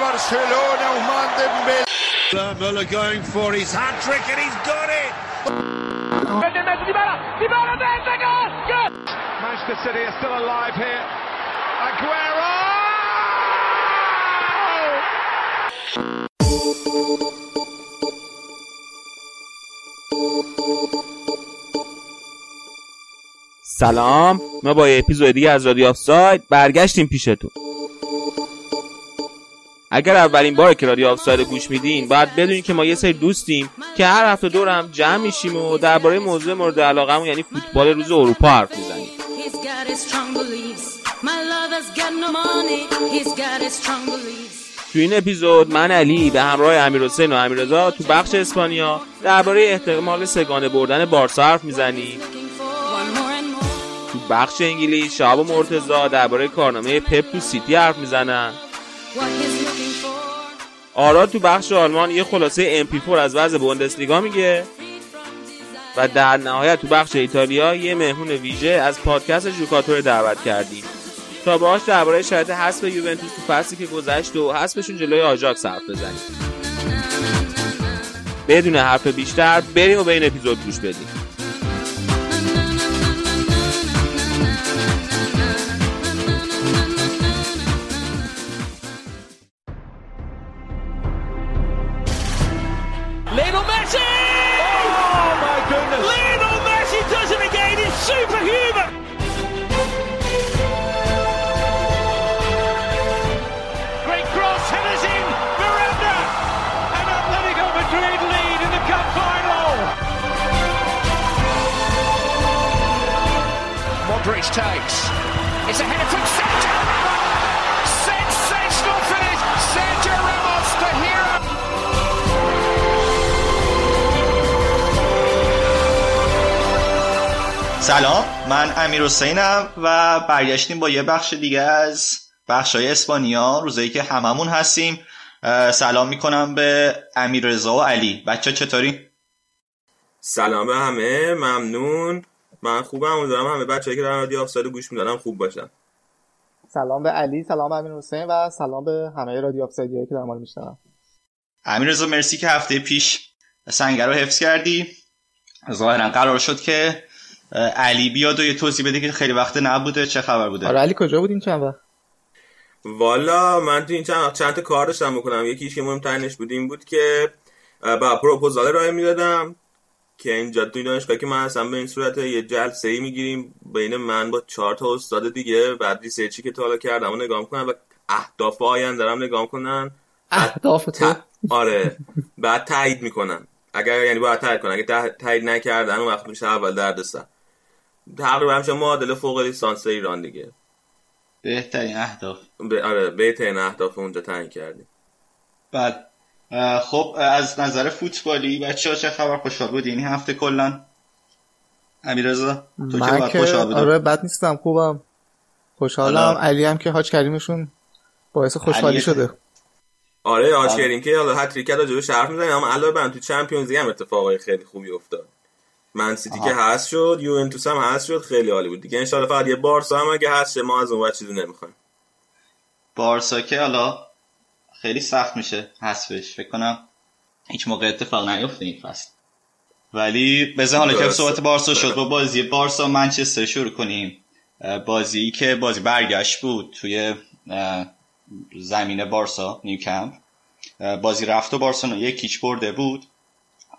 Barcelona, Ousmane Dembélé. Muller going for his hat trick and he's got it. Manchester City are still alive here. Aguero! سلام ما با یه اپیزود دیگه از رادیو آفساید برگشتیم پیشتون اگر اولین بار که رادیو آفساید گوش میدین باید بدونین که ما یه سری دوستیم که هر هفته دورم جمع میشیم و درباره موضوع مورد علاقمون یعنی فوتبال روز اروپا حرف می‌زنیم. تو این اپیزود من علی به همراه امیر حسین و امیررضا تو بخش اسپانیا درباره احتمال سگانه بردن بارسا حرف می‌زنیم. تو بخش انگلیس شهاب و درباره کارنامه پپ تو سیتی حرف می‌زنن. For. آرا تو بخش آلمان یه خلاصه MP4 از وضع بوندسلیگا میگه. و در نهایت تو بخش ایتالیا یه مهمون ویژه از پادکست جوکاتور دعوت کردیم. تا باهاش درباره شرایط حذف یوونتوس تو فصلی که گذشت و حذفشون جلوی آژاکس حرف بزنیم. بدون حرف بیشتر بریم و به این اپیزود گوش بدیم. سلام من امیر حسینم و برگشتیم با یه بخش دیگه از بخش های اسپانیا روزایی که هممون هستیم. سلام می‌کنم به امیر رضا و علی. بچه چطوری؟ سلام به همه ممنون. من خوبم امیدوارم همه بچه‌ای که دارن رادیو آفساید گوش میدن خوب باشن. سلام به علی سلام به امیر حسین و سلام به همه رادیو آفسایدی که در میشنون. امیر رضا مرسی که هفته پیش سنگر رو حفظ کردی. ظاهرا قرار شد که علی بیاد و یه توضیح بده که خیلی وقت نبوده چه خبر بوده؟ آره علی کجا بود این چند وقت؟ والا من تو این چند چند تا کار داشتم بکنم. یکیش که مهمترینش بود این بود که با پروپوزال ارائه می‌دادم که اینجا توی دانشگاه که من هستم به این صورت یه جلسه ای می‌گیریم بین من با چهار تا استاد دیگه بعد ریسرچی که تا حالا کردم و نگاه کنن و اهداف آینده هم نگاه کنن اهداف تو؟ آره. بعد تایید می‌کنن. اگر یعنی باید تایید کنن. اگه تایید نکردن اون وقت میشه اول دردسر. تقریبا همشه معادل فوق لیسانس ایران دیگه. بهترین اهداف. به آره بهترین اهداف اونجا تعیین کردیم. بله. اه، خب از نظر فوتبالی بچه ها چه خبر؟ خوشحال بودی این هفته کلا؟ امیر رضا تو که باید خوشحال بودی؟ آره بد نیستم. خوبم. خوشحالم. علی هم که حاج کریمشون باعث خوشحالی شده. آره آج آره. کردیم که حالا هتریک کرد راجبه شرف می‌زنیم اما علاوه بر تو چمپیونز لیگ هم اتفاقای خیلی خوبی افتاد. من سیتی که هست شد یوونتوس هم هست شد خیلی عالی بود دیگه. ان فقط یه بارسا هم اگه هست ما از اون وقت چیزی نمی‌خوایم. بارسا که حالا خیلی سخت میشه حذفش. فکر کنم هیچ موقع اتفاق نیفته این فصل. ولی بذار حالا که. صحبت بارسا شد با بازی بارسا منچستر شروع کنیم. بازی که بازی برگشت بود توی زمین بارسا نیوکمپ. بازی رفت و بارسا یک هیچ برده بود.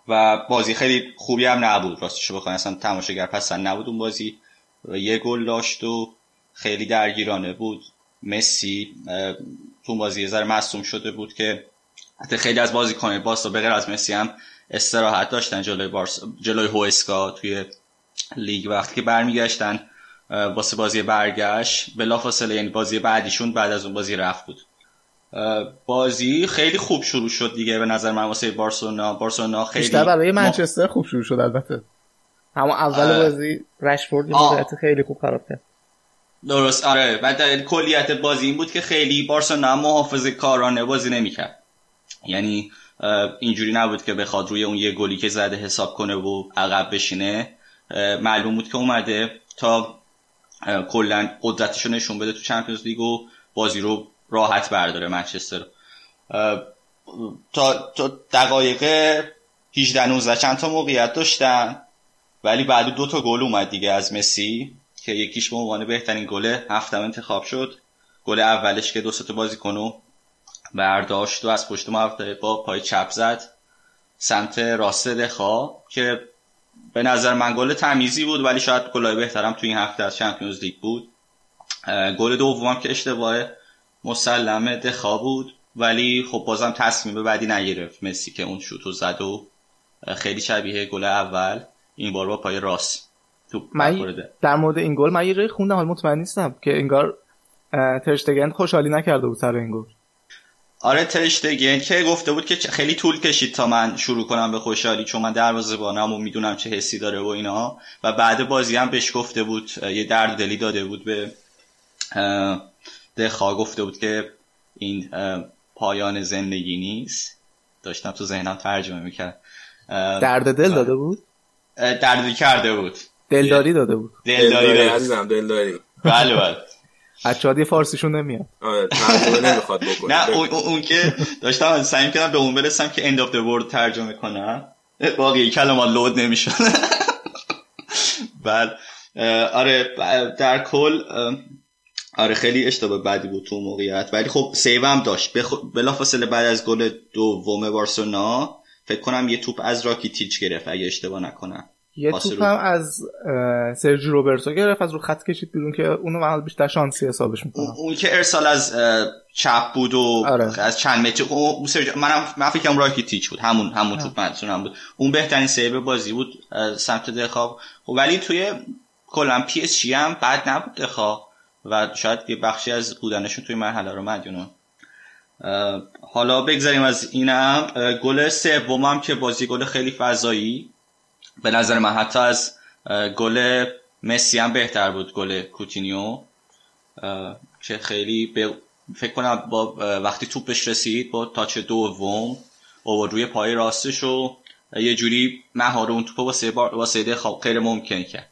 و بازی خیلی خوبی هم نبود. راستشو بخواین اصلا تماشاگر پسند نبود اون بازی. و یه گل داشت و خیلی درگیرانه بود. مسی تو بازی یه ذره مصدوم شده بود که حتی خیلی از بازیکنان بارسا به غیر از مسی هم استراحت داشتن. جلوی بارس جلوی هوسکا توی لیگ وقتی که برمیگشتن واسه بازی برگشت. بلافاصله یعنی بازی بعدیشون بعد از اون بازی رفت بود. بازی خیلی خوب شروع شد دیگه به نظر من واسه بارسلونا. بارسلونا خیلی بیشتر برای منچستر خوب شروع شد البته. همون اول. بازی رشفورد. موقعیت خیلی خوب خراب کرد. درست. آره. بعد در کلیت بازی این بود که خیلی بارسلونا محافظه کارانه بازی نمی‌کرد. یعنی اینجوری نبود که بخواد روی اون یه گلی که زده حساب کنه و عقب بشینه. معلوم بود که اومده تا کلا قدرتش رو نشون بده تو چمپیونز لیگ و بازی رو راحت برداره منچستر رو. تا, تا دقایق 18 19 چند تا موقعیت داشتن ولی بعد دو تا گل اومد دیگه از مسی که یکیش به عنوان بهترین گل هفتم انتخاب شد. گل اولش که دو تا بازیکنو برداشت و از پشت محوطه با پای چپ زد. سمت راست دخا که به نظر من گل تمیزی بود ولی شاید گلای بهترم توی این هفته از چمپیونز لیگ بود. گل دومم که اشتباه مسلم دخا بود. ولی خب بازم تصمیم بعدی نگرفت. مسی که اون شوتو زد و خیلی شبیه گل اول. این بار با پای راست من در مورد این گل من یه خوندم حال مطمئن نیستم که انگار ترشتگن خوشحالی نکرده بود سر این گل. آره ترشتگن که گفته بود که خیلی طول کشید تا من شروع کنم به خوشحالی چون من دروازه بانم و می‌دونم چه حسی داره و اینا. و بعد بازی هم بهش گفته بود یه درد دلی داده بود به دخا گفته بود که این پایان زندگی نیست. داشتم تو ذهنم ترجمه می‌کرد. درد دل داده بود؟ درد کرده بود. دلداری داده بود. دلداری. عزیزم دلداری. بله بله. بچه‌ها یه فارسیشون نمیاد. آره نمی‌خواد بکنه. نه اون, اون که داشتم سعی کردم به اون برسم که end of the world ترجمه کنم. باقی کلمات لود نمی‌شد. بعد آره در کل آره خیلی اشتباه بدی بود تو موقعیت. ولی خب سیوم داشت. بلافاصله بعد از گل دوم بارسلونا فکر کنم یه توپ از راکیتیچ گرفت اگه اشتباه نکنم. یه توپ هم از سرجی روبرتو گرفت از رو خط کشید بیرون که اونو من بیشتر شانسی حسابش می‌کنم اون که ارسال از چپ بود و آره. از چند متر اون منم من فکرم راکیتیچ بود. همون همون توپ منظورم بود. اون بهترین سیو بازی بود سمت دخئا خب ولی توی کلا پی اس جی هم بد نبود دخئا و شاید یه بخشی از بودنشون توی مرحله رو مدیونم حالا بگذاریم از اینم. گل سومم که بازی گل خیلی فضایی. به نظر من حتی از گل مسی هم بهتر بود گل کوتینیو. که خیلی فکر کنم با وقتی توپش رسید با تاچ دوم و روی پای راستش و یه جوری مهار اون توپ واسه واسه غیر ممکن کرد.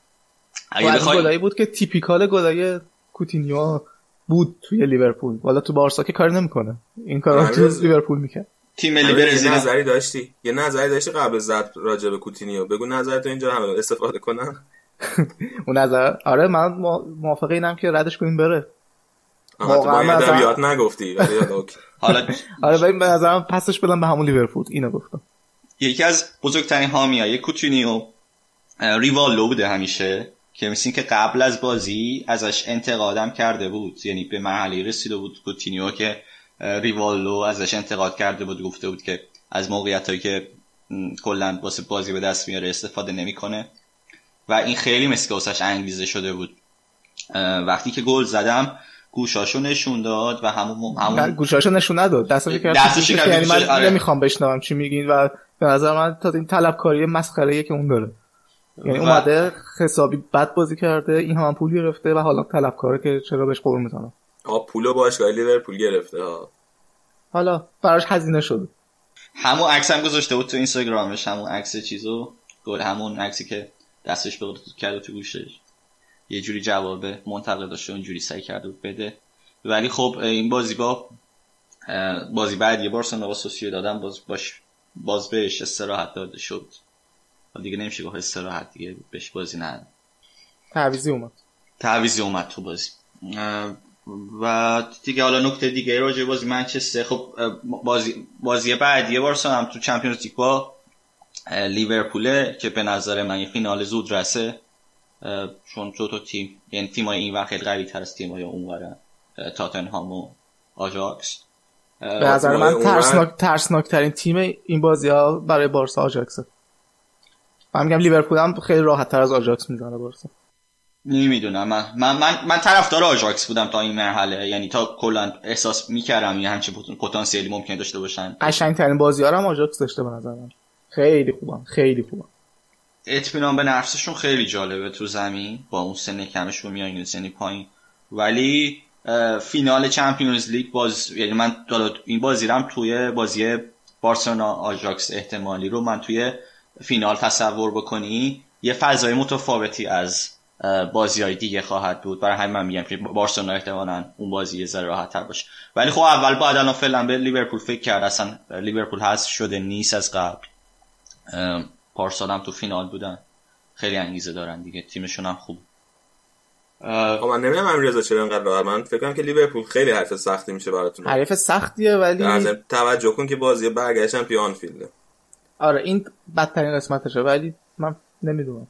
اگه بخوای بود که تیپیکال گلای کوتینیو بود توی لیورپول. والا تو بارسا که کار نمی‌کنه. این کارو تو لیورپول می‌کنه تیم ملی برزیل نظری داشتی. یه نظری داشتی قبل زد راجع به کوتینیو. بگو نظرت اینجا همه استفاده کنن اون نظر. آره من موافقه اینم که ردش کنیم بره. واقعا ادبیات نگفتی حالا آره ولی به نظرم پسش بدم به همون لیورپول. اینو گفتم. یکی از بزرگترین حامیای کوتینیو ریوالو بوده همیشه. که مثل که قبل از بازی ازش انتقادم کرده بود. یعنی به مرحله رسیده بود کوتینیو که ریوالو ازش انتقاد کرده بود گفته بود که از موقعیت هایی که کلا واسه بازی به دست میاره استفاده نمی‌کنه. و این خیلی مثل که انگیزه شده بود. وقتی که گل زدم گوشاشو نشون داد و همون همون گوشاشو نشون نداد. دستش کرد دستش یعنی من آره. نمی‌خوام بشنوم چی میگین و به نظر من تا این طلبکاری مسخره که اون داره. یعنی اومده حسابی بد بازی کرده این هم, پول گرفته و حالا طلبکاره که چرا بهش قور می‌زنم آ پولو باشگاه لیورپول گرفته ها. حالا براش هزینه شده. همون عکس هم گذاشته بود تو اینستاگرامش همون عکس چیزو گل همون عکسی که دستش به کرده تو گوشش. یه جوری جواب منتقد داشته اونجوری سعی کرده بود بده. ولی خب این بازی با بازی بعد یه بارسلونا با سوسیو دادم باز باش باز بهش استراحت داده شد. دیگه نمیشه گفت استراحت دیگه بهش بازی نه. تعویزی اومد. تعویزی اومد تو بازی. و دیگه حالا نکته دیگه راجع بازی منچستر. خب بازی بازی بعد یه بار هم تو چمپیونز لیگ با لیورپول که به نظر من یه فینال زود رسه چون دو تا تیم یعنی تیمای این وقت خیلی قوی تر از تیمای اون تاتنهام و آجاکس به نظر من ترسناک ترسناک ترین تیم این بازی ها برای بارسا آجاکسه من میگم لیورپول هم خیلی راحت تر از آژاکس می‌زنه بارسا. نمی‌دونم. من من من, من طرفدار آژاکس بودم تا این مرحله. یعنی تا کلا احساس می‌کردم یه همچین پتانسیلی ممکنه داشته باشن. قشنگ ترین بازی هم آژاکس داشته به نظر من خیلی خوبم خیلی خوبم. اطمینان به نفسشون خیلی جالبه تو زمین. با اون سن کمشون میان سنی پایین. ولی فینال چمپیونز لیگ باز یعنی من این بازی رم توی بازی بارسلونا آژاکس احتمالی رو من توی فینال تصور بکنی یه فضای متفاوتی از بازی های دیگه خواهد بود. برای همین من میگم که بارسلونا احتمالا اون بازی یه ذره راحت تر باشه. ولی خب اول باید الان فعلا به لیورپول فکر کرد. اصلا لیورپول هست شده نیست از قبل. پارسال هم تو فینال بودن. خیلی انگیزه دارن دیگه. تیمشون هم خوب. خب من نمی‌دونم من رضا چرا انقدر راحت. من فکر کنم که لیورپول خیلی حریف سختی میشه براتون. حریف سختیه ولی توجه کن که بازی برگشتن تو آنفیلده آره این بدترین قسمتشه ولی من نمی‌دونم.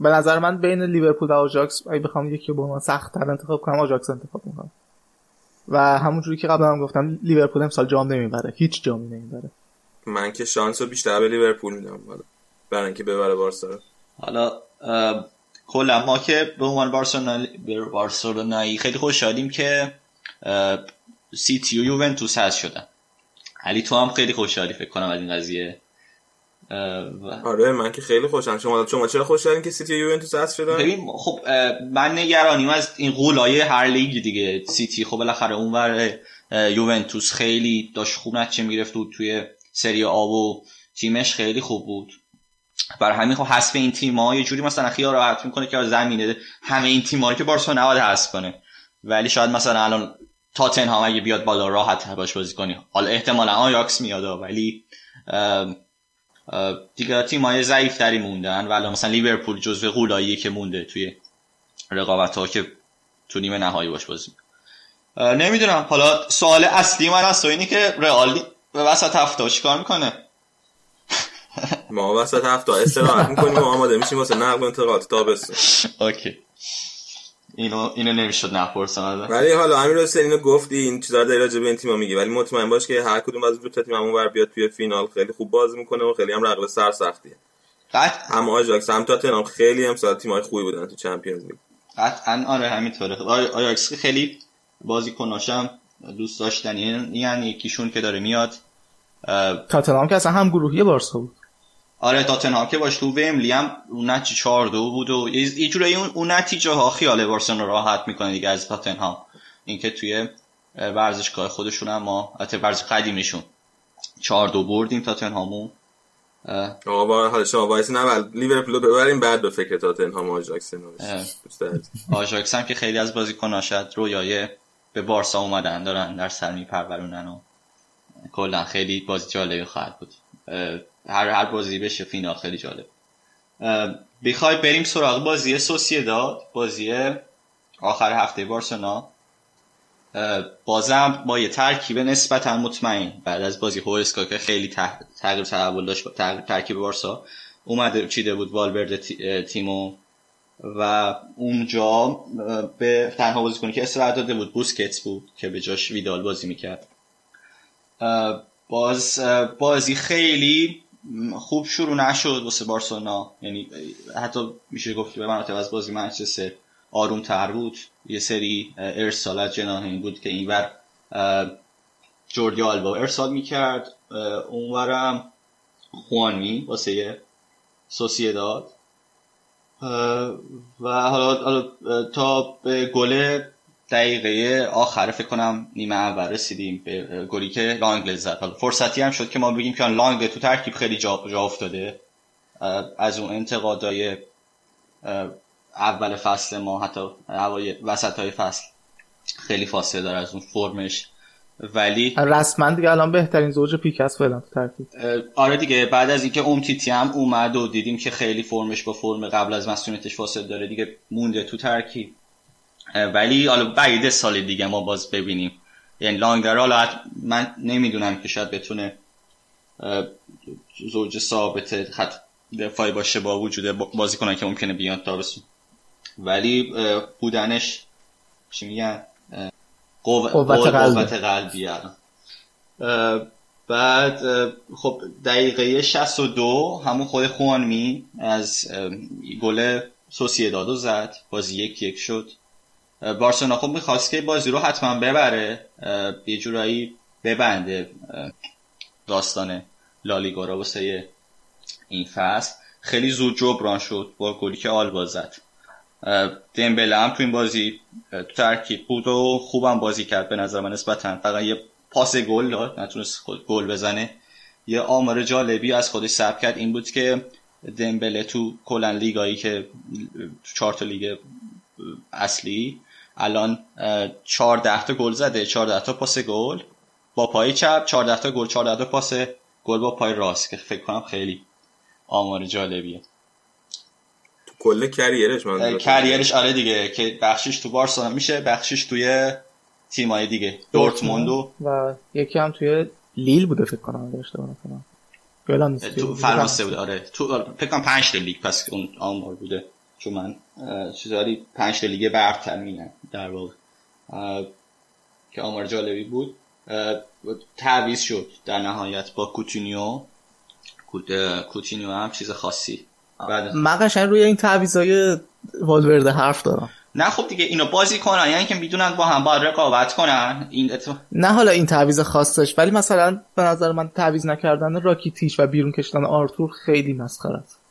به نظر من بین لیورپول و آژاکس اگه بخوام یکی به من سخت تر انتخاب کنم آژاکس انتخاب می‌کنم. و همونجوری که قبلا هم گفتم لیورپول امسال جام نمی‌بره هیچ جامی نمی‌بره. من که شانس رو بیشتر به لیورپول میدم حالا برای اینکه ببره بارسا حالا کلا ما که به عنوان بارسلونایی خیلی خوشحالیم که سیتی و یوونتوس هست شدن. علی تو هم خیلی خوشحالی فکر کنم از این قضیه. آره من که خیلی خوشم. شما شما چرا خوشحالین که سیتی و یوونتوس هست شدن ببین خب من نگرانیم از این غولای هر لیگ دیگه. سیتی خب بالاخره اونور یوونتوس خیلی داشت خوب نتیجه می‌گرفت بود توی سری آب و تیمش خیلی خوب بود. برای همین خب حذف این تیم ها یه جوری مثلا خیال راحت می‌کنه که زمینه همه این تیم ها که بارسا نباید حذف کنه. ولی شاید مثلا الان تاتنهام اگه بیاد بالا راحت باش بازی کنی. حالا احتمالا آیاکس میاد ولی دیگه تیم های ضعیف تری موندن ولی مثلا لیورپول جزو غولایی که مونده توی رقابت ها که تو نیمه نهایی باش بازی نمی‌دونم. حالا سوال اصلی من از اینی که رئال به وسط هفته چیکار می‌کنه؟ ما وسط هفته استراحت می‌کنیم و آماده میشیم واسه نقل انتقالات. تابستون اوکی. اینو اینو نمی‌شد نپرسم ولی حالا امیر حسین اینو گفتی این چیزا در راجع به این تیم‌ها میگی. ولی مطمئن باش که هر کدوم از دو تا تیم اونور بیاد توی فینال خیلی خوب بازی می‌کنه و خیلی هم رقابت سختیه قطعا هم آژاکس هم تاتنهام خیلی هم سال تیم‌های خوبی بودن تو چمپیونز لیگ. قطعا آره همینطوره. آژاکس خیلی بازیکناشم دوست داشتنی یعنی یکیشون که داره میاد تاتنهام که اصلا هم گروهی بارسا بود. آره تاتنهام که باش تو ویمبلی هم اون نتیجه 4 دو بود و یه جورایی اون نتیجه ها خیال بارسلونا راحت می‌کنه دیگه از تاتنهام اینکه توی ورزشگاه خودشون هم ما حتی ورزش قدیمیشون. 4 دو بردیم تاتنهامو آقا حالا شما وایسین لیورپول ببریم بعد به فکر تاتنهام آژاکس آژاکس هم که خیلی از بازیکناشد رویای به بارسا اومدن دارن در سر میپرورونن و کلا خیلی بازی جالبی خواهد بود. هر هر بازی بشه فینال خیلی جالب. بخوای بریم سراغ بازی سوسیداد بازی آخر هفته بارسلونا. بازم با یه ترکیب نسبتا مطمئن. بعد از بازی هورسکا که خیلی تغییر تحول داشت ترکیب بارسا اومده چیده بود والورد تیمو. و اونجا به تنها بازیکنی که استراحت داده بود بوسکتس بود که به جاش ویدال بازی می‌کرد. باز بازی خیلی خوب شروع نشد واسه بارسلونا. یعنی حتی میشه گفت به مناطق از بازی منچستر آروم تر بود. یه سری ارسال از بود که اینور جوردی آلبا ارسال می‌کرد. اونورم خوانی واسه سوسیداد. و حالا تا به گل دقیقه آخر فکر کنم نیمه اول رسیدیم به گلی که لانگل زد. حالا فرصتی هم شد که ما بگیم که لانگل تو ترکیب خیلی جا, جا افتاده. از اون انتقادای اول فصل ما حتی وسط های فصل خیلی فاصله داره از اون فرمش. ولی رسما دیگه الان بهترین زوج پیک است فعلا تو ترکیب. آره دیگه بعد از اینکه اون تیتی هم اومد و دیدیم که خیلی فرمش با فرم قبل از مسئولیتش فاصله داره دیگه مونده تو ترکیب. ولی حالا بعید سال دیگه ما باز ببینیم. یعنی لانگر حالا من نمی‌دونم که شاید بتونه زوج ثابت خط دفاعی باشه با وجود بازی کنن که ممکنه بیان تابستون ولی بودنش چی میگن؟ قوت, قلب. قلبی. بعد خب دقیقه 62 همون خود خوانمی از گل سوسیدادو زد. بازی یک یک شد. بارسلونا خب می‌خواست که بازی رو حتما ببره یه جورایی ببنده داستان لالیگا رو واسه این فصل. خیلی زود جبران شد با گلی که آلبا زد. دمبله هم تو این بازی تو ترکیب بود و خوبم بازی کرد به نظر من نسبتا. فقط یه پاس گل داد نتونست گل بزنه. یه آمار جالبی از خودش ثبت کرد این بود که دمبله تو کلا لیگایی که چهار تا لیگ اصلی الان 14 تا گل زده. 14 تا پاس گل با پای چپ 14 تا گل 14 تا پاس گل با پای راست که فکر کنم خیلی آمار جالبیه. تو کل کریرش من کریرش آره دیگه که بخشش تو بارسا میشه بخشش توی تیمای دیگه دورتموند. و یکی هم توی لیل بوده فکر کنم اشتباه نکنم. تو فرانسه بوده آره. تو فکر کنم 5 لیگ پس اون آمار بوده. چون من چیزاری 5 لیگ برتر میگن در واقع. که آمار جالبی بود. تعویض شد در نهایت با کوتینیو. کوتینیو هم چیز خاصی. بعد من قشنگ روی این تعویضای والورده حرف دارم. نه خب دیگه اینو بازی کنن یعنی که می‌دونن با هم باید رقابت کنن. این اتو... نه حالا این تعویض خاصش ولی مثلا به نظر من تعویض نکردن راکیتیش و بیرون کشیدن آرتور خیلی مسخره است.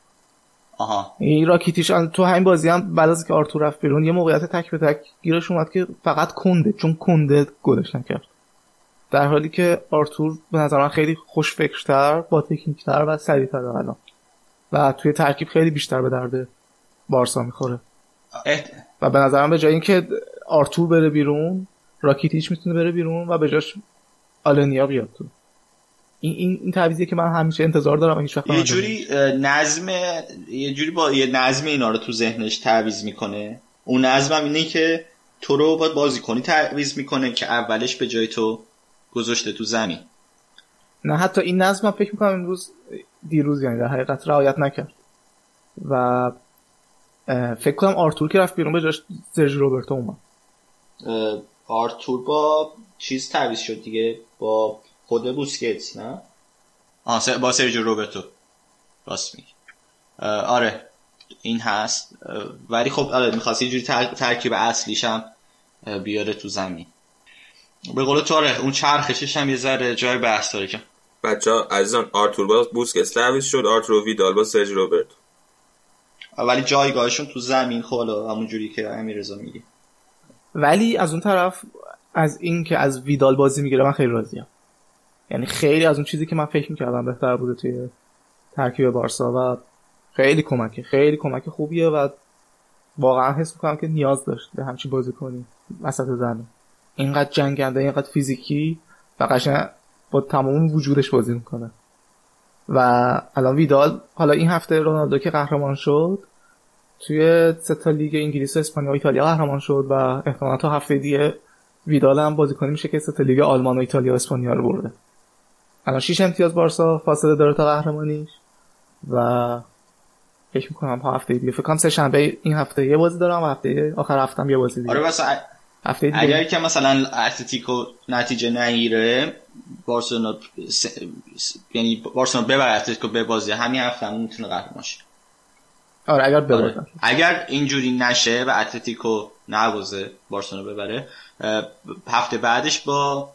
آها. این راکیتیش تو همین بازی هم بعد از که آرتور رفت بیرون یه موقعیت تک به تک گیرش اومد که فقط کنده چون کنده گلش نکرد. در حالی که آرتور به نظر من خیلی خوش فکرتر با تکنیکتر و سریعتر الان. و توی ترکیب خیلی بیشتر به درد بارسا می‌خوره. و به نظرم به جای اینکه آرتور بره بیرون راکیتیچ می‌تونه بره بیرون و به جاش آلنیا بیاد تو. این این این تعویضیه که من همیشه انتظار دارم هیچ وقت یه جوری نظم یه جوری با یه نظم اینا رو تو ذهنش تعویض می‌کنه. اون نظم هم اینه که تو رو باید بازی کنی تعویض می‌کنه که اولش به جای تو گذاشته تو زمین. نه حتی این نظم هم فکر می‌کنم امروز دیروز یعنی در حقیقت رعایت نکرد. و فکر کنم آرتور که رفت بیرون به جاش سرژ روبرتو اومد. آرتور با چیز تعویض شد دیگه. با خود بوسکتس نه؟ آه با سرژیو روبرتو. راست میگی. آره این هست. ولی خب آره می‌خواست یه جوری ترکیب اصلیش هم بیاره تو زمین. به قول تو آره اون چرخشش هم یه ذره جای بحث داره که. بچه ها عزیزان آرتور با بوسکتس تعویض شد. آرتور ویدال با سرژی روبرتو. ولی جایگاهشون تو زمین خب همون جوری که امیررضا میگه. ولی از اون طرف از این که از ویدال بازی می‌گیره من خیلی راضیم. یعنی خیلی از اون چیزی که من فکر می‌کردم بهتر بوده توی ترکیب بارسا و خیلی کمکه خیلی کمک خوبیه و واقعا حس می‌کنم که نیاز داشت به همچین بازی کنی وسط زمین. اینقدر جنگنده اینقدر فیزیکی و قشنگ با تمام وجودش بازی می‌کنه. و الان ویدال حالا این هفته رونالدو که قهرمان شد توی سه لیگ انگلیس و اسپانیا و ایتالیا قهرمان شد و احتمالا تا هفته دیگه ویدال هم بازیکنی میشه که سه لیگ آلمان و ایتالیا و اسپانیا رو برده. الان 6 امتیاز بارسا فاصله داره تا قهرمانیش و فکر می‌کنم تا هفته دیگه. فکر کنم سه شنبه این هفته یه بازی دارم و هفته آخر هفتم یه بازی دیگه. آره مثلا هفته دیگه. اگر که مثلا اتلتیکو نتیجه نگیره بارسلونا س... یعنی بارسلونا ببره اتلتیکو به بازی همین هفته هم می‌تونه قهرمان شه. آره اگر ببره. آره. اگر اینجوری نشه و اتلتیکو نوازه بارسلونا ببره هفته بعدش با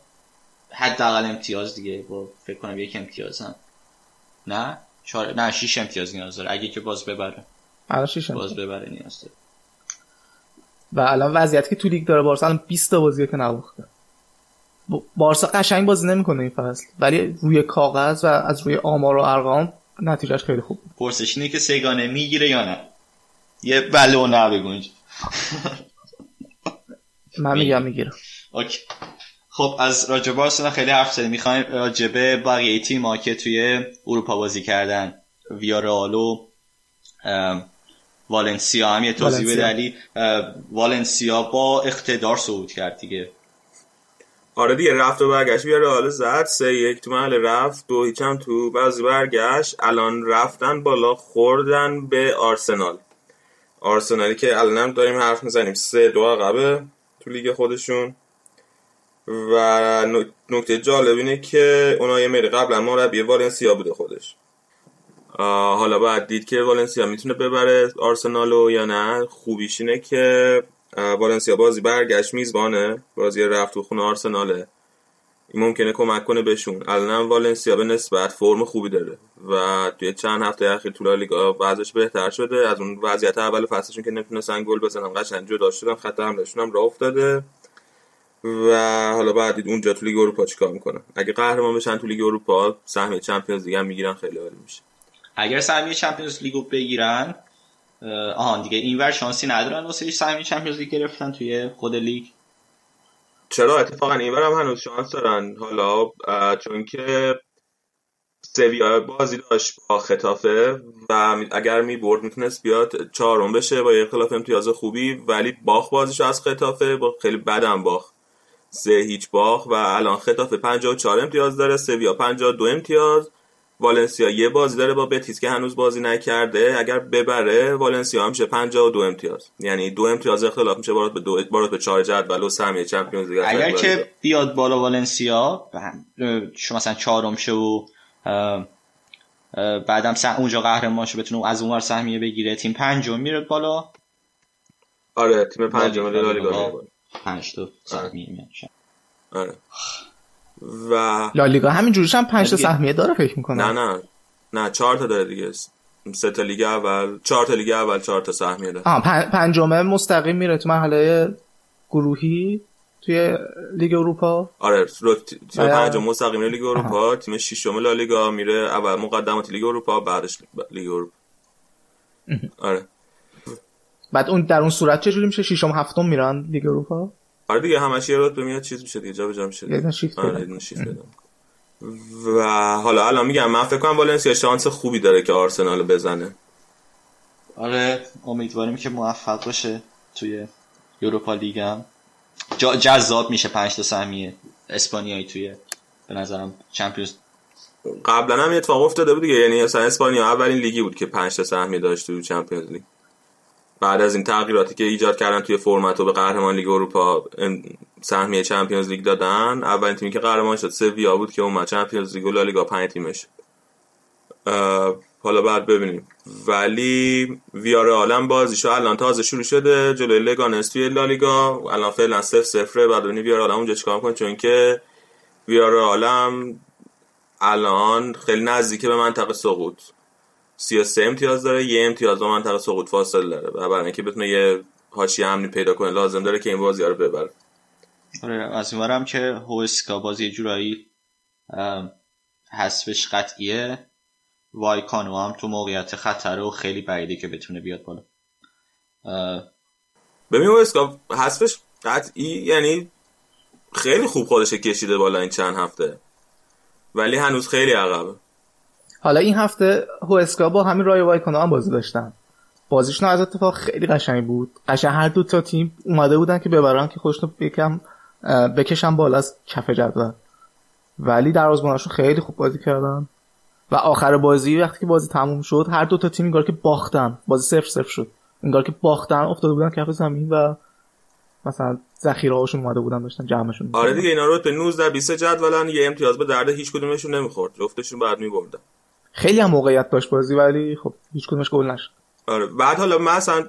حداقل امتیاز دیگه با فکر کنم یک امتیاز هم. نه؟ چهار نه شش امتیاز نیاز داره. اگه که باز ببره. الان شش باز ببره نیاز داره. و الان وضعیتی که تو لیگ داره بارسا الان 20 تا بازی که نباخته بارسا قشنگ بازی نمی‌کنه این فصل. ولی روی کاغذ و از روی آمار و ارقام نتیجهش خیلی خوب پرسش اینه که سگانه می‌گیره یا نه؟ یه بله و نه بگو من میگم می‌گیره. اوکی. خب از راجع بارسلونا خیلی حرف زدیم. می‌خوایم راجبه بقیه تیم‌ها که توی اروپا بازی کردن. ویارال و والنسیا. هم یه توضیح بده علی. والنسیا با اقتدار صعود کرد دیگه. آره دیگه رفت و برگشت. ویارال زد سه یک تو محل رفت دو هیچ هم تو بعضی برگشت. الان رفتن بالا خوردن به آرسنال. آرسنالی که الان داریم حرف می‌زنیم. سه دو عقبه تو لیگ خودشون. و نکته جالب اینه که اونا یه میری قبلا مربی والنسیا بوده خودش. حالا باید دید که والنسیا می‌تونه ببره آرسنالو یا نه. خوبیش اینه که والنسیا بازی برگشت میزبانه. بازی رفت تو خونه آرسناله. این ممکنه کمک کنه بهشون. الان والنسیا به نسبت فرم خوبی داره و توی چند هفته اخیر تو لالیگا وضعش بهتر شده. از اون وضعیت اول فصلشون که نمی‌تونستن گل بزنن قشنگ جدا شدن خط حملهشون هم راه افتاده. و حالا بعد دید اونجا تو لیگ اروپا چیکار می‌کنن؟ اگه قهرمان بشن تو لیگ اروپا سهم چمپیونز لیگ هم می‌گیرن خیلی عالی میشه. اگر سهمیه چمپیونز لیگو بگیرن آهان دیگه اینور شانسی ندارن واسه سهمیه چمپیونز لیگ گرفتن توی خود لیگ. چرا؟ اتفاقا اینور هم هنوز شانس دارن. حالا چون که سویا بازی داشت با خطافه و اگر می برد می‌تونست بیاد چهارم بشه با یه خلاف امتیاز خوبی ولی باخ بازیش از خطافه با خیلی بدم باخ سه هیچ باخ و الان خطافه 54 امتیاز داره سویا 52 امتیاز. والنسیا یه بازی داره با بتیس که هنوز بازی نکرده اگر ببره والنسیا هم میشه 52 امتیاز. یعنی دو امتیاز اختلاف میشه بارات به دو بارات به 4 جدول و سهمیه چمپیونز لیگ اگر که بیاد بالا والنسیا شما مثلا چهارم شه و بعدم سه اونجا قهرمان شه بتونه از اونور سهمیه بگیره تیم پنجم میره بالا. آره تیم پنجم لالیگا 5 تا سهمیه میشه آره. و لالیگا همین جوریش هم 5 تا سهمیه داره فکر می‌کنم. نه نه. نه 4 تا داره دیگه. سه تا لیگ اول 4 تا لیگ اول 4 تا سهمیه داره. آها پنجمه مستقیم میره تو مرحله گروهی توی لیگ اروپا. آره تیم پنجم مستقیم لیگ اروپا تیم ششم لالیگا میره اول مقدمات لیگ اروپا بعدش لیگ اروپا. آره. بعد اون در اون صورت چه جوری میشه؟ ششم هفتم میرن لیگ اروپا؟ آره دیگه همش یه رتبه میاد چیز میشه دیگه جابجا میشه یه شیفت آره شیفت و حالا الان میگم من فکر کنم والنسیا شانس خوبی داره که آرسنال بزنه. آره امیدواریم که موفق باشه توی یوروپا لیگ هم جذاب میشه پنج تا سهمیه اسپانیایی توی به نظرم چمپیونز قبلا هم اتفاق افتاده بود دیگه یعنی اصلا اسپانیا اولین لیگی بود که 5 تا سهمیه داشت توی چمپیونز لیگ. بعد از این تغییراتی که ایجاد کردن توی فرمت و به قهرمان لیگ اروپا سهمیه چمپیونز لیگ دادن اولین تیمی که قهرمان شد سویا بود که اومد چمپیونز لیگ و لالیگا 5 تیمش. حالا بعد ببینیم. ولی ویار عالم بازیشو الان تازه شروع شده جلوی لگانس توی لالیگا. الان فعلا 0 0 بعد ببینیم ویار عالم اونجا چیکار کنه چون که ویار عالم الان خیلی نزدیکه به منطقه سقوط. 33 امتیاز داره یه امتیاز با منطقه سقوط فاصله داره. و برای اینکه بتونه یه حاشیه امنی پیدا کنه لازم داره که این بازی رو ببره. آره از اونورم که هوسکا بازی جورایی حسبش قطعیه. وایکانو هم تو موقعیت خطره و خیلی بعیده که بتونه بیاد بالا. ببین هوسکا حسبش قطعی یعنی خیلی خوب خودش کشیده بالا این چند هفته. ولی هنوز خیلی عقبه. حالا این هفته هوسکا با همین رای وایکانو هم بازی داشتن. بازیشون از اتفاق خیلی قشنگ بود. قشنگ هر دو تا تیم اومده بودن که ببرن که خودشون یکم بکشن بالا از کف جدول. ولی دروازه‌بانشون خیلی خوب بازی کردن. و آخر بازی وقتی که بازی تموم شد هر دو تا تیم انگار که باختن. بازی صفر صفر شد. انگار که باختن افتاده بودن کف زمین و مثلا ذخیره هاشون اومده بودن داشتن جمعشون آره دیگه اینا رو به 19 20 جدولن. یه امتیاز به درد هیچ کدومشون نمی‌خورد. جفتشون بعد میبردن. خیلی هم موقعیت داشت بازی ولی خب هیچ کدومش گل نشد. آره بعد حالا مثلا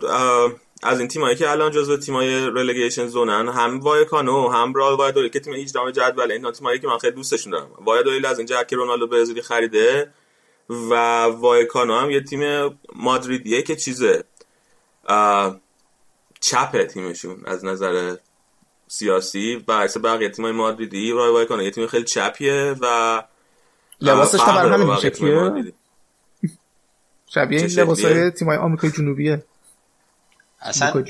از این تیمایی که الان جزو تیمای رلیگیشن زونن هم وایکانو هم رال وایدولی که تیم 18 جدول این تیمایی که من خیلی دوستشون دارم. وایدولی از این جهت که رونالدو برزیلی خریده و وایکانو هم یه تیم مادریدیه که چیزه چپه تیمشون از نظر سیاسی. و عکس بقیه تیمای مادریدی رای وایکانو یه تیم خیلی چپیه و لباسش هم برای همین شکلیه شبیه این لباسای تیمای آمریکای جنوبیه. اصلا؟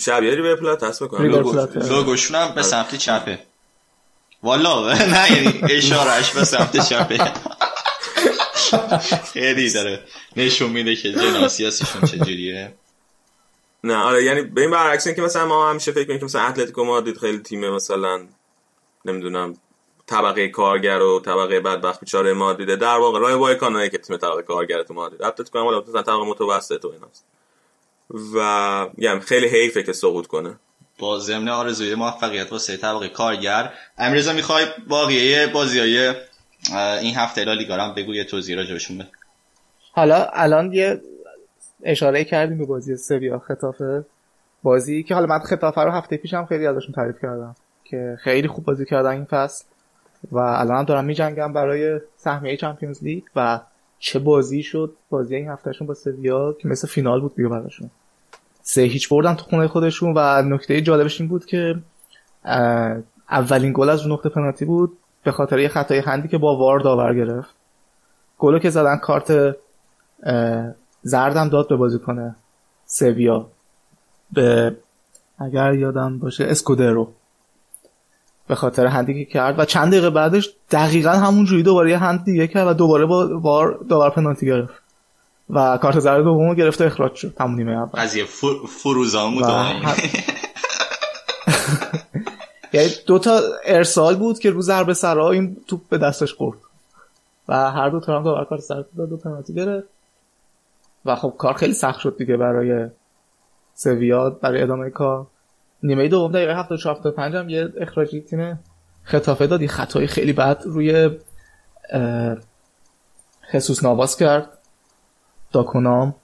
شبیه ریور پلات هست بکنم لوگوشون هم به سمت چپه. والا نه یعنی اشارهش به سمت چپه. خیلی داره. نشون میده که جناب سیاسیشون چجوریه. نه آره یعنی به این برعکس که مثلا ما همیشه فکر کنیم که مثلا اتلتیکو مادرید خیلی تیم مثلا. نمی‌دونم. طبقه کارگر و طبقه بدبخت بیچاره مادریده. در واقع رای وایکانو که تیم طبقه کارگر تو مادرید. اتلتیکو هم مثلا طبقه متوسط و ایناست. و یعنی خیلی حیفه که سقوط کنه. با ضمن آرزوی موفقیت واسه طبقه کارگر امروز می‌خوای باقیه بازیای این هفته لالیگا هم بگو یه توضیح راجبشون بده. حالا الان یه اشاره کردیم به بازی سویا خطافه. بازی که حالا من خطافه رو هفته پیشم خیلی ازشون تعریف کردم که خیلی خوب بازی کردن این فصل. و الان هم دارم میجنگم برای سهمیه چمپیونز لیگ و چه بازی شد. بازی این هفتهشون با سویا که مثل فینال بود دیگه براشون. سه هیچ بردن تو خونه خودشون و نکته جالبش این بود که اولین گل از نقطه پنالتی بود به خاطر یه خطای هندی که با وار داور گرفت. گلو که زدن کارت زردم داد به بازی کنه سویا. به اگر یادم باشه اسکودرو. به خاطر هندی که کرد و چند دقیقه بعدش دقیقا همون جوری دوباره یه هند دیگه کرد و دوباره با بار داور پنالتی گرفت. و کارت زرد دومو گرفت اخراج شد. همون نیمه اول. قضیه فروزان بود یعنی دو تا ارسال بود که رو ضربه سرا این توپ به دستش خورد. و هر دو تا هم داور کارت زرد داد و پنالتی گرفت. و خب کار خیلی سخت شد دیگه برای سویا برای ادامه کار. نیمه دوم دقیقه 74 75 هم یه اخراجی تیم خطافه داد. یه خطای خیلی بد روی خصوص نواز کرد. داکونام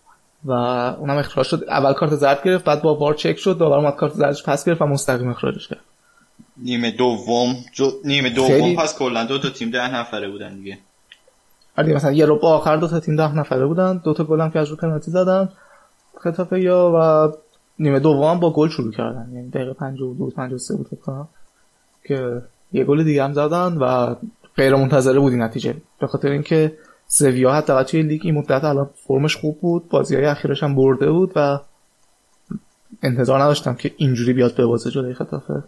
و اونم اخراج شد. اول کارت زرد گرفت بعد با وار چک شد. دوباره اومد کارت زردش پس گرفت و مستقیم اخراجش کرد. نیمه دوم جو... نیمه دوم خیلی... پس کلا دو تا تیم ده نفره بودن دیگه. آره مثلا یه رو با آخر دو تا تیم ده نفره بودن. دو تا گل هم که از رو پنالتی زدن. خطافه یا و نیمه دوم با گل شروع کردن. یعنی دقیقه 52 53 بود فکر که یه گل دیگه هم زدن و غیر منتظره بود این نتیجه. به خاطر اینکه سویا حتی توی لیگ این مدت الان فرمش خوب بود بازی های اخیرش هم برده بود و انتظار نداشتم که اینجوری بیاد به بازه جلوی خطافه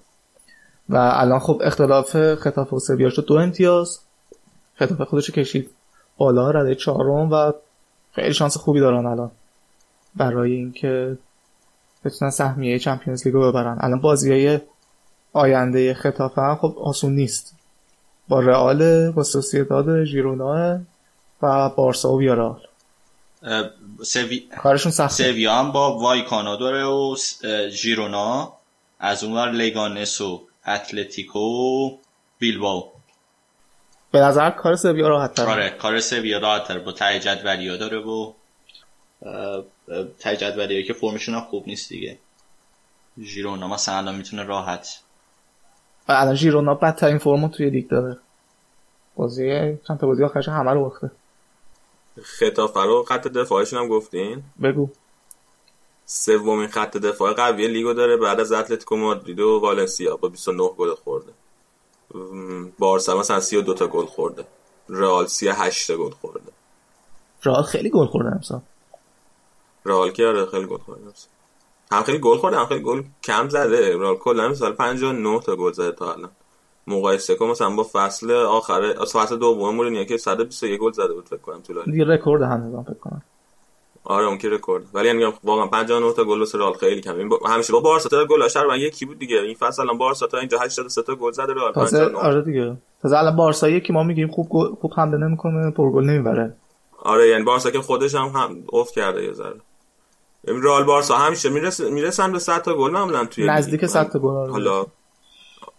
و الان خب اختلاف خطافه و سویا شد دو امتیاز. خطافه خودش کشید بالا رده چهارم و خیلی شانس خوبی دارن الان. برای اینکه بتونن سهمیه چمپیونز لیگو ببرن. الان بازی های آینده خطافه هم خب آسون نیست. با رئال با سوسیداد ژیرونا و بارسا و ویارال سوی... کارشون سخته. سویا هم با وایکانا داره و ژیرونا. از اونور لگانس و اتلتیکو و بیلباو به نظر کار سویا راحت تر آره کار سویا راحت تر با ته جدولی داره و ته جدولی که فرمشون هم خوب نیست دیگه. ژیرونا مثلا الان می‌تونه راحت. الان ژیرونا بدترین فرمو توی لیگ داره. بازی چند تا بازی آخرش همه رو باخته. خطافه رو خط دفاعشون هم گفتین؟ بگو. سومین خط دفاع قوی لیگو داره بعد از اتلتیکو مادرید و والنسیا با 29 گل خورده. بارسا مثلا 32 تا گل خورده. رئال 38 گل خورده. رئال خیلی گل خورده امسال. رئال که آره خیلی گل خورده هم خیلی گل خورده هم خیلی گل کم زده. رئال کلا سال 59 تا گل زده تا الان. مقایسه کن مثلا با فصل آخر فصل دوم مورینیو که 121 گل زده بود فکر کنم تو لالیگا دیگه رکورد هنوز فکر کنم. آره اون که رکورد. ولی یعنی واقعا 59 تا گل واسه رئال خیلی کم. با... همیشه با بارسا تا گل اشتر یکی بود دیگه. این فصل الان بارسا تا اینجا 83 تا گل زده رئال 59 آره دیگه. تازه الان بارسا یکی ما میگیم خوب گل... خوب حمله نمی‌کنه پر گل نمی‌بره. آره یعنی بارسا که خودش هم, هم افت کرده یه ذره. رئال بارسا همیشه میرس... می‌رسن به 100 تا گل معمولا توی نزدیک 100 تا گل حالا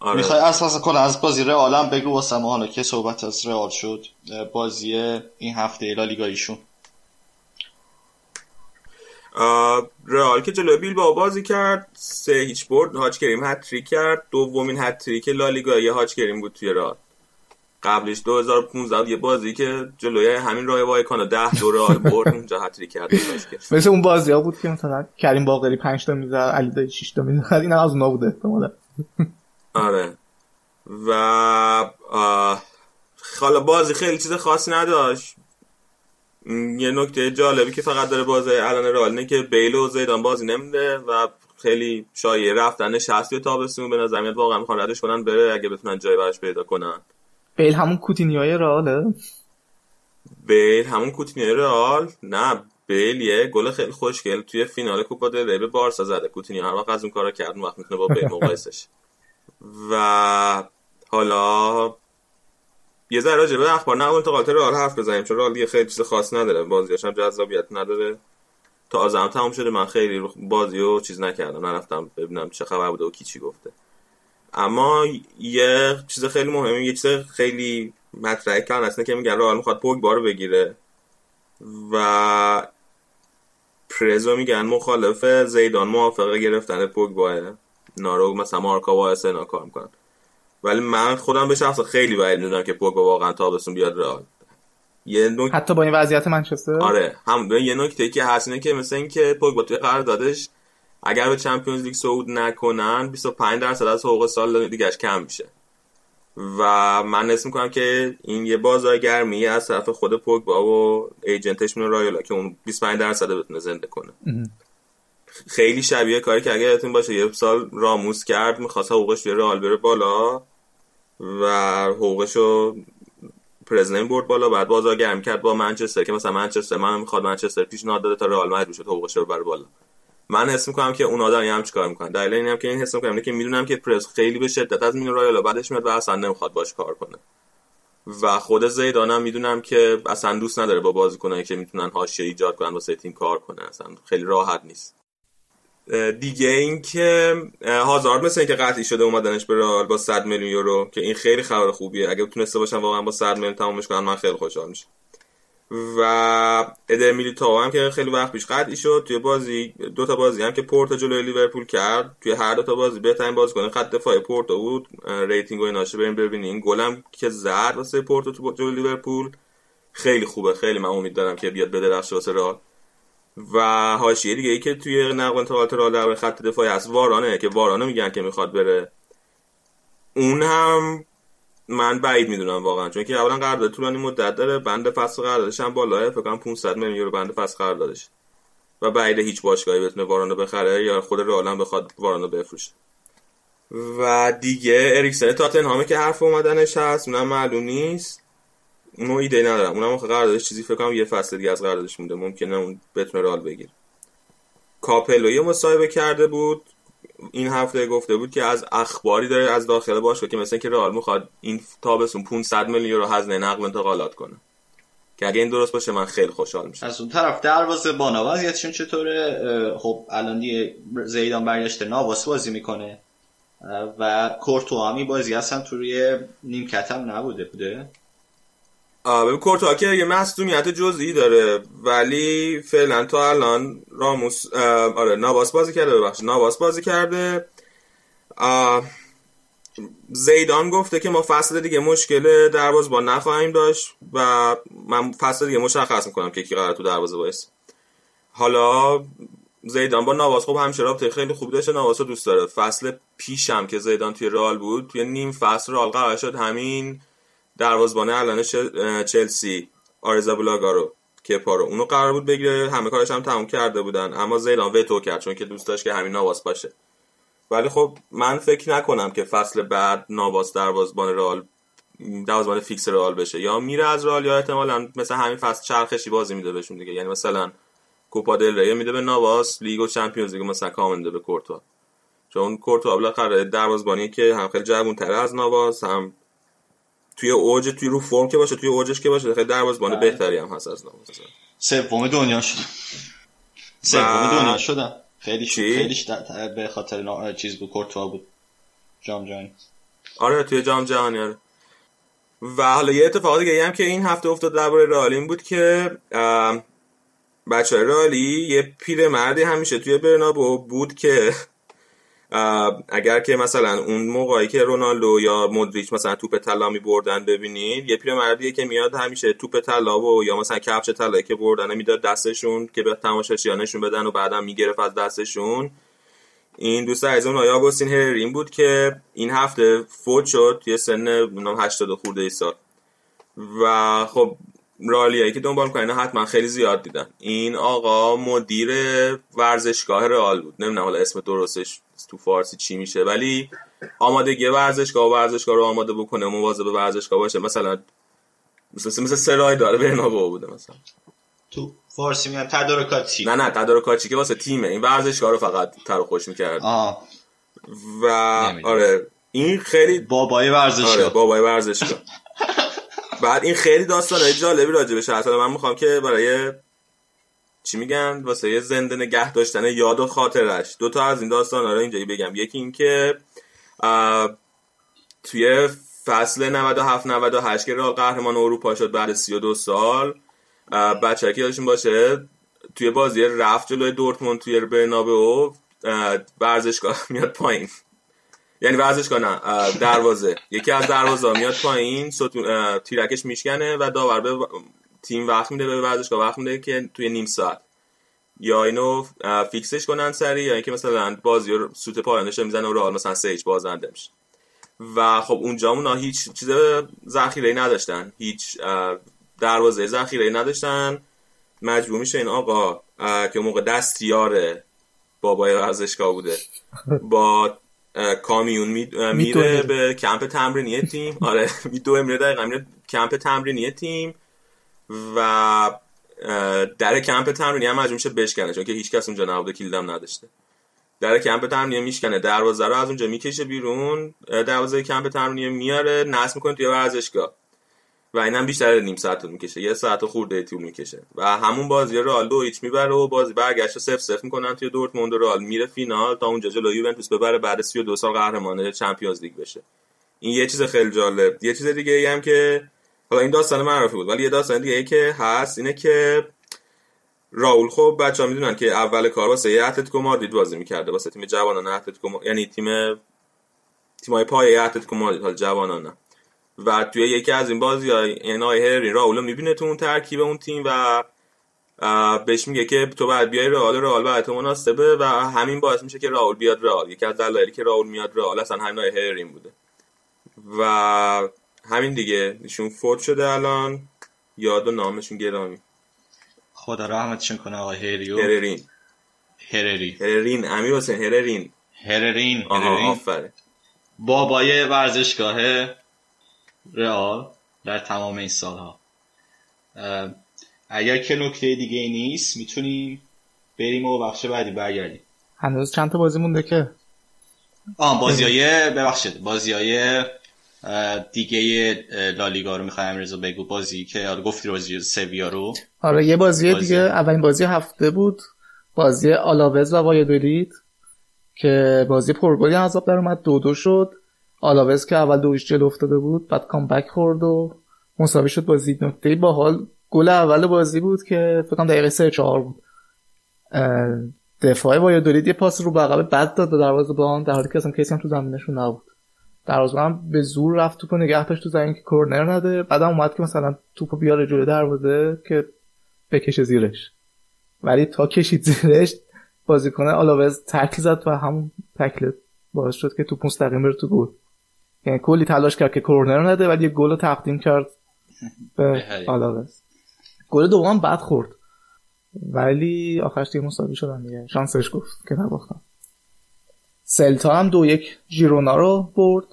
آره. می‌خوای اساس کن از بازی رئال بگو واسه ما حالا که صحبت از رئال شد بازی این هفته لالیگاییشون رئال که جلوی بیل با بازی کرد سه هیچ برد هاچ کریم هتریک کرد. دومین هتریک لالیگایی هاچ کریم بود توی رئال. قبلش 2015 یه بازی که جلوی همین راه وایکانا 10 دو رئال برد اونجا هتریک کرد. مثل اون بازی ها بود که مثلا کریم باقری 5 تا می‌زد علی دایی 6 تا می‌زد این از اونها بوده احتمالاً. آره. و حالا بازی خیلی چیز خاصی نداشت. یه نکته جالبی که فقط داره بازی الان رئال که بیل و زیدان بازی نمیده و خیلی شایعه رفتن و تابستون به نظر میاد واقعا می‌خوان ردش کنن بره اگه بتونن جای براش پیدا کنن. بیل همون کوتینیوی رئاله؟ بیل همون کوتینیوی رئال؟ نه بیل یه گل خیلی خوشگل توی فینال کوپا دل ری به بارسا زده. کوتینیو هر وقت از اون کارا کرد وقت می‌تونه با بیل مقایسش. و حالا یه ذره راجع به اخبار نه انتقالات رئال حرف بزنیم چون رئال دیگه خیلی چیز خاص نداره. بازیش هم جذابیت نداره. تا هم تموم شده من خیلی بازی رو چیز نکردم نرفتم ببینم چه خبر بوده و کی چی گفته. اما یه چیز خیلی مهمه یه چیز خیلی مطرح کردن اصلا که میگن رئال می‌خواد پوگبا رو بگیره و پرزو میگن مخالف زیدان موافقه گرفتن پوگبا. نارو مثلا مارکا با اسنا کار می‌کنن. ولی من خودم به شخص خیلی بعید می‌دونم که پوگبا واقعا تابستون بیاد رئال. یه. حتی با این وضعیت منچستر؟ آره هم یه نکته که هست اینه که مثل اینکه پوگبا توی قراردادش اگر به چمپیونز لیگ صعود نکنن 25 درصد از حقوق سال دیگهش کم میشه. و من اسم می‌کنم که این یه بازارگرمی از طرف خود پوگبا و ایجنتش من رایولا که اون 25 درصد بتونه زنده کنه. خیلی شبیه کاری که اگه یادتون باشه یه سال راموس کرد می‌خواست حقوقش توی رئال بره بالا و حقوقش رو پرزنین برد بالا بعد بازارگرمی کرد با منچستر که مثلا منچستر من می‌خواد منچستر پیشنهاد داده تا رئال مجبور شد حقوقش رو بره بالا. من حس می‌کنم که اون آدم هم چیکار می‌کنن دلیل اینم که این حس می‌کنم که می‌دونم که پرس خیلی به شدت از مین رایالا بعدش میاد و اصلا نمی‌خواد باش کار کنه. و خود زیدانم می‌دونم که اصلا دوست نداره با بازیکنایی که می‌تونن حاشیه ایجاد کنن واسه تیم کار کنه. اصلا خیلی راحت نیست. دیگه این که هازارد مثل اینکه قطعی شده اومدنش به رئال با 100 میلیون یورو که این خیلی خبر خوبیه. اگه تونسته باشن واقعا با 100 میلیون تمامش کنن من خیلی خوشحال میشم. و ادر میلیتائو هم که خیلی وقت پیش قطعی شد توی بازی دو تا بازی هم که پورتو جلوی لیورپول کرد. توی هر دو تا بازی بهترین بازیکن خط دفاع پورتو بود. rating و ایناش بریم ببینین گلم که زد واسه پورتو تو جلوی لیورپول. خیلی خوبه. خیلی من امید دارم که بیاد بدرخشه واسه رئال. و حاشیه دیگه ای که توی نقل انتقالات رئال در خط دفاعی هست. وارانه که وارانه میگن که می‌خواد بره. اون هم من بعید می‌دونم واقعا چون که اولا قرارداد طولانی مدت داره بند فصل قراردادش هم بالاه فکر کنم 500 میلیون یورو بند فصل قراردادش. و بعید هیچ باشگاهی بتونه وارانو بخره یا خود رئال بخواد وارانو بفروشه. و دیگه اریکسن تاتنهامه که حرف اومدنش هست اونم معلوم نیست. اونو ایده ندارم. اونم قراردادش چیزی فکر کنم یه فصل دیگه از قراردادش مونده. ممکنه اون بتونه رئال بگیره. کاپلو مصاحبه کرده بود. این هفته گفته بود که از اخباری داره از داخل باشه که مثلا که رئال می‌خواد این تابستون 500 میلیون یورو هزینه نقل انتقالات کنه. که اگه این درست باشه من خیلی خوشحال میشم. از اون طرف دروازه بانا وضعیتشون چطوره؟ خب الان دیگه زیدان برگشته ناواس بازی می‌کنه. و کورتو همی بازی اصلا توی نیمکت هم نبوده بوده؟ ببین کورتوا که یه مصدومیت جزئی داره ولی فعلا تا الان راموس آره نواس بازی کرده ببخشید نواس بازی کرده. زیدان گفته که ما فصل دیگه مشکل دروازه با نخواهیم داشت و من فصل دیگه مشخص می‌کنم که کی قرار تو دروازه باشه. حالا زیدان با نواس خب همیشه رابطه خیلی خوب داشته نواس رو دوست داره. فصل پیشم که زیدان توی رئال بود توی نیم فصل رئال قرار شد همین دروازه‌بانه الان چلسی آریزابالاگا رو کپا رو اونو قرار بود بگیره. همه کارش هم تموم کرده بودن. اما زیدان وتو کرد چون که دوست داشت که همین نواس باشه. ولی خب من فکر نکنم که فصل بعد نواس دروازبان رئال دروازبان فیکس رئال بشه. یا میره از رئال یا احتمالا مثل همین فصل چرخشی بازی میده بهشون دیگه. یعنی مثلا کوپا دل ری میده به نواس لیگ و چمپیونز لیگ مثلا کامل میده به کورتوا. چون کورتوا بالاخره دروازبانی که هم خیلی جوان تر از نواس هم توی اوج توی رو فرم که باشه توی اوجش که باشه خیلی دروازه‌بان بله. بهتری هم هست از نواس سوم دنیا شد سوم دنیا شدن خیلی خیلی به خاطر چیز بود کورتوا بود. جام جهانی. آره توی جام جهانی آره. و حالا یه اتفاق دیگه هم که این هفته افتاد درباره رئال بود که بچه رالی یه پیرمردی همیشه توی برنابو بود که اگر که مثلا اون موقعی که رونالدو یا مودریچ مثلا توپ طلا می بردن ببینید یه پیرمردیه که میاد همیشه توپ طلا و یا مثلا کفش طلایی که بردن می‌داد دستشون که به تماشاچیانشون بدن و بعدا می‌گرفت از دستشون. این دوست عزیزم آیا آگوستین هررین بود که این هفته فوت شد یه سن 80 خورده ای سال. و خب رالیایی که دنبال کنین حتما خیلی زیاد دیدن. این آقا مدیر ورزشگاه رئال بود. نمی‌دونم حالا اسم درستش تو فارسی چی میشه ولی آمادگی ورزشگاه و ورزشگاه رو آماده بکنه مواظب ورزشگاه باشه. مثلا مثلا مثل سرای داره برنابو بوده مثلا. تو فارسی میگن تدارکاتی. نه نه تدارکاتی که واسه تیمه. این ورزشگاه رو فقط تر خوش می‌کرد. و آره این خیلی بابای ورزشگاه. آره بابای ورزشگاه. بعد این خیلی داستان جالبی راجع بشه اصلا من می‌خوام که برای چی میگن؟ واسه یه زنده نگه داشتن یاد و خاطرش. دو تا از این داستان رو اینجایی بگم. یکی این که توی فصل 97 98 که رئال قهرمان اروپا شد بعد 32 سال بچه که یادشون باشه توی بازی رفت جلوی دورتموند توی برنابئو ورزشگاه میاد پایین. یعنی ورزشگاه نه دروازه. یکی از دروازه میاد پایین تیرکش میشکنه و داور به تیم وقت میده به ورزشگاه وقت میده که توی نیم ساعت. یا اینو فیکسش کنن سری یا اینکه مثلا بازی رو سوت پایانش می‌زنه و رئال مثلا سه بازنده میشه. و خب اونجا اونا هیچ چیز ذخیره نداشتن. هیچ دروازه ذخیره نداشتن. مجبور میشه این آقا که موقع دستیار بابای ورزشگاه بوده با کامیون میره به کمپ تمرینی تیم. آره دو میره دقیقا میره کمپ تمرینی تیم و در کمپ تمرینی هم مجبور میشه بشکنه چون که هیچ کس اونجا نبوده کلیدم نداشته. در کمپ تمرینی میشکنه دروازه رو از اونجا می‌کشه بیرون دروازه کمپ تمرینی میاره نصب می‌کنه توی ورزشگاه. و اینم بیشتر نیم ساعت طول می‌کشه. یه ساعت خورده طول می‌کشه. و همون بازی رئال دو هیچ می‌بره و بازی برگشت صفر صفر می‌کنن توی دورتموند و رئال میره فینال تا اونجا جلو یوونتوس ببره بعد 32 سال قهرمان چمپیونز لیگ بشه. این یه چیز خیلی جالب. یه چیز دیگه ای هم که حالا این داستان معرفی بود ولی یه داستان دیگه ای که هست اینه که راول خب بچه‌ها می‌دونن که اول کار واسه یه اتلتیکو مادرید بازی می‌کرده واسه تیم جوانان اتلتیکو یعنی تیم تیمای پای اتلتیکو مادرید حال جوانان و توی یکی از این بازی های این هری راولو می‌بینه تو اون ترکیب اون تیم و بهش میگه که تو باید بیای رئال رئال برای تو مناسبه و همین باعث میشه که راول بیاد رئال. یکی از دلایلی که راول میاد رئال اصلا همین هری بوده. و همین دیگه. ایشون فوت شده الان. یاد و نامشون گرامی. خدا رحمتشون کنه آقای هریو. هررین. هرری. هررین. امیر حسین هررین. هررین آها آفره. بابای ورزشگاه رئال در تمام این سالها. اگر که نکته دیگه نیست می‌تونیم بریم و بخش بعدی برگردیم. هنوز چند تا بازی مونده که؟ آه بازی های ببخشید بازی های دیگه لالیگا رو می‌خوایم رضا بگو. بازی که آره گفتی بازی سویا رو. آره یه بازی, بازی, دیگه اولین بازی هفته بود. بازی آلاوز و وایدولید که بازی پرگلی عذاب در اومد دو دو شد. آلاوز که اول دویش جلو افتاده بود بعد کامبک خورد و مساوی شد بازی. نکته با حال گل اول بازی بود که فکر دقیقه 3 4 بود. دفاع وایدولید یه پاس رو عقب بد داد به دروازه بان در حالی که اصلا کسی هم تو زمینشون نبود. دروازه هم به زور رفت توپو نگه داشت تو زمین که کورنر نده. بعدم اومد که مثلا توپو بیاره جلو دروازه که بکشه زیرش. ولی تا کشید زیرش بازیکن آلاوز تکل زد و همون تکل باعث شد که توپ مستقیم بره تو گل. یعنی کلی تلاش کرد که کورنر نده ولی یه گل رو تقدیم کرد به آلاوز. گل دوم بعد خورد. ولی آخرش دیگه مساوی شدن دیگه. شانسش گفت که نباختن. سلتا هم دو یک ژیرونا رو برد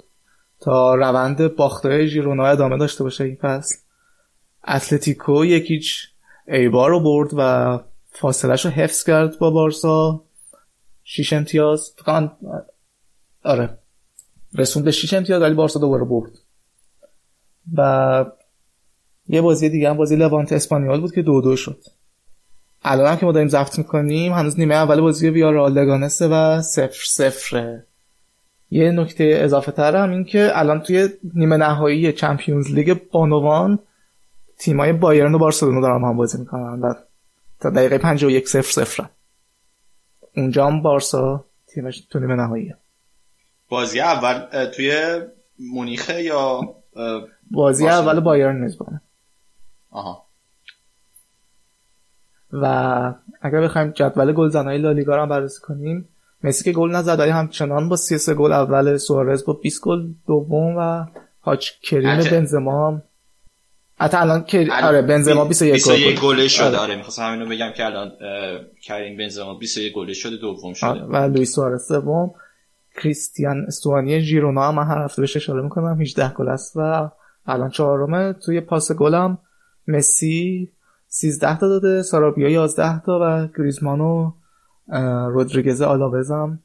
تا روند باخته ژیرونا ادامه داشته باشه این فصل. اتلتیکو یکیچ ایبار رو برد و فاصلش رو حفظ کرد با بارسا. شیش امتیاز. آره. رسوند به شیش امتیاز ولی بارسا دوباره برد. و یه بازی دیگه هم بازی لوانت اسپانیال بود که دو دو شد. الان هم که ما داریم زفت می‌کنیم هنوز نیمه اول بازی ویارال لگانسه و صفر صفره. یه نکته اضافه تر هم این که الان توی نیمه نهایی چمپیونز لیگ بانوان تیمای بایرن و بارسلونا دارن هم بازی می‌کنن و تا دقیقه 51 صفر صفر اونجا هم بارسا تیمش تو نیمه نهاییه بازی اول توی مونیخه یا بازی اول بایرن میزبانه آها. و اگر بخوایم جدول گلزنهای لالیگا رو هم بررسی کنیم مسی که گل نزد ولی همچنان با 33 گل اول سوارز با 20 گل دوم و هاچ کریم بنزما هم؟ حتی الان که آره بنزما 21 گل 21 گل شده. آره, آره می‌خواستم اینو بگم که الان کریم بنزما 21 گل شده دوم شده. و لوئیس سوارز سوم. کریستیان استوانی ژیرونا هم هر هفته بهش اشاره می‌کنم 18 گل است و الان چهارمه. توی پاس گلم مسی 13 تا داده سارابیا 11 تا و گریزمان و رودریگز آلاوز هم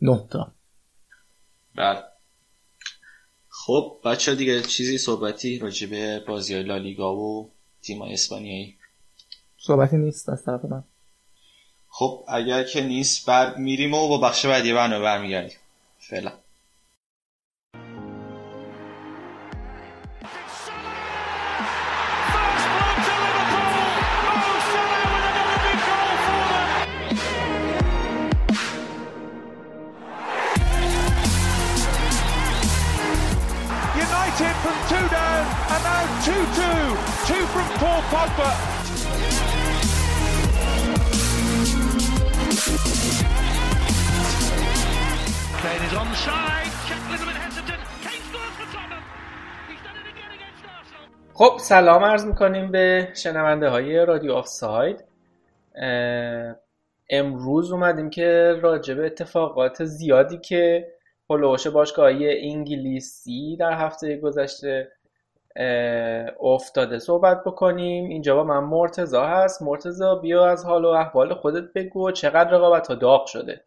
9 تا. بله. خب بچه دیگه چیزی صحبتی راجع به بازی لالیگا و تیم اسپانیایی؟ صحبتی نیست از طرف من. خب اگر که نیست بعد میریم و با بخش بعدی برنامه برمیگردیم. fälla. United from two down and now 2-2, two, two, two from Paul Pogba is on side. Little hesitant. Kane scores for Tottenham. خب سلام عرض می‌کنیم به شنونده های رادیو آف ساید امروز اومدیم که راجع به اتفاقات زیادی که پلوش باشگاهی انگلیسی در هفته گذشته افتاده صحبت بکنیم اینجا با من مرتضی هست مرتضی بیا از حال و احوال خودت بگو چقدر رقابت ها داغ شده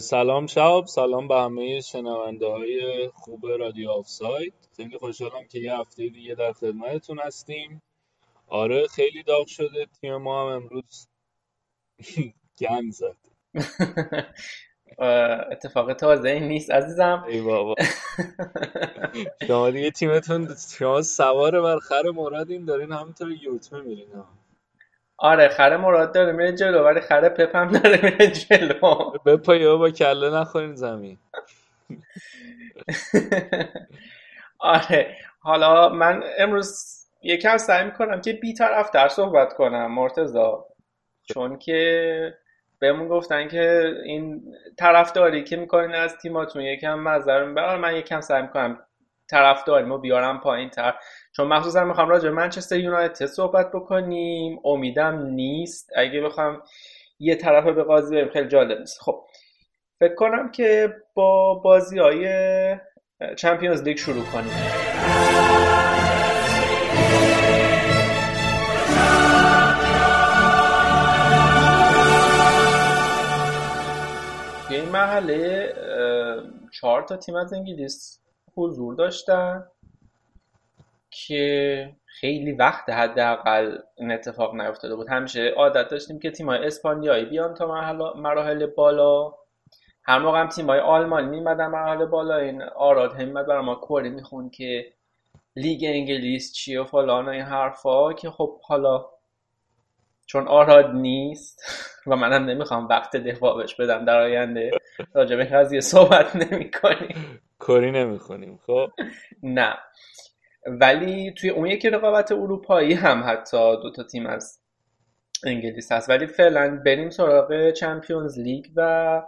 سلام شهاب سلام به همه شنونده های خوب رادیو آف ساید خیلی خوشحالم که یه هفته دیگه در خدمتتون هستیم. آره خیلی داغ شده تیم ما هم امروز گند زد. اتفاق تازه این نیست عزیزم. ای بابا. شما دیگه تیمتون شما سوار بر خر مرادین دارین همینطور یوتمه میرین. آره خر مراد داره میره جلو ولی خر پپ هم داره میره جلو. بپایه با کله نخورین زمین. آره حالا من امروز یکم سعی می‌کنم که بی طرف در صحبت کنم مرتزا چون که بهمون گفتن که این طرفداری که می‌کنین از تیماتون یکم مذر می‌برن من یکم سعی می‌کنم طرفداریمو بیارم پایین تر چون مخصوصا می‌خوام راجع منچستر یونایتد صحبت بکنیم. امیدم نیست. اگه بخوام یه طرف به قاضی بریم خیلی جالب نیست. خب فکر کنم که با بازی های چمپیونز لیگ شروع کنیم. این محله چهار تا تیم از انگلیس حضور داشتن. که خیلی وقت حداقل این اتفاق نیفتاده بود. همیشه عادت داشتیم که تیمای اسپانیایی بیان تا مراحل بالا. هر موقع هم تیمای آلمانی میمدن مراحل بالا این آراد هم برای ما کوری میخون که لیگ انگلیس چیه و فلان و این حرفا که خب حالا چون آراد نیست و منم نمی‌خوام وقت دفاع بهش بدم در آینده راجع به قضیه صحبت نمی کنیم کاری نمی خب؟ نه. ولی توی اون یکی رقابت اروپایی هم حتی دو تا تیم از انگلیس هست. ولی فعلا بریم سراغ چمپیونز لیگ و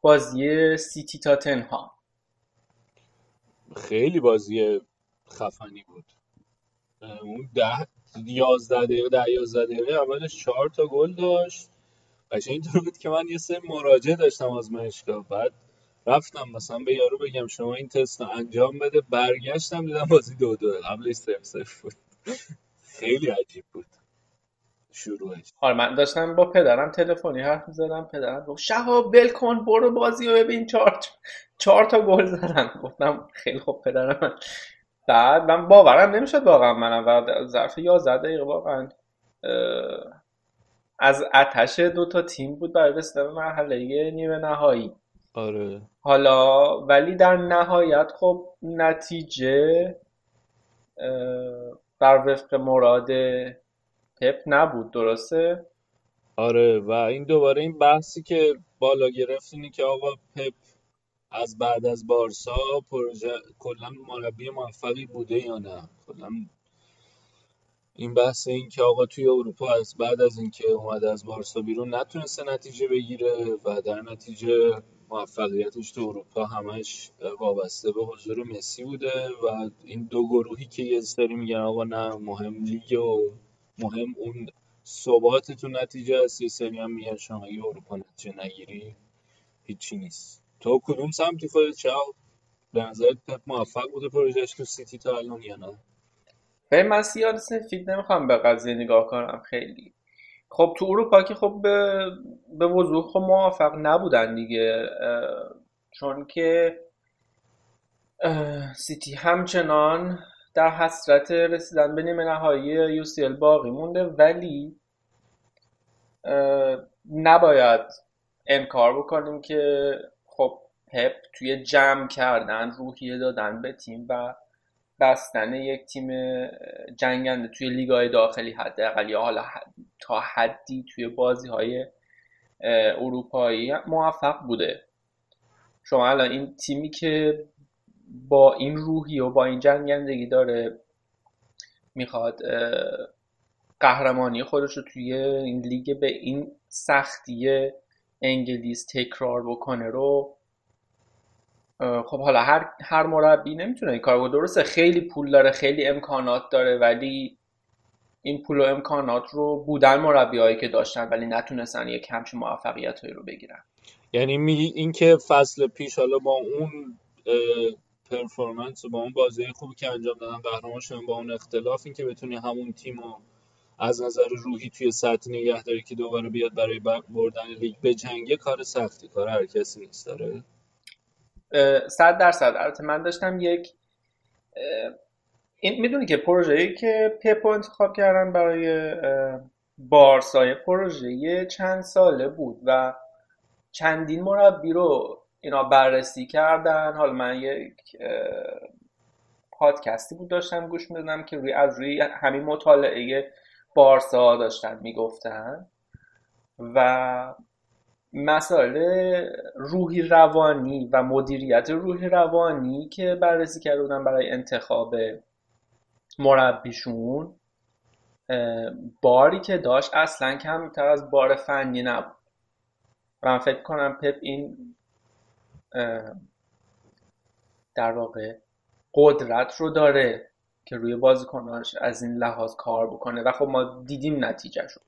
بازی سیتی تا تنها خیلی بازی خفنی بود. اون ده یازده دقیقه ده یازده دقیقه اولش چهار تا گل داشت. قشنگ اینطور بود که من یه سری مراجعه داشتم آزمایشگاه بعد رفتم مثلا به یارو بگم شما این تست رو انجام بده برگشتم دیدم بازی دو دو قبلش صفر صفر بود. خیلی عجیب بود. شروعش. آره من داشتم با پدرم تلفنی حرف می‌زدم پدرم گفت شهاب ول کن برو بازی رو ببین چهار چهار تا گل زدن. گفتم خیلی خوب پدرم بعد من باورم نمی‌شد واقعا منم و ظرف 11 دقیقه واقعا از اتش دو تا تیم بود برای رسیدن مرحله نیمه نهایی. آره. حالا ولی در نهایت خب نتیجه بر وفق مراد پپ نبود درسته؟ آره و این دوباره این بحثی که بالا گرفت اینه که آقا پپ از بعد از بارسا پروژه کلا مربی موفقی بوده یا نه؟ کلا این بحث این که آقا توی اروپا از بعد از اینکه اومده از بارسا بیرون نتونسته نتیجه بگیره و در نتیجه موفقیتش تو اروپا همش وابسته به حضور مسی بوده و این دو گروهی که یه سری میگن آقا نه مهم لیگ و مهم اون ثبات تو نتیجه است. یه سری هم میگن شما اگه اروپا نتیجه نگیری. هیچی نیست. تو کدوم سمتی خودت چه به نظرت پپ موفق بوده پروژهش تو سیتی تا الان یا نه؟ ببین سیاه سفید نمی‌خوام به قضیه نگاه کنم خیلی. خب تو اروپا که خب به, به وضوح خب موفق نبودن دیگه چون که سیتی همچنان در حسرت رسیدن به نیمه نهایی UCL باقی مونده ولی نباید انکار بکنیم که خب پپ توی جمع کردن روحیه دادن به تیم و بستن یک تیم جنگنده توی لیگای داخلی حداقل یا حالا تا حدی توی بازی های اروپایی موفق بوده. شما الان این تیمی که با این روحی و با این جنگندگی داره می‌خواد قهرمانی خودش رو توی این لیگ به این سختی انگلیس تکرار بکنه رو خب حالا هر هر مربی نمی‌تونه این کارو درسته خیلی پول داره خیلی امکانات داره ولی این پول و امکانات رو بودن مربی هایی که داشتن ولی نتونستن یک همچین موفقیت هایی رو بگیرن. یعنی میگی اینکه فصل پیش حالا با اون پرفورمنس و با اون بازی خوبی که انجام دادن قهرمان شدن با اون اختلاف اینکه بتونی همون تیم رو از نظر روحی توی سطح نگه داری که دوباره بیاد برای بردن لیگ به جنگه کار سختی کار هر کسی نیست داره؟ صد درصد. البته من داشتم یک این می‌دونی که پروژه‌ای که پپو انتخاب کردن برای بارسای پروژه چند ساله بود و چندین مربی رو اینا بررسی کردن. حالا من یک پادکستی بود داشتم گوش می‌دادم که روی از روی همین مطالعه بارسا داشتن می‌گفتن و مسائل روحی روانی و مدیریت روحی روانی که بررسی کرده بودن برای انتخاب مربیشون باری که داشت اصلا کمتر از بار فنی نبود. من فکر کنم پپ این در واقع قدرت رو داره که روی بازیکناش از این لحاظ کار بکنه. و خب ما دیدیم نتیجه شد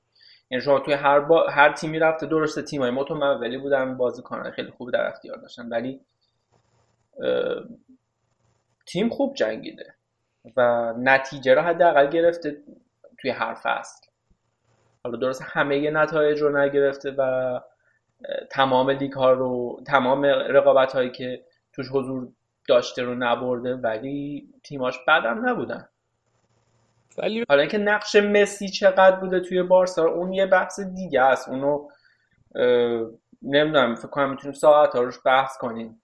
یعنی شما توی هر با... هر تیمی رفته درسته تیمای متمولی بودن بازیکنان خیلی خوب در اختیار داشتن. ولی تیم خوب جنگیده. و نتیجه رو حداقل گرفته توی هر فصل حالا درست همه نتایج رو نگرفته و تمام لیگ ها رو تمام رقابت هایی که توش حضور داشته رو نبرده ولی تیماش بدم نبودن. ولی حالا اینکه نقش مسی چقدر بوده توی بارسا اون یه بحث دیگه است. اونو نمی‌دونم فکر کنم می‌تونیم ساعت ها روش بحث کنیم.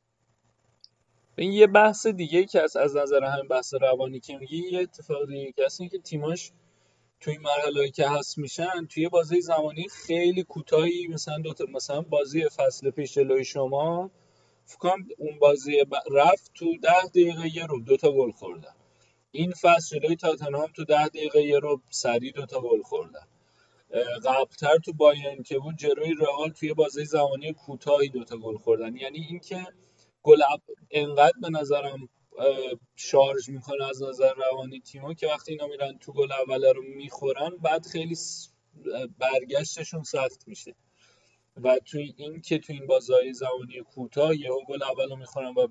این یه بحث دیگه که از از نظر همین بحث روانی که میگی یه اتفاق دیگه که هست که تیماش توی مرحله که هست میشن توی بازی زمانی خیلی کوتاهی مثلا دو مثلا بازی فصل پیش جلوی شما فکر اون بازی رفت تو ده دقیقه یه رو دو تا گل خوردن این فصل جلوی تاتنهام تو ده دقیقه یه رو سریع دو تا گل خوردن قبلتر تو باین که بود جلوی رئال توی بازی زمانی کوتاهی دو تا گل خوردن. یعنی اینکه گل انقدر به نظرم شارژ می‌کنه از نظر روانی تیمو که وقتی اینا میرن تو گل اوله رو می‌خورن بعد خیلی برگشتشون سخت میشه. و توی این که توی این بازهای زمانی کوتاه یهو گل اول رو می‌خورن و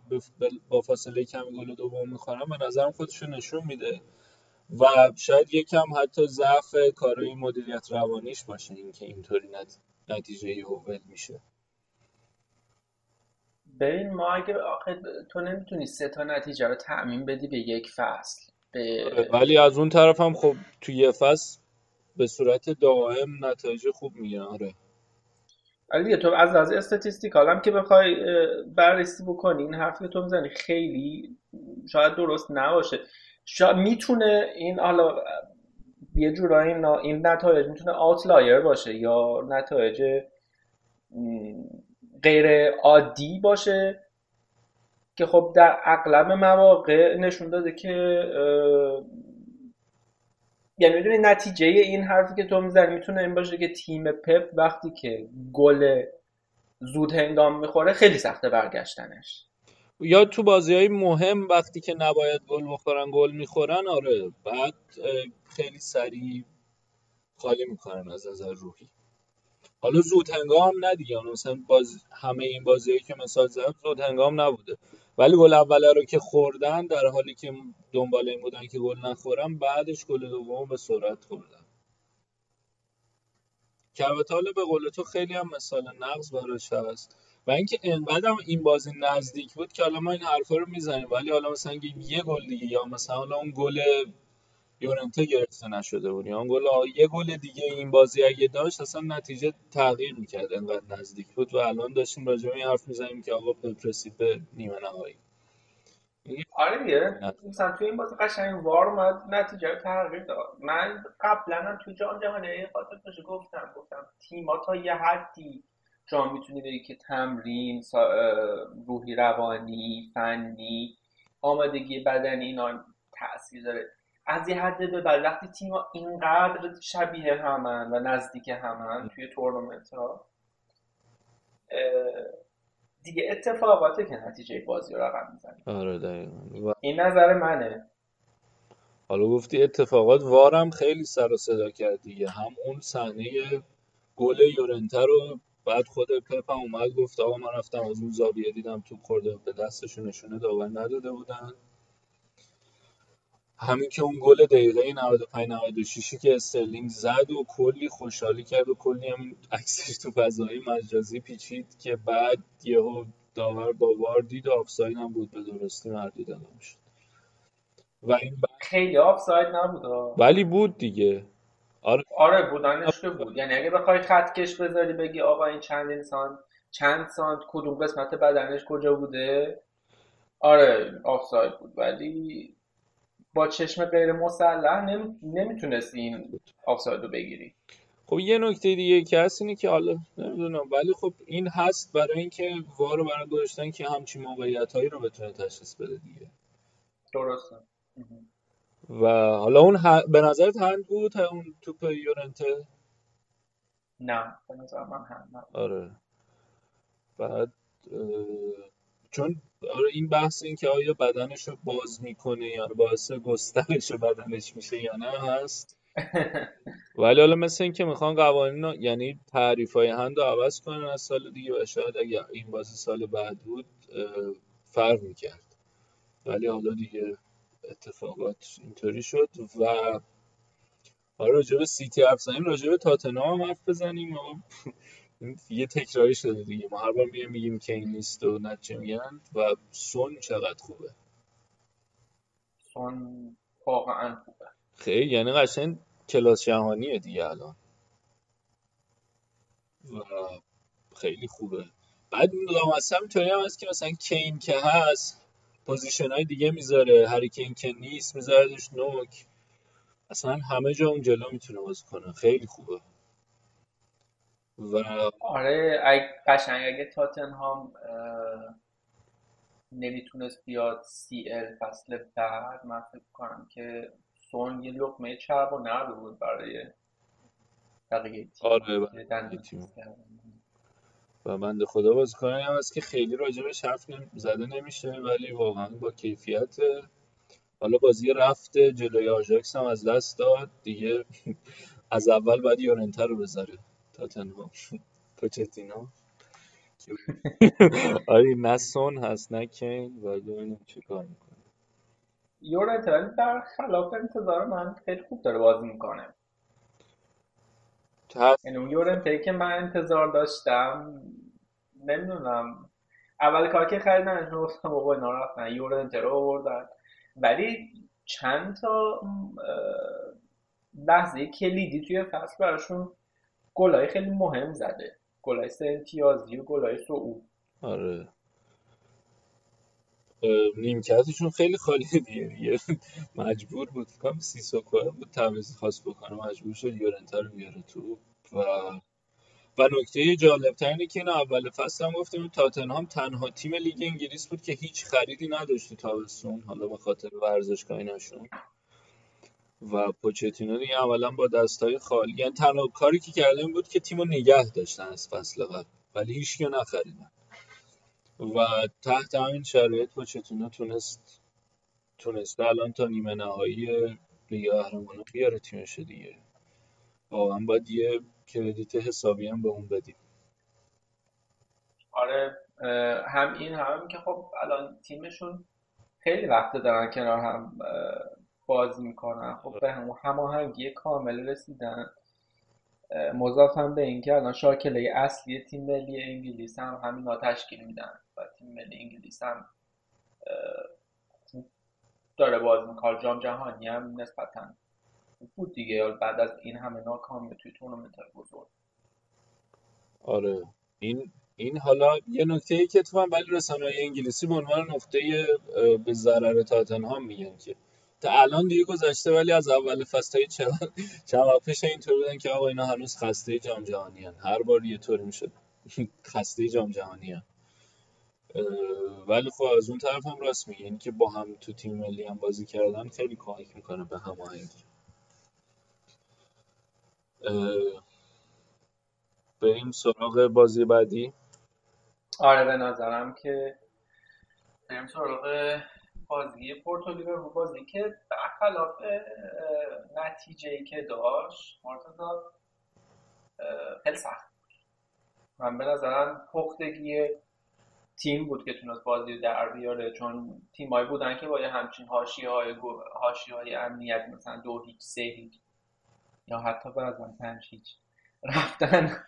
با فاصله کمی گل دوم می‌خورن به نظرم خودشون نشون میده. و شاید یکم حتی ضعف کارهای مدیریت روانیش باشه اینکه اینطوری نتیجه یهو میشه. ببین ما اگه آخه تو نمی‌تونی سه تا نتیجه رو تعمین بدی به یک فصل. به... آره، ولی از اون طرف هم خب تو یه فصل به صورت دائم نتایج خوب میاره ولی دیگه تو از از استاتیستیکال هم که بخوای بررسی بکنی این حرفی تو می‌زنی خیلی شاید درست نباشه. شاید می‌تونه این حالا یه جورایی این نتایج می‌تونه آوتلایر باشه یا نتایج غیر عادی باشه که خب در اغلب مواقع نشون داده که یعنی می‌دونی نتیجه این حرفی که تو می‌زنی می‌تونه این باشه که تیم پپ وقتی که گل زود هنگام می‌خوره خیلی سخته برگشتنش. یا تو بازی های مهم وقتی که نباید گل بخورن گل می‌خورن آره بعد خیلی سریع خالی می‌کنن از نظر روحی. حالا زود هنگام نه دیگه. مثلا باز همه این بازیایی که مثال زدم زود هنگام نبوده. ولی گل اوله رو که خوردن در حالی که دنبال این بودن که گل نخورن بعدش گل دوم به سرعت خوردن که به قول تو خیلی هم مثال نقض براش هست. و اینکه انقدر این بازی نزدیک بود که حالا ما این حرفا رو می‌زنیم. ولی حالا مثلا یه گل دیگه یا مثلا اون گل یورنته گرفته نشده بود. یا گل یه گل دیگه این بازی اگه داشت اصلا نتیجه تغییر می‌کرد انقدر نزدیک بود و الان داشتیم راجع به این حرف می‌زنیم که آقا پپ رسید به نیمه نهایی. آره دیگه. مثلا توی این بازی قشنگ وار اومد نتیجه رو تغییر داد. من قبلا هم تو جام جهانی خاطر گفتم گفتم تیما تا یه حدی شما می‌تونی بگی که تمرین روحی روانی فنی آمادگی بدنی اینا تاثیر داره. از یه حد به بعد وقتی تیم اینقدر شبیه همن و نزدیک همن توی تورنمنت ها دیگه اتفاقاته که نتیجه بازی رو رقم می‌زنه. آره دقیقا. این نظر منه. حالا گفتی اتفاقات وارم خیلی سر و صدا کرد دیگه. هم اون صحنه گل یورنته رو بعد خود پپ هم اومد گفت آقا من رفتم از اون زاویه دیدم تو خورده به دستشون نشونه داور نداده بودن. همین که اون گل دقیقه 95 96 که استرلینگ زد و کلی خوشحالی کرد و کلی هم عکسش تو فضای مجازی پیچید که بعد یهو داور با وار دید آفساید هم بود به درستی مردود دادم شد و این بعد... خیلی آفساید نبود ولی بود دیگه. آره. آره بودنش که بود. یعنی اگه بخوای خط کش بذاری بگی آقا این چند انسان چند سانت کدوم قسمت بدنش کجا بوده؟ آره آفساید بود. ولی با چشم غیر مسلح نمی... نمی‌تونستی این آفساید رو بگیری. خب یه نکته دیگه که هست اینه که حالا نمی‌دونم ولی خب این هست برای اینکه وار رو برای گذاشتن که همچین موقعیت هایی رو بتونه تشخیص بده دیگه. درسته. و حالا اون ه... به نظرت هند بود؟ اون توپ یورنته نه به نظر من هند آره. بعد چون آره این بحث این که آیا بدنش رو باز می‌کنه یا باعث گسترش بدنش میشه یا نه هست. ولی حالا مثل این که می‌خوان قوانین یعنی تعریف های هند رو عوض کنن از سال دیگه و شاید اگر این بازی سال بعد بود فرق می‌کرد. ولی حالا دیگه اتفاقات اینطوری شد و حالا راجع به سیتی راجع به تاتنهام حرف بزنیم. یه تکراری شده دیگه. ما هر بار میگیم میگیم که این نیست و نتیجه میگن و سون چقدر خوبه. سون واقعا خوبه. خیلی یعنی قشنگ کلاس جهانیه دیگه الان. و خیلی خوبه. بعد لامصب اینطوری هم هست که مثلا کین که هست position های دیگه می‌ذاره. هری کین که نیست میذاردش نوک. اصلا همه جا اون جلو می‌تونه بازی کنه. خیلی خوبه. و آره قشنگ اگه تاتنهام نمی‌تونست بیاد CL فصل بعد من فکر کنم که سون یه لقمه چرب و نرم بود برای بقیه تیم. آره و بنده خدا بازیکنی هم هست که خیلی راجبش حرف زده نمیشه ولی واقعا با کیفیت حالا بازی رفته جلوی آژاکس هم از دست داد. دیگه از اول باید یورنتر رو بذاره. تاتنهام پوچتینو آره نه سون هست نه کین و ببینیم چه کار می‌کنه. یورنتر در خلاف انتظار من خیلی خوب داره بازی می‌کنه. یعنی اون یورنتری که من انتظار داشتم نمی‌دونم. اول کار که خریدنش گفتم بابا اینا رفتن یورنتر رو آوردن. ولی چند تا لحظه کلیدی توی فصل براشون گلای خیلی مهم زده. گلای سه امتیازی و گلای صعود آره. نیمکتشون خیلی خالی دیگه. مجبور بود. کام سیسوکو بود. تعویض خاص بکنه. مجبور شد یورنتا رو بیاره تو. و و نکته جالب اینه که این اول فصل هم گفتیم تاتنهام تنها تیم لیگ انگلیس بود که هیچ خریدی نداشت تو تابستون حالا به خاطر ورزشگاهی نشون. و پوچتینو دیگه اولا با دستای خالی یعنی تنها کاری که کرده بود که تیمو نگه داشتن از فصل قبل ولی هیچ نخریدن. و تحت همین شرایط پوچتینو تونست تونست الان تا نیمه نهایی لیگ قهرمانان بیاره تیمش دیگه. واقعا باید یه کردیت حسابی هم به اون بدیم. آره هم این هم که خب الان تیمشون خیلی وقت دارن کنار هم بازی می‌کنن. خب به همون هماهنگی کامل رسیدن. مضاف هم به اینکه الان شاکله اصلی تیم ملی انگلیس هم همین تشکیل میدن و تیم ملی انگلیس هم داره بازی می‌کنه جام جهانی هم نسبتا بود دیگه. بعد از این همه ناکامی توی تورنمنت بزرگ. آره. این این حالا یه نکته ای که تو هم ولی رسانه‌های انگلیسی به عنوان نقطه به ضرر تاتنهام میگن که تا الان دیگه گذشته ولی از اول فصل های چند پیش اینطور بودن که آقا اینا هنوز خسته جام جهانی. هر بار یه طوری می‌شد خسته جام جهانی. ولی خب از اون طرف هم راست میگه این که با هم تو تیم ملی هم بازی کردن خیلی کمک می‌کنه به هماهنگی بریم سراغ بازی بعدی آره به نظرم که بریم سراغ بازی پورتو لیورپول بازی که برخلاف نتیجه ای که داشت مرتضا خیلی سخت من به نظرم پختگی تیم بود که تونست بازی در بیاره چون تیمایی بودن که با یه همچین هاشی های هاشی های امنیت مثلا دو هیچ سه هیچ یا حتی بعضا پنج هیچ رفتن.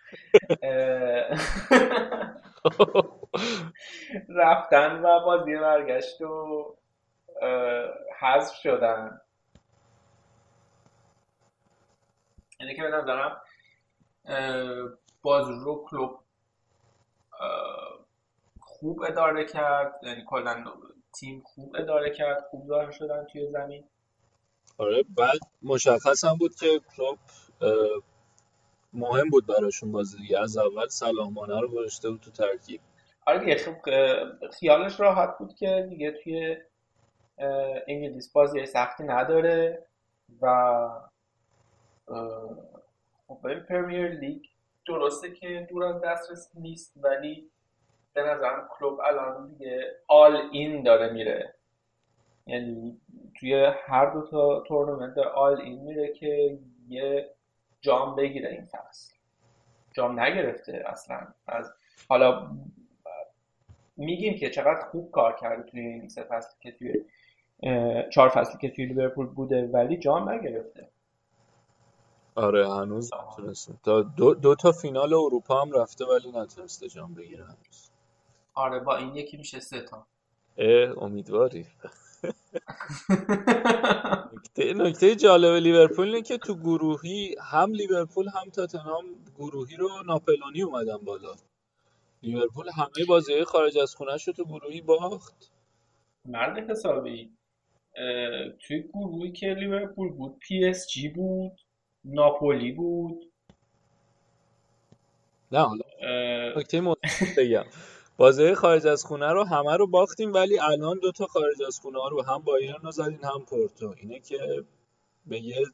رفتن و بازی برگشت و حذف شدن. یعنی که به نظرم باز رو کلوب خوب اداره کرد. یعنی کلا تیم خوب اداره کرد خوب ظاهر شدن توی زمین. آره بعد مشخص هم بود که کلوب مهم بود براشون بازی دیگه. از اول سلامانه رو گذاشته بود تو ترکیب. آره دیگه خب خیالش راحت بود که دیگه توی انگلیس بازی سختی نداره و خب پرمیر لیگ درسته که دور از دسترس نیست ولی به نظرم کلوب الان دیگه آل این داره میره. یعنی توی هر دو تا تورنمنت آل این میره که یه جام بگیره این فصل. جام نگرفته اصلا. از حالا میگیم که چقدر خوب کار کرده توی این سه فصلی که توی چهار فصلی که توی لیورپول بوده ولی جام نگرفته. آره هنوز نتونسته. تا دو, دو تا فینال اروپا هم رفته ولی نتونسته جام بگیره. هنوز آره با این یکی میشه سه تا. امیدواری. نکته نکته جالب لیورپول اینه که تو گروهی هم لیورپول هم تاتنهام گروهی رو ناپلونی اومدن بالا. لیورپول همه بازی خارج از خونهش رو تو گروهی باخت. مرد حسابی. توی گروهی که لیورپول بود پی اس جی بود ناپولی بود. نه حالا نکته بگم. بازی خارج از خونه رو همه رو باختیم ولی الان دوتا خارج از خونه رو هم بایرن رو هم پورتو. اینه که به یه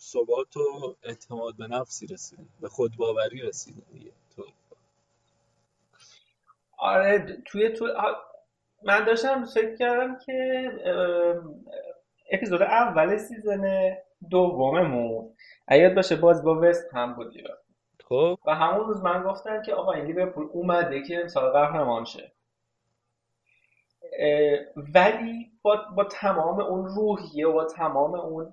ثبات و اعتماد به نفسی رسیدیم به خودباوری رسیدیم دیگه. تو آره توی تو من داشتم فکر کردم که اپیزود اول سیزن دوممون اگر باشه باز با وست هم بود خب. و همون روز من گفتم که آقا این لیورپول اومده که امسال قهرمان شه. ولی با, با تمام اون روحیه و با تمام اون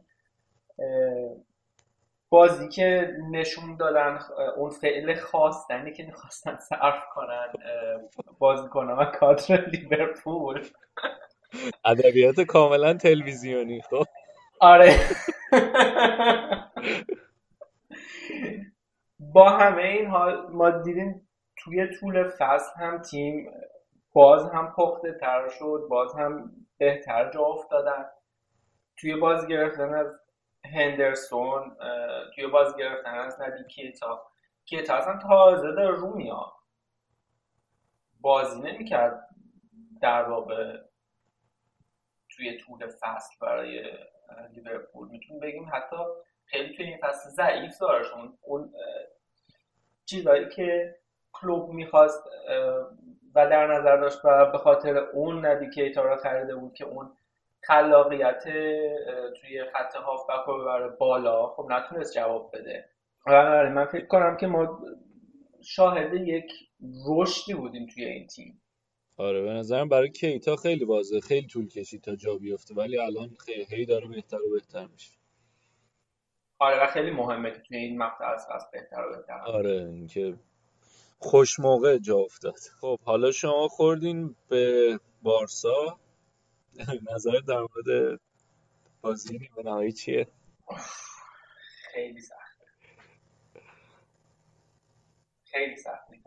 بازی که نشون دادن اون فعل خواستنی که می‌خواستن صرف کنن بازیکنان و کادر لیورپول. ادبیات کاملا تلویزیونی خب. آره. با همه این حال ما دیدیم توی طول فصل هم تیم باز هم پخته تر شد باز هم بهتر جا افتادن. توی باز گرفتن از هندرسون توی باز گرفتن. از ندی کیتا. کیتا اصلا تازه داره رو میاد. بازی نمی‌کرد در واقع توی طول فصل برای لیورپول. می‌تونیم بگیم حتی خیلی توی این فصل ضعیف دارشون اون چیزایی که کلوب می‌خواست و در نظر داشت و به خاطر اون ندیکیتار رو خریده بود که اون خلاقیت توی خط هافبک رو ببره بالا. خب نتونست جواب بده. من فکر کنم که ما شاهد یک رشدی بودیم توی این تیم. آره به نظرم برای کیتا خیلی واضحه. خیلی طول کشید تا جا بیفته ولی الان خیلی هی داره بهتر و بهتر میشه. آره و خیلی مهمه که توی این مقطع از فصل بهتر و بهتر آره اینکه خوش موقع جا افتاد. خب حالا شما خوردین به بارسا. نظر در مورد بازی نیمه نهایی چیه؟ خیلی سخته خیلی سخته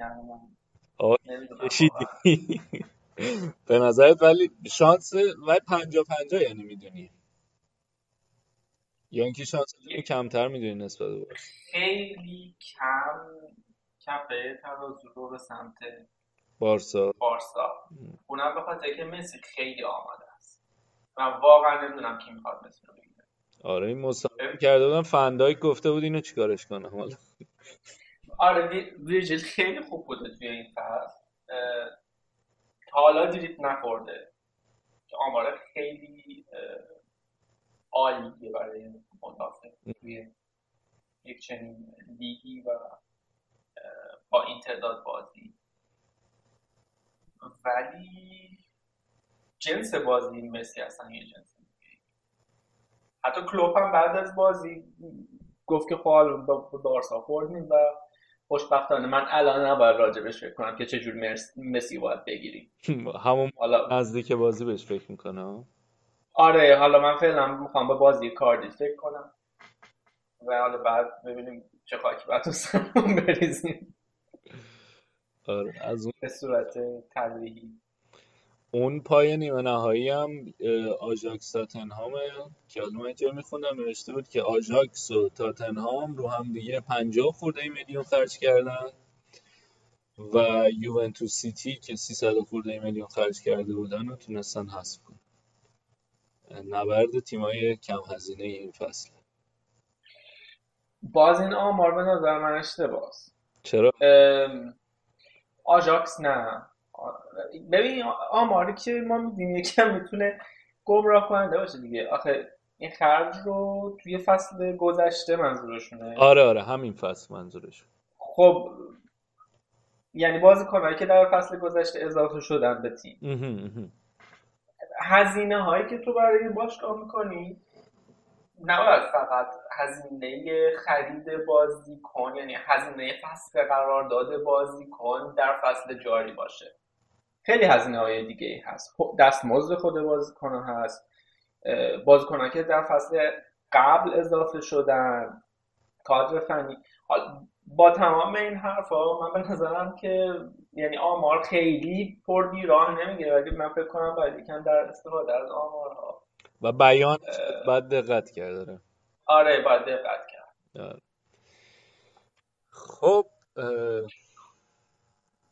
کشیدی. به نظرت ولی شانس ولی پنجا پنجا یعنی می‌دونی. یا اینکه شانس کمتر می‌دونی نسبت به خیلی کم کفه ترازو رو به سمت بارسا. بارسا. اونم به خاطر که مسی خیلی آماده و واقعا نمی‌دونم کی می‌خواد مسی رو بگیره. آره این مصاحبه کرده بودم فندایک گفته بود اینو چیکارش کنم؟ حالا آره ویرجیل خیلی خوب بوده توی این فصل. تا حالا دریپ نخورده. که آمار خیلی عالیه برای مدافع توی یک چنین لیگی و با این تعداد بازی. ولی جنس بازی مسی اصلا یه جنس حتی کلوپ هم بعد از بازی گفت که خب با بارسا خوردیم و خوشبختانه من الان نباید راجبش فکر کنم که چجور مسی باید بگیریم. همون حالا نزدیک بازی بهش فکر می‌کنم آره حالا من فعلا می‌خوام به بازی کاردی فکر کنم. و حالا بعد ببینیم چه خاکی باید تو بریزیم. آره از اون به صورت تدریجی اون پای نیمه نهایی هم آژاکس تاتنهام که حالا من اینجا میخوندم نوشته بود که آژاکس و تاتنهام رو هم دیگه 50 خورده میلیون خرج کردن. و یوونتوس سیتی که 300 خورده میلیون خرج کرده بودن و تونستن حذف کنن. نبرد تیمای کم هزینه این فصل. باز این آمار به نظر من اشتباه چرا؟ آژاکس نه. ببین آماری که ما میدیم یکم می‌تونه گمراه کننده باشه دیگه. آخه این خرج رو توی فصل گذشته منظورشونه. آره آره همین فصل منظورش خب یعنی بازی کنایی که در فصل گذشته اضافه شدن به تیم. هزینه هایی که تو برای باشگاه می‌کنی نباید فقط هزینه خرید بازیکن یعنی هزینه فصل قرارداد بازیکن در فصل جاری باشه. خیلی هزینه های دیگه هست. دستمزد خود بازیکن هست. بازیکن که در فصل قبل اضافه شدن کادر فنی. با تمام این حرفا من به نظرم که یعنی آمار خیلی پر بیراه نمی‌گیره. ولی من فکر کنم باید یکم در استفاده از آمارها. و بیان باید دقت کرده آره. باید دقت کرد. آره. خب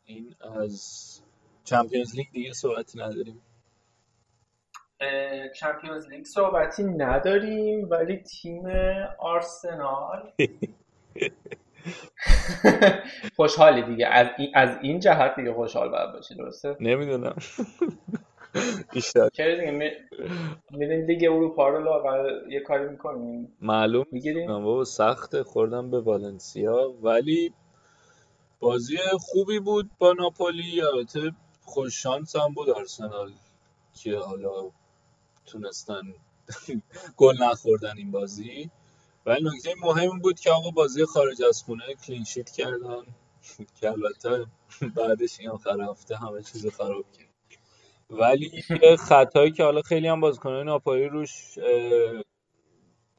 این از چمپیونز لیگ دیگه صحبتی نداریم. چمپیونز لیگ صحبتی نداریم ولی تیم آرسنال. خوشحالی دیگه. از این, از این جهت دیگه خوشحال باید باشی درسته؟ نمی‌دونم. چرا دیگه میریم لیگ اروپا رو لاغر یه کاری می‌کنیم؟ معلوم می‌گیریم؟ بابا سخت خوردم به والنسیا. ولی بازی خوبی بود با ناپولی. البته خوش شانس هم بود آرسنال که حالا تونستن گل نخوردن این بازی. ولی نکته مهم بود که آقا بازی خارج از خونه کلینشیت کردن. که البته بعدش این آخر هفته همه چیز خراب کرد. ولی خطایی که حالا خیلی هم بازیکنان ناپایی روش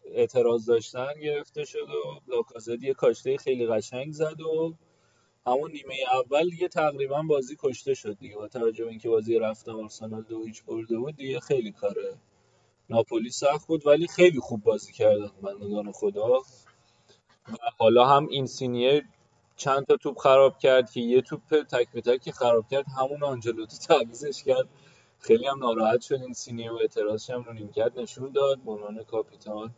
اعتراض داشتن گرفته شد و لاکازت یه کاشته خیلی قشنگ زد و همون نیمه اول دیگه تقریبا بازی کشته شد دیگه. با توجه به اینکه بازی رفتم آرسنال دو هیچ برده بود دیگه خیلی کاره ناپولی سخت بود ولی خیلی خوب بازی کردن بندگان خدا. و حالا هم این سینیه چند تا توپ خراب کرد که یه توپ تک به تک خراب کرد همون آنجلوتی تعویزش کرد. خیلی هم ناراحت شد این سینیه و اعتراضش هم رو نیمکت نشون داد. به عنوان کاپیتان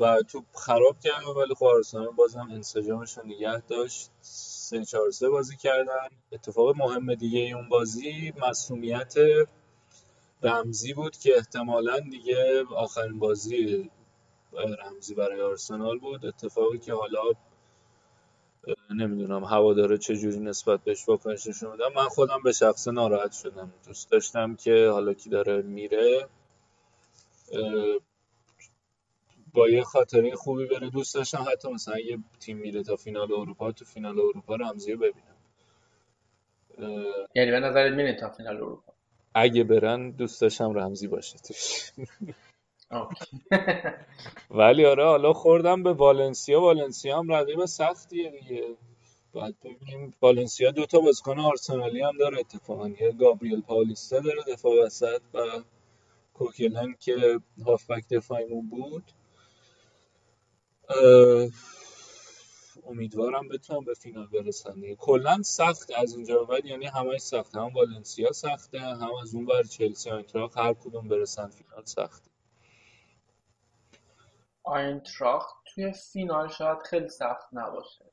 و توپ خراب کردن ولی خب آرسنال بازم انسجامش رو نگه داشت. سه چهار سه بازی کردن. اتفاق مهم دیگه اون بازی مسئولیت رمزی بود که احتمالا دیگه آخرین بازی رمزی برای آرسنال بود. اتفاقی که حالا نمی‌دونم هواداره چجوری نسبت بهش واکنش نشون من خودم به شخص ناراحت شدم. دوست داشتم که حالا کی داره میره. با یه خاطره خوبی بره. دوست داشتم حتی مثلا یه تیم میره تا فینال اروپا تو فینال اروپا رمزی رو ببینم. یعنی به نظرت میره تا فینال اروپا؟ اگه برن دوست داشتم رمزی باشه توش. ولی آره حالا خوردم به والنسیا. والنسیا هم رقیب سختیه دیگه. باید ببینیم. والنسیا دو تا بازیکن آرسنالی هم داره اتفاقا. یه گابریل پاولیستا داره دفاع وسط و کوکلن که هافبک دفاعیمون بود. امیدوارم بتونم به فینال برسن کلا سخت از اینجا بعد یعنی همش سخته. هم والنسیا سخته هم از اون بر چلسی آینتراخت هر کدوم برسن فینال سخته. آینتراخت توی فینال شاید خیلی سخت نباشه.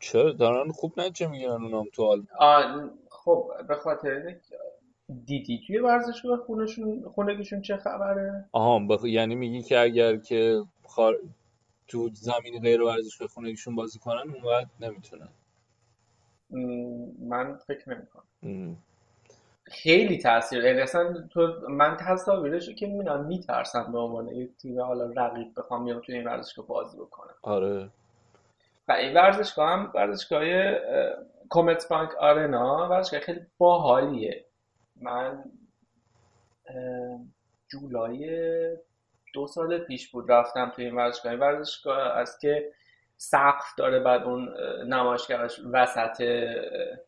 چرا؟ دارن خوب نتیجه می‌گیرن اونام تو حال خب به خاطر دیدی توی ورزشگاه خونشون خونگیشون چه خبره؟ آها بخ... یعنی میگی که اگر که خار... تو زمین غیر ورزشگاه خونگیشون بازی کنن اون وقت نمی‌تونن. من فکر نمی‌کنم. خیلی تاثیر یعنی اصلا تو من تصاویرشو که می‌بینم میترسم به عنوان یک تیم حالا رقیب بخوام بیام توی این ورزشگاه بازی بکنم. آره. و این ورزشگاه هم ورزشگاه کومت بانک آرنا ورزشگاه خیلی باحالیه. من جولای دو سال پیش بود رفتم توی این ورزشگاه. این ورزشگاه است که سقف داره بعد اون نمایشگرش وسط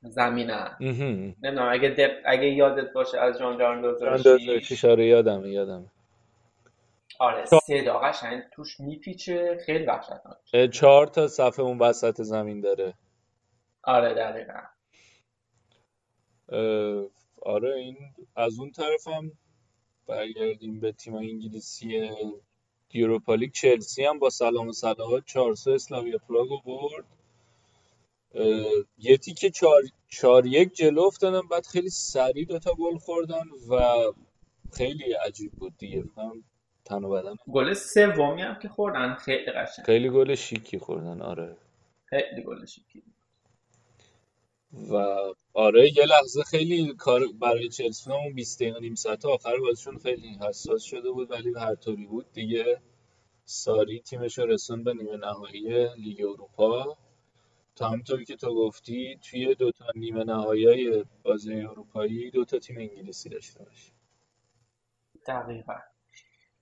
زمینه. نمی‌دونم اگه دب... اگه یادت باشه از جان جان آره یادم یادم. آره صدا قشنگ توش میپیچه خیلی وحشتناک. چهار تا صفحه اون وسط زمین داره. آره دقیقا. آره این از اون طرف هم برگردیم به تیم انگلیسی یوروپا لیگ. چلسی هم با سلام و صلوات 4 اسلاویا پراگ برد. یه تیکه چار, چار یک جلو افتادن بعد خیلی سریع دوتا گل خوردن و خیلی عجیب بود دیگه. هم تن و بدن گل سومی هم که خوردن خیلی قشنگ. خیلی گل شیکی خوردن آره. خیلی گل شیکی و آره یه لحظه خیلی کار برای چلسی اون 20 دقیقه نیم ساعت آخر بازیشون خیلی حساس شده بود ولی هر طوری بود دیگه. ساری تیمش رسون به نیمه نهایی لیگ اروپا. تا همطوری که تو گفتی توی دوتا نیمه نهایی بازی اروپایی دوتا تیم انگلیسی داشته باشه. دقیقا.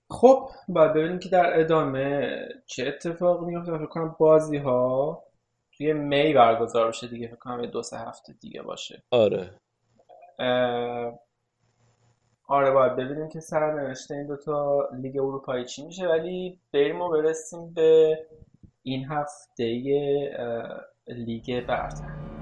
خب باید ببینیم که در ادامه چه اتفاق میفته فکر کنم بازی ها توی می برگزار بشه دیگه فکر کنم دو سه هفته دیگه باشه. آره. آره باید ببینیم که سرنوشت این دوتا لیگ اروپایی چی میشه. ولی بریم و برسیم به این هفته لیگ برتر.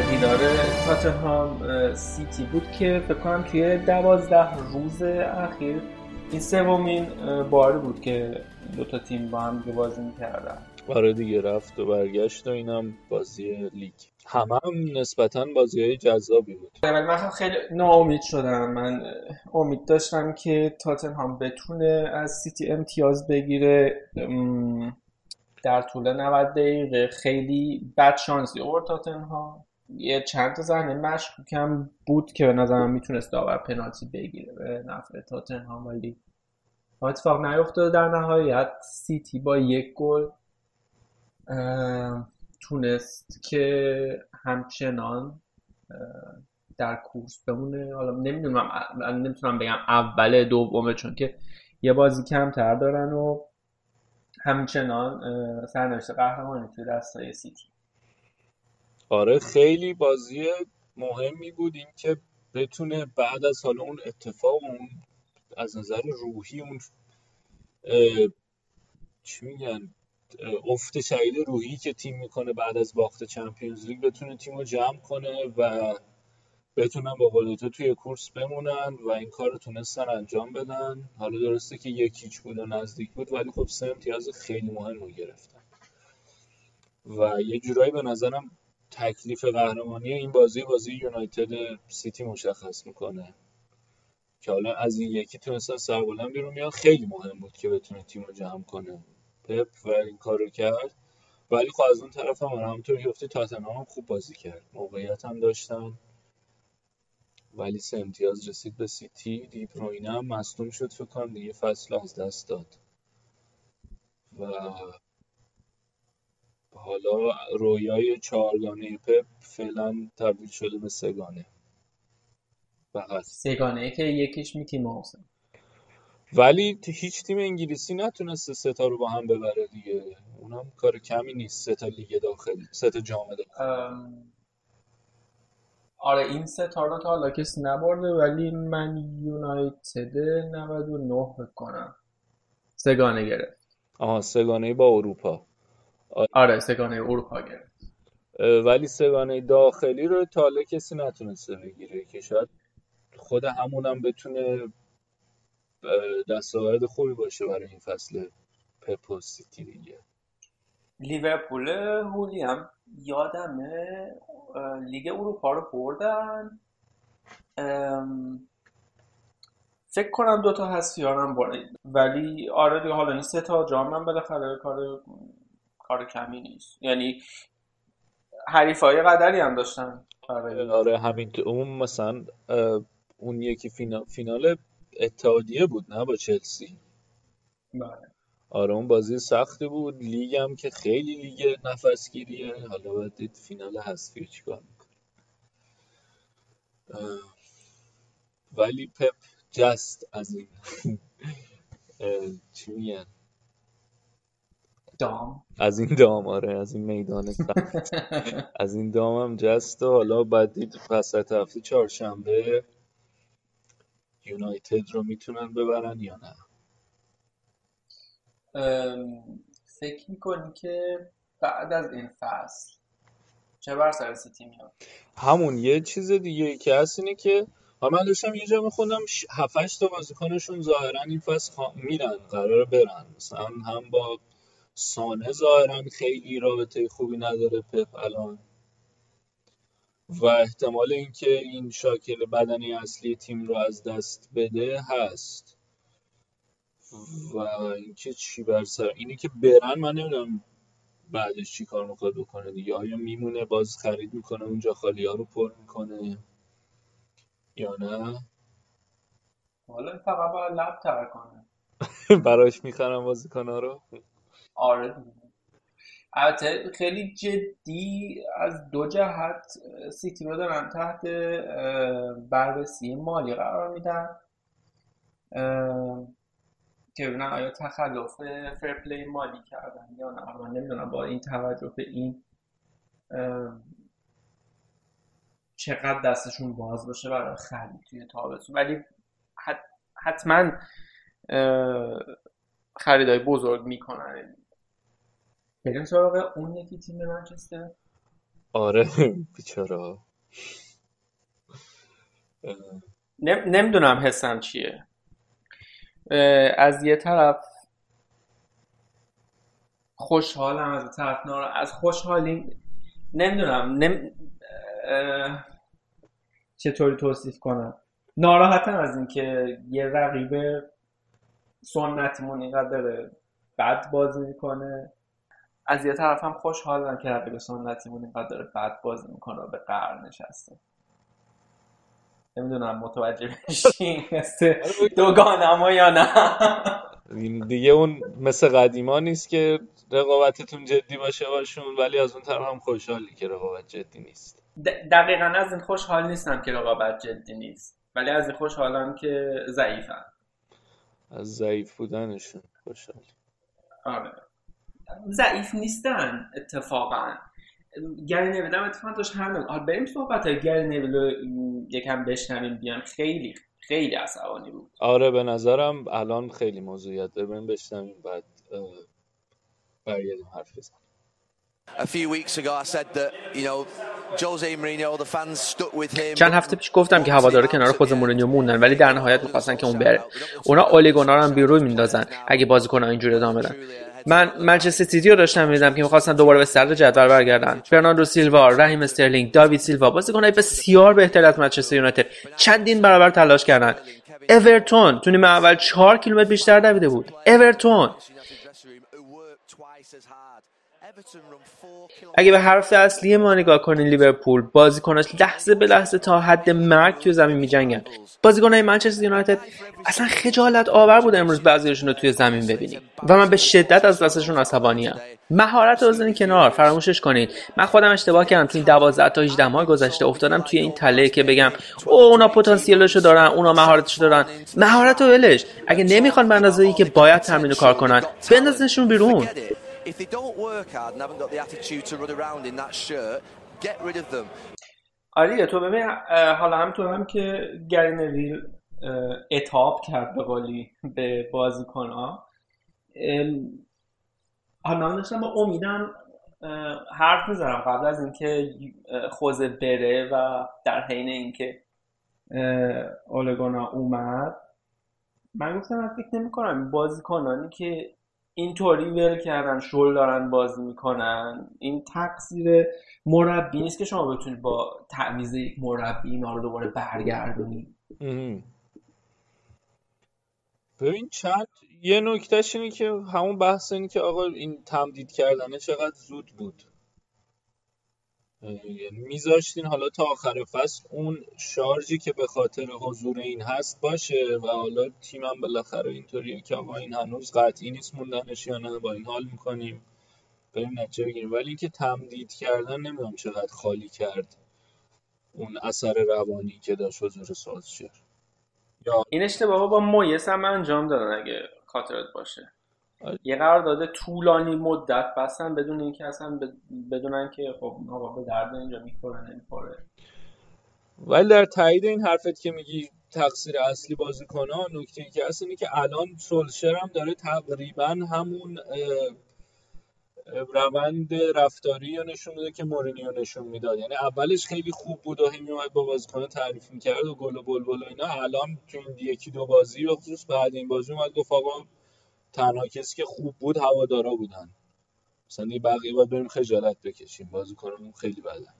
دیدار تاتنهام سیتی بود که فکر کنم توی دوازده روز اخیر این سومین بار بود که دوتا تیم با هم بازی می‌کردن. آره دیگه رفت و برگشت و اینم بازی لیگ. همه هم نسبتا بازی های جذابی بود. من خیلی ناامید شدم. من امید داشتم که تاتنهام بتونه از سیتی امتیاز بگیره. در طول 90 دقیقه خیلی بد شانسی اوور تاتنهام. یه چند تا صحنه مشکوکم بود که به نظرم می‌تونست داور پنالتی بگیره به نفع تاتنهام ولی اتفاق نیفتاده در نهایت سیتی با یک گل تونست که همچنان در کورس بمونه. حالا نمی‌دونم نمی‌تونم بگم اول دومه چون که یه بازی کمتر دارن و همچنان سرنوشت قهرمانی توی دستای سیتی. آره خیلی بازی مهمی بود. این که بتونه بعد از حالا اون اتفاق اون از نظر روحی اون چی میگن افت شدید روحی که تیم می‌کنه بعد از باخت چمپیونز لیگ بتونه تیم رو جمع کنه و بتونن با قول توی کورس بمونن و این کار رو تونستن انجام بدن. حالا درسته که یکیچ بود و نزدیک بود ولی خب سه امتیاز خیلی مهم رو گرفتن. و یه جورایی به نظرم تکلیف قهرمانی این بازی بازی یونایتد سیتی مشخص می‌کنه. که حالا از این یکی تونستن سربلند بیرون میاد خیلی مهم بود که بتونه تیم رو جمع کنه. پپ و این کار رو کرد. ولی خب از اون طرف هم همونطور که گفتی تاتنهام خوب بازی کرد. موقعیت هم داشتن. ولی سه امتیاز رسید به سیتی. دیبروینه هم مصدوم شد فکر کنم دیگه فصل از دست داد. و حالا رویای چهارگانه پپ فعلا تبدیل شده به سگانه فقط. سگانه که یکیش میکی ماوسه ولی هیچ تیم انگلیسی نتونسته ستا رو با هم ببره دیگه. اونم کار کمی نیست. ستا لیگ داخلی ستا جام داخلی آره این سه تا رو تا حالا کسی نبرده ولی من یونایتد 99 بکنم سگانه گرفت. آها سگانه با اروپا. آره سگانه اروپا گرفت. ولی سگانه داخلی رو تا حالا کسی نتونسته بگیره که شاید خود همونم بتونه دستاورد خوبی باشه برای این فصل پپ سیتی دیگه لیورپول هولی هم یادمه لیگ اروپا رو بردن. فکر کنم دوتا هستیارم برد ولی آره دیگه حالا این سه تا جام هم بالاخره کار کار کمی نیست. یعنی حریفای قدری هم داشتن آره همین اون مثلا اون یکی فینال, فینال اتحادیه بود نه؟ با چلسی. بله. آره اون بازی سختی بود. لیگ هم که خیلی لیگ نفسگیریه. حالا باید دید فینال هستی چیکار می‌کنه. ولی پپ جست از این چی میگن؟ دام. از این دام آره از این میدان از این دام هم جست و حالا باید دید وسط هفته چهارشنبه یونایتد رو می‌تونن ببرن یا نه؟ فکر می‌کنی که بعد از این فصل چه بر سر سیتی میاد؟ همون یه چیز دیگه که هست اینه که من داشتم یه جا میخوندم هفتش تا بازیکنشون ظاهرا این فصل میرن قرار برن. مثلا هم با سانه ظاهرا خیلی رابطه خوبی نداره پپ الان. و احتمال اینکه این شاکل بدنی اصلی تیم رو از دست بده هست. و اینکه چی بر سر اینی که برن من نمی‌دونم بعدش چی کار می‌خواد بکنه دیگه. آیا میمونه؟ باز خرید می‌کنه اونجا خالی ها رو پر می‌کنه یا نه؟ حالا فقط باید لب تر کنه. براش می‌خرم بازیکن ها رو. آره. البته خیلی جدی از دو جهت سیتی رو دارن تحت بررسی مالی قرار میدن. که ببینن آیا تخلف فرپلی مالی کردن یا نه. من نمی‌دونم با این توجه به این چقدر دستشون باز باشه برای خرید توی تابستون. ولی حتما خریدای بزرگ می‌کنن. بریم سراغ اون یکی تیم منچستر. آره بیچاره نمی‌دونم حسم چیه. از یه طرف خوشحالم از طرف نارا از خوشحالی نمی‌دونم نم... چطوری توصیف کنم. ناراحتم از اینکه یه رقیب سنتیمون اینقدر بد بازی می‌کنه. از یه طرف هم خوشحالم که رقیب سنتیمون اینقدر داره بد بازی می‌کنه و به قرار نشسته. نمی‌دونم متوجه بشین دوگانما یا نه. دیگه اون مثل قدیما نیست که رقابتتون جدی باشه باشون ولی از اون طرف هم خوشحالی که رقابت جدی نیست. دقیقا از این خوشحال نیستم که رقابت جدی نیست ولی از این خوشحالم که ضعیفم. از ضعیف بودنشون خوشحال آره. ضعیف نیستن اتفاقا گری نویل هم اتفاقا داشت هر حالا بریم صحبت های گری نویل رو یکم بشنویم بیان خیلی خیلی عصبانی بود آره به نظرم الان خیلی موضوعیت داره بریم بشنویم بعد برگردیم حرف بزنیم A few weeks ago I said that, you know, Jose Mourinho, the fans stuck with him. چند هفته پیش گفتم که هوادارا کنار خود مورینیو موندن ولی در نهایت می‌خواستن که اون بره. اونا اولیگونا رو هم بیرون میندازن اگه بازیکن‌ها اینجوری ادامه بدن. من منچستر سیتی رو داشتم می‌دیدم که می‌خواستن دوباره به صدر جدول برگردن. برناردو سیلوا رحیم استرلینگ داوید سیلوا بازیکنای بسیار بهتر از منچستر یونایتد. چندین برابر تلاش کردن. اورتون تو نیمه اول 4 کیلومتر بیشتر دویده بود. اورتون اگه به حرف اصلی ما نگاه کنین لیورپول بازیکناش لحظه به لحظه تا حد مرگ توی زمین میجنگن. بازیکنهای منچستر یونایتد اصلا خجالت آور بود امروز بعضیشون رو توی زمین ببینیم. و من به شدت از دستشون ام مهارت رو کنار فراموشش کنید من خودم اشتباه کردم این 12 تا 18 ماه گذشته افتادم توی این تله که بگم او اونا پتانسیلشو دارن اونا مهارتشو دارن. مهارت ولش. اگه نمی‌خوان به که باید تمرین کار کنن بندازنشون بیرون. آره تو ببین حالا همطور هم که گرینویل اتاب کرد به قولی به بازیکن ها حالا داشتم با امیدم حرف می‌زنم قبل از اینکه خوزه بره و در حین اینکه اولگونا اومد. من گفتم من فکر نمی کنم بازیکنانی که اینطوری ول کردن شل دارن بازی می‌کنن. این تقصیر مربی نیست که شما بتونید با تعویض یک مربی اینا رو دوباره برگردونید ببین چند یه نکتهش اینه که همون بحث اینه که آقا این تمدید کردنه چقدر زود بود. میذاشتین حالا تا آخر فصل اون شارژی که به خاطر حضور این هست باشه و حالا تیمم بالاخره اینطوریه که آقا این هنوز قطعی نیست موندنش یا نه با این حال می‌کنیم. بریم نتیجه بگیریم. ولی اینکه تمدید کردن نمی‌دونم چقدر خالی کرد اون اثر روانی که داشت حضور سازشر یا این اشتباه با مویس هم انجام دادن اگه خاطرت باشه. یه قرار داده طولانی مدت بستن بدون اینکه اصلا بدونن که خب آقا به درد اینجا می‌خوره نمی‌خوره. ولی در تایید این حرفت که میگی تقصیر اصلی ها نکته ای که هست اینه که الان سولشر هم داره تقریبا همون روند رفتاری رو نشون میده که مورینیو نشون می‌داد. یعنی اولش خیلی خوب بود و همی اومد با بازیکن تعریف می‌کرد و گل و بلبل و اینا. الان تو این یکی دو بازی به خصوص بعد این بازی اومد گفت آقا تنها کسی که خوب بود هوادارا بودن. مثلا یه بقیه باید بریم خجالت بکشیم. بازیکنمون خیلی بدن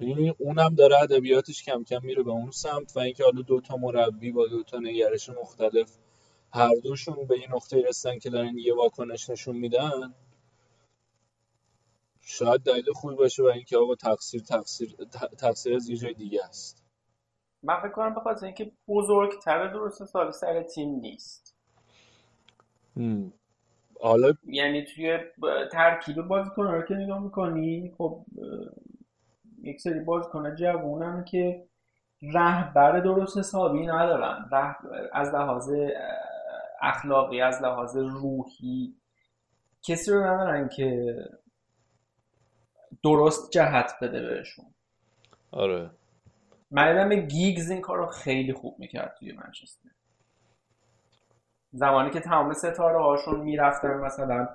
یعنی اونم داره ادبیاتش کم کم میره به اون سمت و اینکه حالا دو تا مربی با دو تا نگرش مختلف هر دوشون به این نقطه رسیدن که دارن یه واکنش نشون میدن شاید دلیل خوبی باشه و اینکه آقا تقصیر تقصیر تقصیر از یه جای دیگه است. من فکر کنم بخاطر اینکه بزرگتر درست سال سر تیم نیست. حالا یعنی توی ترکیب بازیکن رو که نگاه می‌کنی خب یک سری بازیکن جوونن که رهبر درست حسابی ندارن. از لحاظ اخلاقی از لحاظ روحی کسی رو ندارن که درست جهت بده بهشون. آره. من گیگز این کار رو خیلی خوب می‌کرد توی منچستر. زمانی که تمام ستاره هاشون می‌رفتن مثلا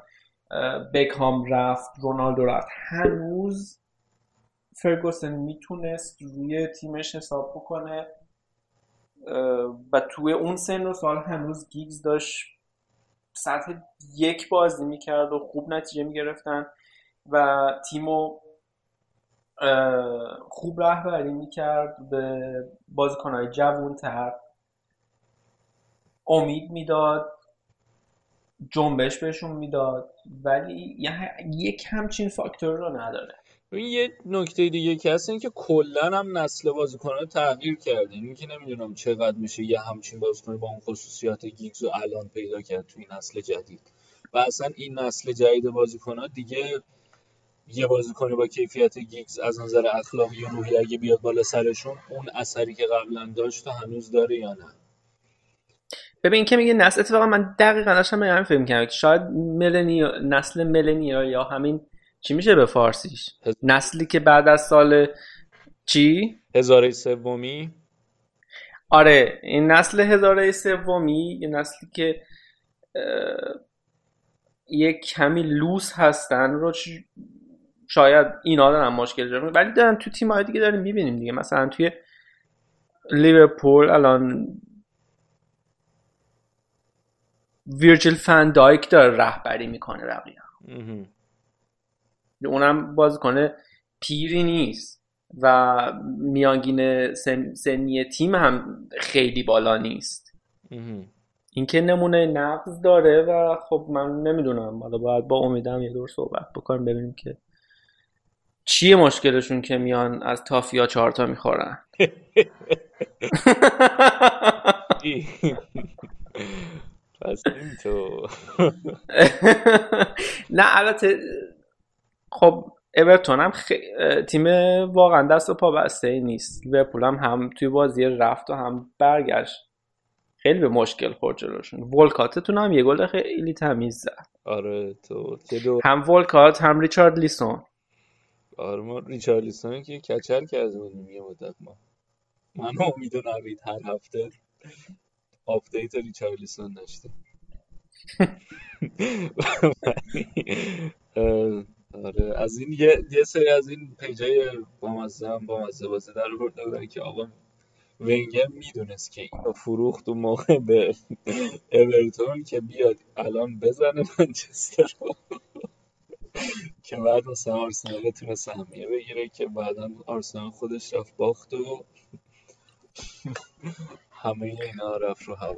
بکام رفت رونالدو رفت هنوز فرگوسن می‌تونست روی تیمش حساب بکنه و توی اون سن و سال هنوز گیگز داشت سطح یک بازی می‌کرد و خوب نتیجه می‌گرفتن و تیمو خوب رهبری می‌کرد به بازیکنهای جوون تر امید می‌داد جنبش بهشون می‌داد ولی یک همچین فاکتور رو نداره. این یه نکته دیگه که هست این که کلا هم نسل بازیکنان تغییر کرده. این که نمی‌دونم چقدر میشه یه همچین بازیکن با اون خصوصیات گیگز و الان پیدا کرد توی نسل جدید. و اصلا این نسل جدید بازیکنان دیگه یه بازیکن با کیفیت گیگز از نظر اخلاقی و روحی اگه بیاد بالا سرشون اون اثری که قبلا داشت هنوز داره یا نه. ببین که میگه نسل اتفاقا من دقیقا داشتم به همین فکر که شاید ملنی نسل ملنیا یا همین چی میشه به فارسیش؟ نسلی که بعد از سال چی؟ هزاره سومی. آره این نسل هزاره سومی یه نسلی که یک کمی لوس هستن رو شاید اینا دارن مشکل دارن ولی دارن تو تیم های دیگه داریم می‌بینیم دیگه. مثلا توی لیورپول الان ویرجیل فن دایک داره رهبری می‌کنه بقیه. اونم کنه پیری نیست و میانگین سنی تیم هم خیلی بالا نیست. این که نمونه نقض داره و خب من نمی‌دونم. حالا باید با امیدم یه دور صحبت بکنیم ببینیم که چیه مشکلشون که میان از تافیا چهارتا می‌خورن. پس تو. نه البته خب اورتون هم. تیم واقعا دست و پا بسته ای نیست. لیورپول هم هم توی بازی رفت و هم برگشت. خیلی به مشکل خورد جلوشون. ولکاتتون هم یه گل خیلی تمیز زد. آره تو هم ولکات هم ریچارد لیسون. آره ما ریچارلیسون که کچل کرده بودیم یه مدت ما. من امید و نوید هر هفته. آپدیت ریچارلیسون داشتیم آره از این یه, یه سری از این پیجای بامزه هم بامزه بازه در برده بودن که آقا ونگر می‌دونست که اینو فروخت و موقع به اورتون که بیاد الان بزنه منچستر رو. که بعد مثلا آرسنال بتونه سهمیه بگیره که بعدا آرسنال خودش رفت باخت و همه اینا رفت رو هوا.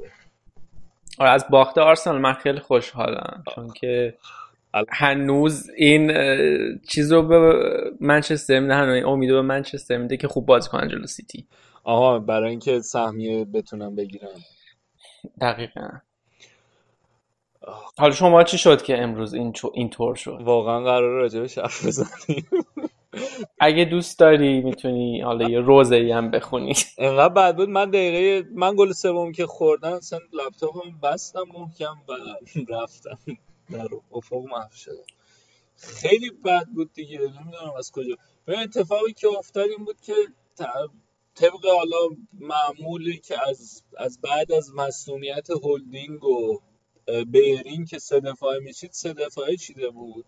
آره از باخت آرسنال من خیلی خوشحالم چون که هنوز این چیز رو به منچستر میده هنوز امید به منچستر میده که خوب بازی کنن جلو سیتی. آها برای اینکه سهمیه بتونن بگیرن دقیقا. حالا شما چی شد که امروز این این طور شد؟ واقعا قرار راجبش حرف بزنیم. اگه دوست داری می‌تونی حالا یه روزه ای هم بخونی. انقدر بعد بود من دقیقه من گل سوم که خوردن اصلا لپتاپم بستم محکم و رفتم. در افق محو شدم. خیلی بد بود دیگه نمی‌دونم از کجا. به اتفاقی که افتاد این بود که طبق حالا معمولی که از از بعد از مسئولیت هولدینگ و بیرین که سه دفاعه میشید سه دفاعه چیده بود.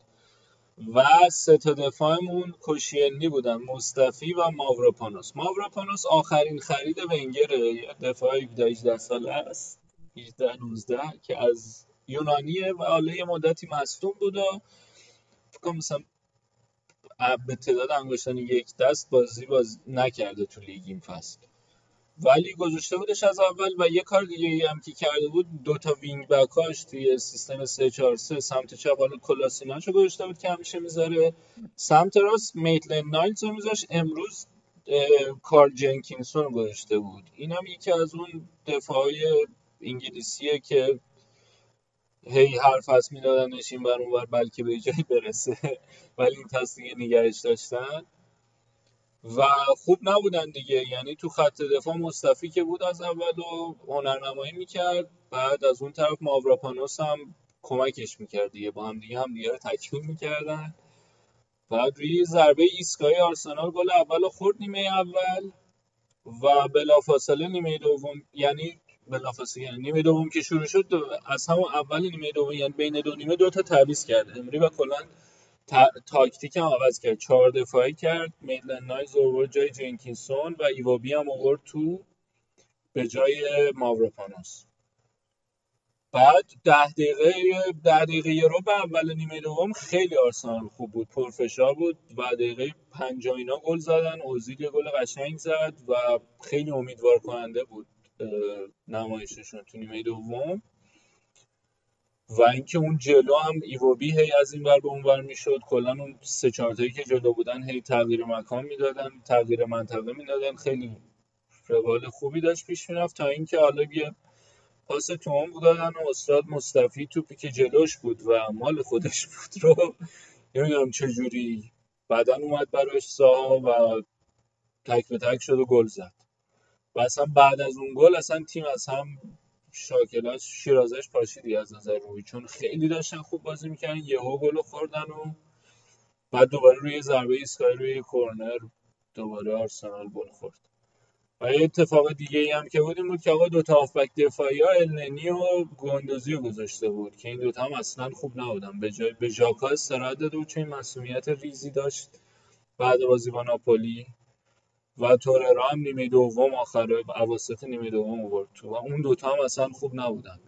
و سه تا دفاعمون کشینی بودن مصطفی و ماوروپانوس ماوروپانوس آخرین خرید ونگره یه دفاع 18 ساله است 18 19 که از یونانیه و حالا یه مدتی مصدوم بود و فکر مثلا به تعداد انگشتان یک دست بازی باز نکرده تو لیگ این فصل. ولی گذاشته بودش از اول و یه کار دیگه هم که کرده بود دو تا wing-back اش توی سیستم 3 4 3 سمت چپ حالا کلاسیناشو گذاشته بود که همیشه می‌ذاره. سمت راست میتلند نایلز رو میذاش امروز کار جنکینسون رو گذاشته بود. این هم یکی از اون دفاعی انگلیسیه که هی حرف هست میدادنش این بر اونور بلکه به جایی برسه. ولی این تست دیگه نگهش داشتن. و خوب نبودن دیگه. یعنی تو خط دفاع مصطفی که بود از اول و هنرنمایی می‌کرد بعد از اون طرف ماوراپانوس هم کمکش می‌کرد دیگه. با هم دیگه هم دیگه رو تکمیل می‌کردن. بعد روی ضربه ایستگاهی آرسنال گل اول خورد نیمه اول و بلافاصله نیمه دوم یعنی بلافاصله یعنی نیمه دوم که شروع شد از همون اول نیمه دوم یعنی بین دو نیمه دو تا تعویض کرد. امری و کلا تاکتیک هم عوض کرد. چهار دفاعی کرد. میدلن نایز آورد جای جنکینسون و ایوابی هم آورد تو به جای ماوروپانوس بعد ده دقیقه ده دقیقه یه رو به اول نیمه دوم خیلی آرسنال خوب بود. پرفشار بود. و دقیقه پنجاه اینا گل زدن. اوزیل گل قشنگ زد و خیلی امیدوار کننده بود نمایششون تو نیمه دوم. و اینکه اون جلو هم ایوبی هی از این ور به اون ور می‌شد. کلا اون سه چهار که جلو بودن هی تغییر مکان می‌دادن تغییر منطقه می‌دادن. خیلی روال خوبی داشت پیش می‌رفت تا اینکه حالا یه پاس تو هم دادن و استاد مصطفی توپی که جلوش بود و مال خودش بود رو نمی‌دونم چجوری بعدا اومد براش سا و تک به تک شد و گل زد. و اصلا بعد از اون گل اصلا تیم از هم شاکلاش شیرازش پاشیدی از نظر روی چون خیلی داشتن خوب بازی می‌کردن یهو گل خوردن و بعد دوباره روی ضربه ایستگاهی روی کورنر دوباره آرسنال گل خورد. و یه اتفاق دیگه ای هم که بود این بود که آقا دو تا هافبک دفاعی ها النی و گوندوزی رو گذاشته بود که این دوتا هم اصلا خوب نبودن. به جای به ژاکا استراحت داده بود چون مسئولیت ریزی داشت بعد بازی با ناپولی و توررا هم نیمه دوم آخر اواسط نیمه دوم آورد. تو و اون دوتا هم اصلا خوب نبودن.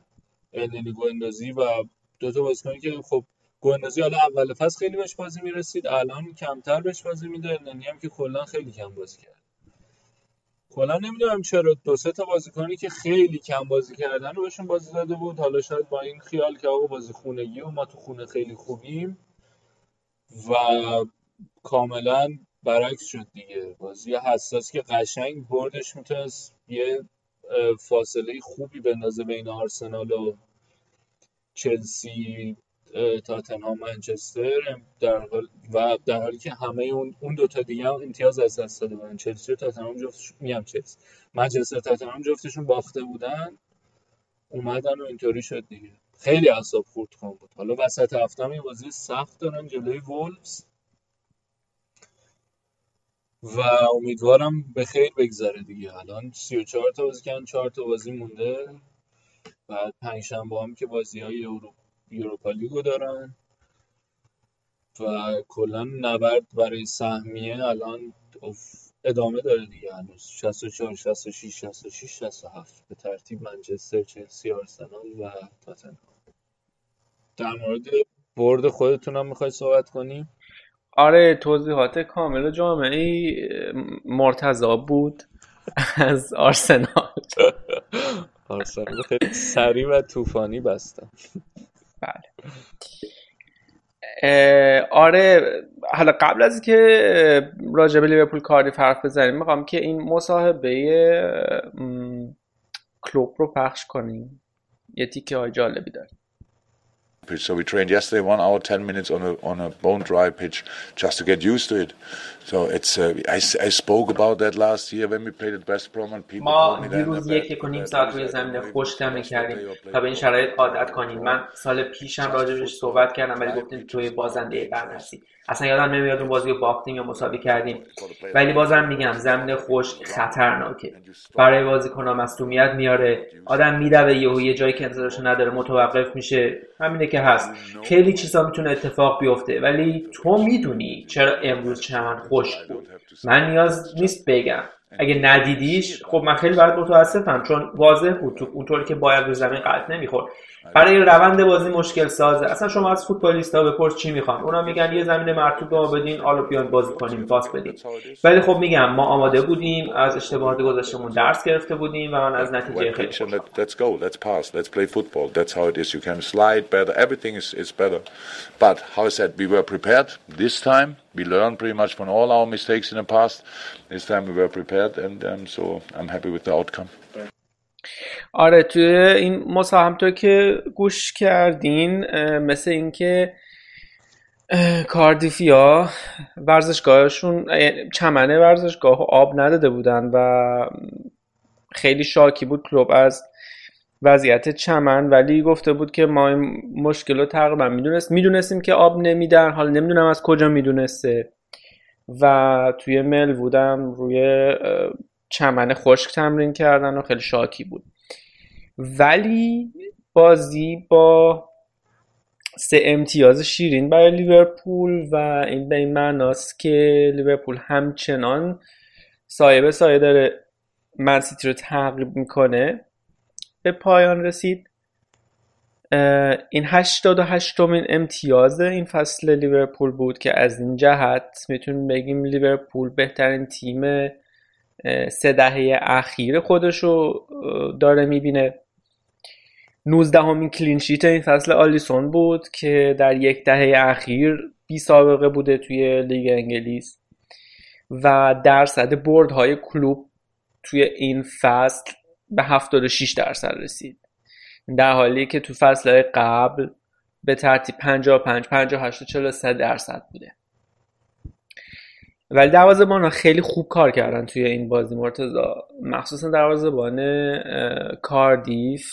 النی گوندوزی و دوتا بازیکنی که خب گوندوزی حالا اول فصل خیلی بهش بازی می‌رسید الان کمتر بهش بازی میده. النی هم که کلا خیلی کم بازی کرد. کلا نمی‌دونم چرا دو سه تا بازیکنی که خیلی کم بازی کردن رو بهشون بازی داده بود. حالا شاید با این خیال که آقا بازی خونگی و ما تو خونه خیلی خوبیم و کاملا برعکس شد دیگه. بازی حساس که قشنگ بردش می‌تونست یه فاصله خوبی بندازه بین آرسنال و چلسی تاتنهام منچستر. در حال و در حالی که همه اون اون دو تا دیگه هم امتیاز از دست داده بودن. چلسی و تاتنهام جفتشون میام چلسی. منچستر تاتنهام جفتشون باخته بودن. اومدن و اینطوری شد دیگه. خیلی اعصاب خورد کن بود. حالا وسط هفته هم یه بازی سخت دارن جلوی وولفز. و امیدوارم به خیر بگذره دیگه. الان 34 تا بازی کردن 4 تا بازی مونده. بعد پنج شنبه هم که بازی های اروپا لیگو دارن. و کلا نبرد برای سهمیه الان ادامه داره دیگه. هنوز 64 66 66 67 به ترتیب منچستر چلسی آرسنال و تاتنهام. در مورد برد خودتون هم می‌خوای صحبت کنیم آره توضیحات کامل جامعه مرتضا بود از آرسنال. آرسنال خیلی سریع و طوفانی بستم. بله. آره حالا قبل از که راجع به لیورپول کاری حرف بزنیم می‌خوام که این مصاحبه کلوب رو پخش کنیم. یه تیکه های جالبی داره pitch. So we trained yesterday one hour, 10 minutes on a, on a bone dry pitch just to get used to it. So it's, uh, I, I spoke about that last year when we played at West Brom and people ما دیروز یک یک و نیم ساعت روی زمین خوش تمرین کردیم تا به این شرایط عادت کنیم. من سال پیشم راجبش صحبت کردم ولی گفتیم توی بازنده برنسی اصلا یادم نمیاد اون بازی رو باختیم یا مساوی کردیم. ولی بازم میگم زمین خوش خطرناکه. برای بازیکن مصدومیت میاره. آدم میدوه یهو یه جایی که انتظارش نداره متوقف میشه. همینه که هست. خیلی چیزا می‌تونه اتفاق بیفته. ولی تو می‌دونی چرا امروز چند خوش بود. من نیاز نیست بگم. اگه ندیدیش خب من خیلی برات متاسفم چون واضح بود اونطوری که باید رو زمین قطع نمی‌خورد. آره. برای روند بازی مشکل سازه. اصلا شما از فوتبالیست ها بپرس چی می‌خوان. اونا میگن یه زمین مرتوب ما بدین آلو بیان بازی کنیم آره. پاس بدین ولی خب میگم ما آماده بودیم از اشتباهات گذاشتمون درس گرفته بودیم و من از نتیجه خیلی خوشم We learned pretty much from all our mistakes in the past. This time we were prepared, and um, so I'm happy with the outcome. آره توی این مصاحبه تو که گوش کردین مثل اینکه کاردیفیا ورزشگاهشون چمنه ورزشگاه آب نداده بودن و خیلی شاکی بود کلوب از وضعیت چمن ولی گفته بود که ما این مشکل رو تقریبا می‌دونست می‌دونستیم که آب نمیدن. حالا نمی‌دونم از کجا می‌دونسته. و توی مل بودم روی چمن خشک تمرین کردن و خیلی شاکی بود. ولی بازی با سه امتیاز شیرین برای لیورپول و این به این معناست که لیورپول همچنان سایه به سایه داره منسیتی رو تعقیب می‌کنه. به پایان رسید. این هشتاد و هشتمین امتیاز این فصل لیورپول بود که از این جهت می‌تونیم بگیم لیورپول بهترین تیم سه دهه اخیر خودش رو داره می‌بینه. 19 همین کلینشیت این فصل آلیسون بود که در یک دهه اخیر بی سابقه بوده توی لیگ انگلیس و درصد بردهای کلوب توی این فصل به 76 درصد رسید. در حالی که تو فصل قبل به ترتیب 55 58 43 درصد بوده. ولی دروازه‌بان ها خیلی خوب کار کردن توی این بازی مرتضا مخصوصا دروازه‌بان کاردیف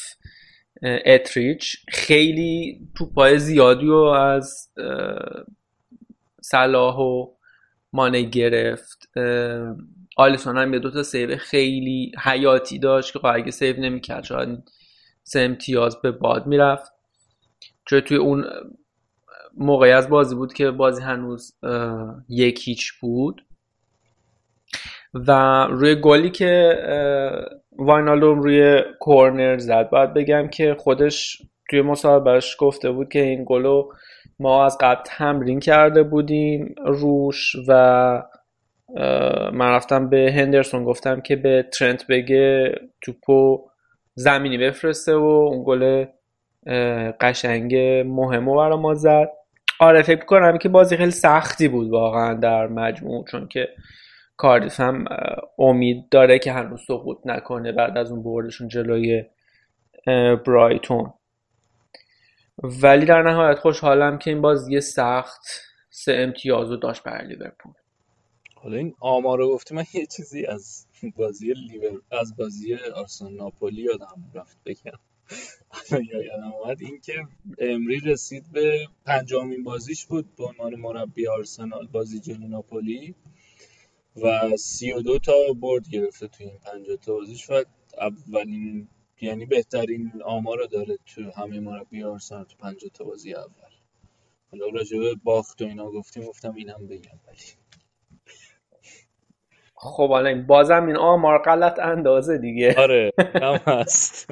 اتریچ. خیلی توپای زیادی رو از صلاح و مانه گرفت. آلیسون هم یه دوتا save خیلی حیاتی داشت که اگه save نمی‌کرد. شاید سه امتیاز به باد می‌رفت. چون توی اون موقعی از بازی بود که بازی هنوز یک هیچ بود. و روی گلی که واینالوم روی کورنر زد باید بگم که خودش توی مصاحبهش گفته بود که این گلو ما از قبل تمرین کرده بودیم روش و من رفتم به هندرسون گفتم که به ترنت بگه توپو زمینی بفرسته و اون گل قشنگ مهم برا ما زد. آره فکر کنم که بازی خیلی سختی بود واقعا در مجموع چون که کاردیف هم امید داره که هنوز سقوط نکنه بعد از اون بردشون جلوی برایتون. ولی در نهایت خوشحالم که این بازی سخت سه امتیاز رو داشت برای لیورپول. حالا این آمار رو گفتی من یه چیزی از بازی لیور از بازی آرسنال ناپولی یادم رفت بگم. یادم اومد اینکه امری رسید به پنجمین بازیش بود به عنوان مربی آرسنال بازی جلو ناپولی و 32 تا برد گرفته توی این 50 تا بازیش و اولین یعنی بهترین آمار رو داره تو همه مربی آرسنال تو 50 تا بازی اول. حالا راجع به باخت و اینا گفتیم گفتم اینم بگم ولی خب حالا بازم این آمار غلط اندازه دیگه. آره هم هست.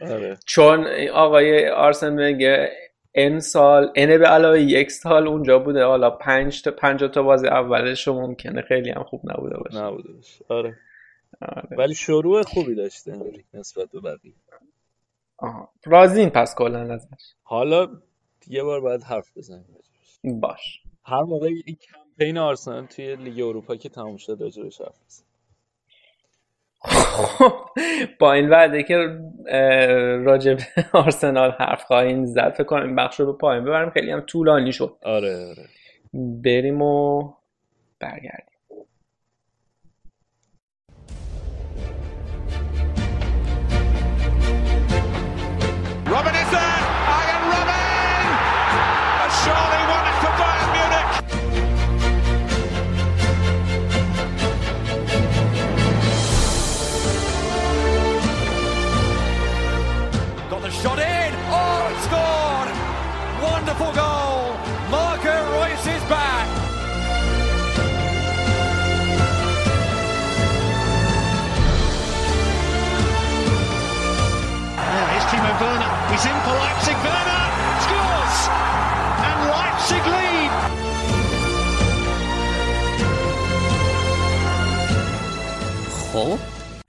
آره. چون آقای آرسن ونگر ان سال ان به علاوه یک سال اونجا بوده حالا پنج تا پنج تا بازی اولش ممکنه خیلی هم خوب نبوده باشه. نبوده باشه. آره. آره. ولی شروع خوبی داشته نسبت به بقیه. راضین پس کلا ازش. حالا یه بار باید حرف بزنیم. باش. هر موقع این کمپین آرسنال توی لیگ اروپا که تموم شد راجبش حرف بزنیم. با این وعده که به آرسنال حرف خواهیم زد فکر کنم این بخش رو به پایین ببریم. خیلی هم طولانی شد. آره آره. بریم و برگردیم.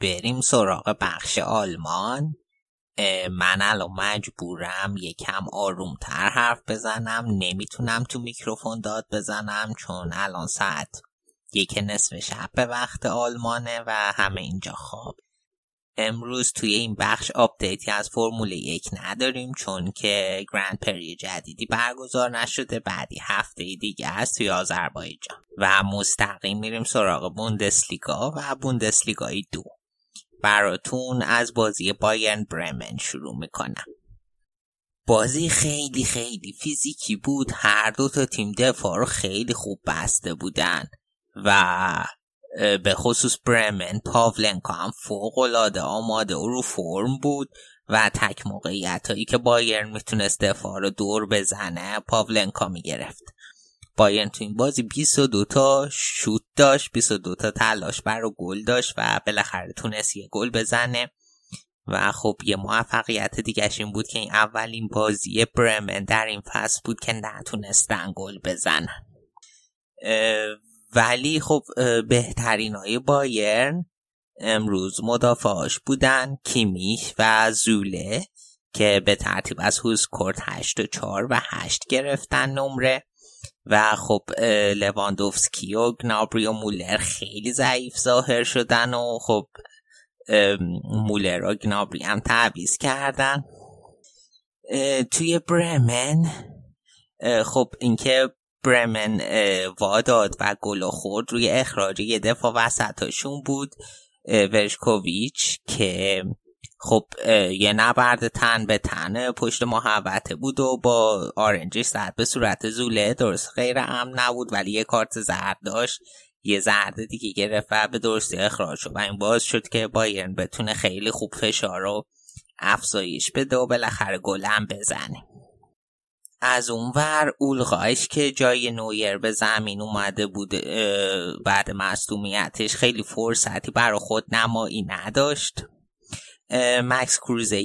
بریم سراغ بخش آلمان. من الان مجبورم یکم آرومتر حرف بزنم. نمی‌تونم تو میکروفون داد بزنم چون الان ساعت یک نصف شب به وقت آلمانه و همه اینجا خواب. امروز توی این بخش update ی از فرمول یک نداریم چون که Grand Prix جدیدی برگزار نشده بعدی هفته دیگه است توی آذربایجان. و مستقیم میریم سراغ بوندسلیگا و بوندسلیگای دو. براتون از بازی بایرن برمن شروع می‌کنم. بازی خیلی خیلی فیزیکی بود. هر دو تا تیم دفاع رو خیلی خوب بسته بودن و به خصوص برمن پاولنکا هم فوق العاده آماده و رو فرم بود و تک موقعیت هایی که بایرن می‌تونست دفاع رو دور بزنه پاولنکا می‌گرفت. بایرن تو این بازی 22 تا شوت داشت 22 تا تلاش برای گل داشت و بالاخره تونست یه گل بزنه و خب یه موفقیت دیگهش این بود که این اولین بازی برمن در این فصل بود که نتونستن گل بزنن. ولی خب بهترین های بایرن امروز مدافعاش بودن کیمیش و زوله که به ترتیب از هوزکورت 8 و 4 و 8 گرفتن نمره. و خب لواندوفسکی و گنابری و مولر خیلی ضعیف ظاهر شدن و خب مولر و گنابری هم تعویز کردن. توی برمن خب اینکه برمن واداد و گل خورد روی اخراج یه دفاع وسطاشون بود ورشکوویچ که خب یه نبرد تن به تن پشت محوطه بود و با آرنجش زد به صورت زوله. درست غیر امن نبود ولی یه کارت زرد داشت. یه زرد دیگه گرفت و به درستی اخراج شد. و این باز شد که بایرن بتونه خیلی خوب فشار رو افزایش بده و بالاخره گلم بزنه. از اونور اولغایش که جای نویر به زمین اومده بود بعد مصدومیتش خیلی فرصتی برای خود نمایی نداشت. مکس کروزه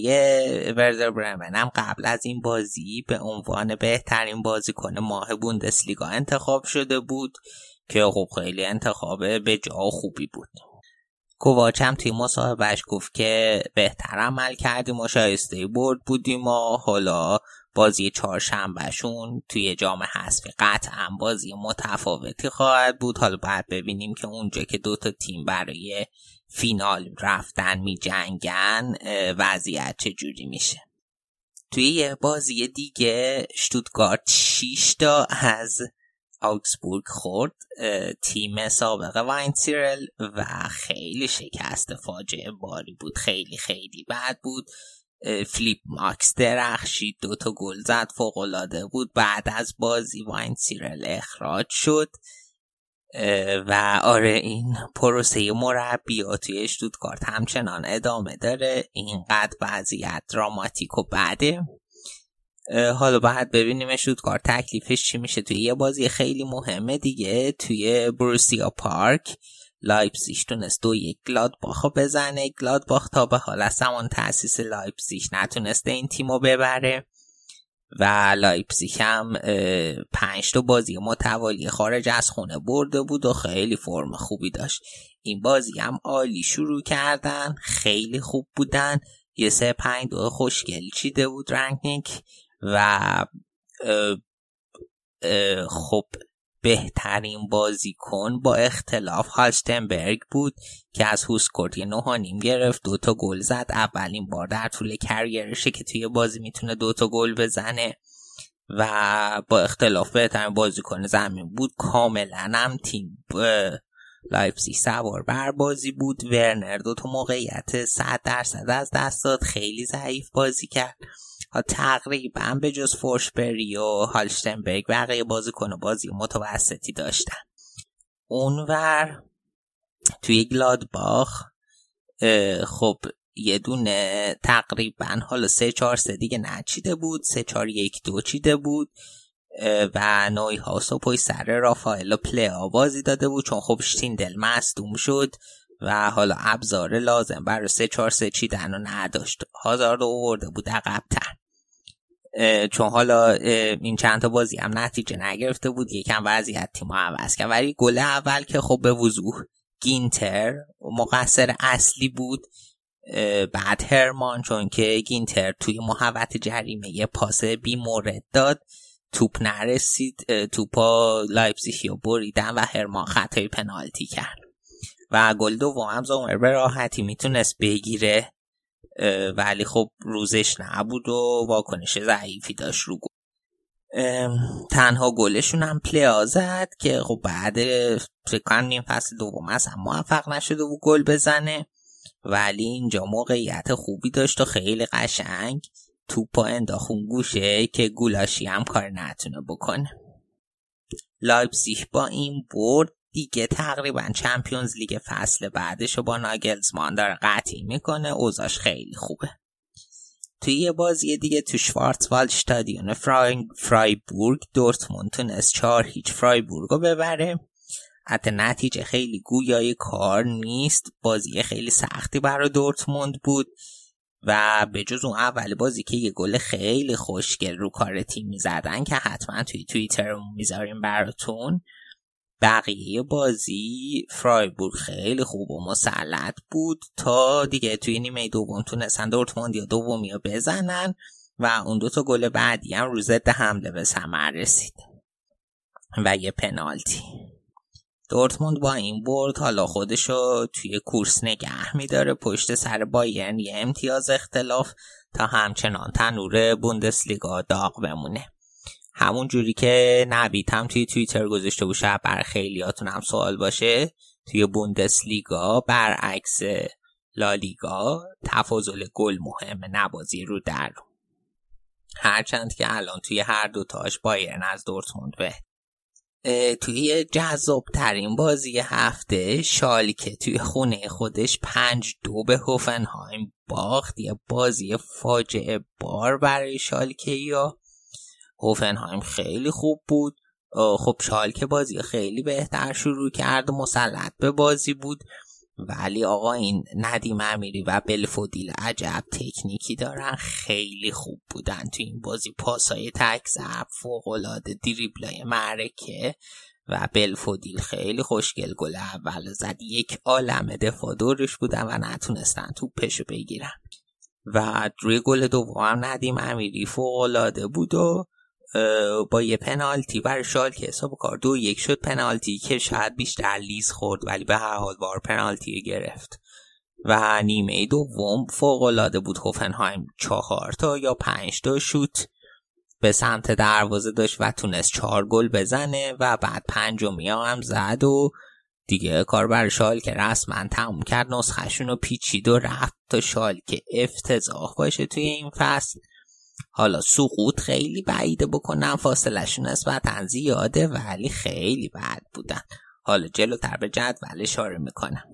وردر برمن هم قبل از این بازی به عنوان بهترین بازیکن ماه بوندسلیگا انتخاب شده بود که خب خیلی انتخاب به جا خوبی بود. کوواچ هم توی مصاحبهش گفت که بهتر عمل کردیم و شایسته برد بودیم و حالا بازی چهارشنبهشون توی جام حذفی قطعا بازی متفاوتی خواهد بود. حالا باید ببینیم که اونجا که دو تا تیم برای فینال رفتن می جنگن وضعیت چجوری میشه؟ توی یه بازی دیگه شتوتگارت 6 تا از آکسبورگ خورد تیم سابق واینزیرل و خیلی شکست فاجعه باری بود خیلی خیلی بد بود. فلیپ ماکس درخشید دو تا گل زد فوق العاده بود. بعد از بازی واینزیرل اخراج شد. و آره این پروسه مربیات توی اشتوتگارت همچنان ادامه داره. اینقدر وضعیت دراماتیک و بده. حالا باید ببینیم اشتوتگارت تکلیفش چی میشه. توی یه بازی خیلی مهمه دیگه توی بروسیا پارک لایپسیش تونست دو یک گلادباخ بزنه. گلادباخ تا به حال از زمان تاسیس لایپسیش نتونسته این تیمو ببره. و لایپزیگ هم پنج تا بازی متوالی خارج از خونه برده بود و خیلی فرم خوبی داشت. این بازی هم عالی شروع کردن خیلی خوب بودن. یه سه پنج دو خوشگل چیده بود رنگنیک و خب بهترین بازیکن با اختلاف هالستنبرگ بود که از WhoScored یه نه نیم گرفت دوتا گل زد. اولین بار در طول career شه که توی بازی می‌تونه دوتا گل بزنه و با اختلاف بهترین بازیکن زمین بود. کاملا هم تیم لایپسی سوار بر بازی بود. ورنر دو تا موقعیت 100 درصد از دست داد. خیلی ضعیف بازی کرد. تقریبا به جز فورشبری و هالشتنبرگ بقیه بازیکن بازی متوسطی داشتن. اونور توی گلادباخ خب یه دونه تقریبا حالا سه چهار سه دیگه نچیده بود سه چهار یک دو چیده بود و نوی هاوس و پای سر رافائل پلیا بازی داده بود چون خب شتیندل مصدوم شد. و حالا ابزار لازم. برای سه چهار سه چیدن رو نداشت هازارد آورده بود عقبتر. چون حالا این چند تا بازی هم نتیجه نگرفته بود. یکم وضعیت تیم عوض کرد. ولی گل اول که خب به وضوح گینتر مقصر اصلی بود. بعد هرمان چون که گینتر توی محوطه جریمه یه پاس بی مورد داد. توپ نرسید. توپا لایپزیگی رو بریدن و هرمان خطای پنالتی کرد. و گل دوم هم زومر به راحتی می‌تونست بگیره ولی خب روزش نبود و واکنش ضعیفی داشت رو گل. تنها گلشون هم پلیا زد که خب بعد فکر نیم فصل دوم اصلا موفق نشده و گل بزنه. ولی اینجا موقعیت خوبی داشت و خیلی قشنگ توپا انداخون گوشه که گولاشی هم کار نتونه بکنه. لایپسیش با این برد دیگه تقریبا Champions League فصل بعدش رو با ناگلزمان داره قطعی می‌کنه. اوضاعش خیلی خوبه. توی یه بازی دیگه تو شوارتوالد شتادیون فرای... فرایبورگ دورتموند تونست چهار هیچ فرایبورگ رو ببره. حتی نتیجه خیلی گویای کار نیست. بازی خیلی سختی برای دورتموند بود و به جز اون اول بازی که یه گل خیلی خوشگل رو کار تیم می‌زدن که حتما توی توییتر می‌ذاریم براتون. بقیه بازی فرایبورگ خیلی خوب و مسلط بود تا دیگه توی نیمه دوم تونستن دورتموند یا دومی رو بزنن و اون دوتا گل بعدی هم رو ضد حمله به ثمر رسید و یه پنالتی. دورتموند با این برد حالا خودشو توی کورس نگه میداره پشت سر بایرن یه امتیاز اختلاف تا همچنان تنور بوندسلیگا داغ بمونه. همون جوری که نوید هم توی توییتر گذاشته بود شاید بر خیلیاتون هم سوال باشه توی بوندسلیگا برعکس لالیگا تفاضل گل مهمه نبازی رو در هرچند که الان توی هر دوتاش بایرن از دورتموند به. توی جذاب ترین بازی هفته شالکه توی خونه خودش پنج دو به هوفنهایم باخت یه بازی فاجعه بار برای شالکه یا هوفنهایم خیلی خوب بود. خب شالکه بازی خیلی بهتر شروع کرد مسلط به بازی بود. ولی آقا این ندیم امیری و بلفودیل عجب تکنیکی دارن خیلی خوب بودن تو این بازی. پاسای تک زب فوقلاده دریبلای معرکه و بلفودیل خیلی خوشگل گل اول زد. یک عالم دفاع دورش بودن و نتونستن تو پشو بگیرن. و روی گل دوم ندیم امیری فوقلاده بود و با یه پنالتی برای که حساب کار دو یک شد پنالتی که شاید بیشتر لیز خورد ولی به هر حال بار پنالتی گرفت. و نیمه دوم فوق العاده بود هوفنهایم چهار تا یا پنج تا شوت به سمت دروازه داشت و تونست چهار گل بزنه و بعد پنجمی هم زد و دیگه کار بر شال که رسما تموم کرد نسخهشون رو پیچید و رفت تا شال که افتضاح باشه توی این فصل. حالا سقوط خیلی بعیده بکنم فاصلشون نسبتا زیاده ولی خیلی بد بودن. حالا جلوتر به جدول اشاره می‌کنم.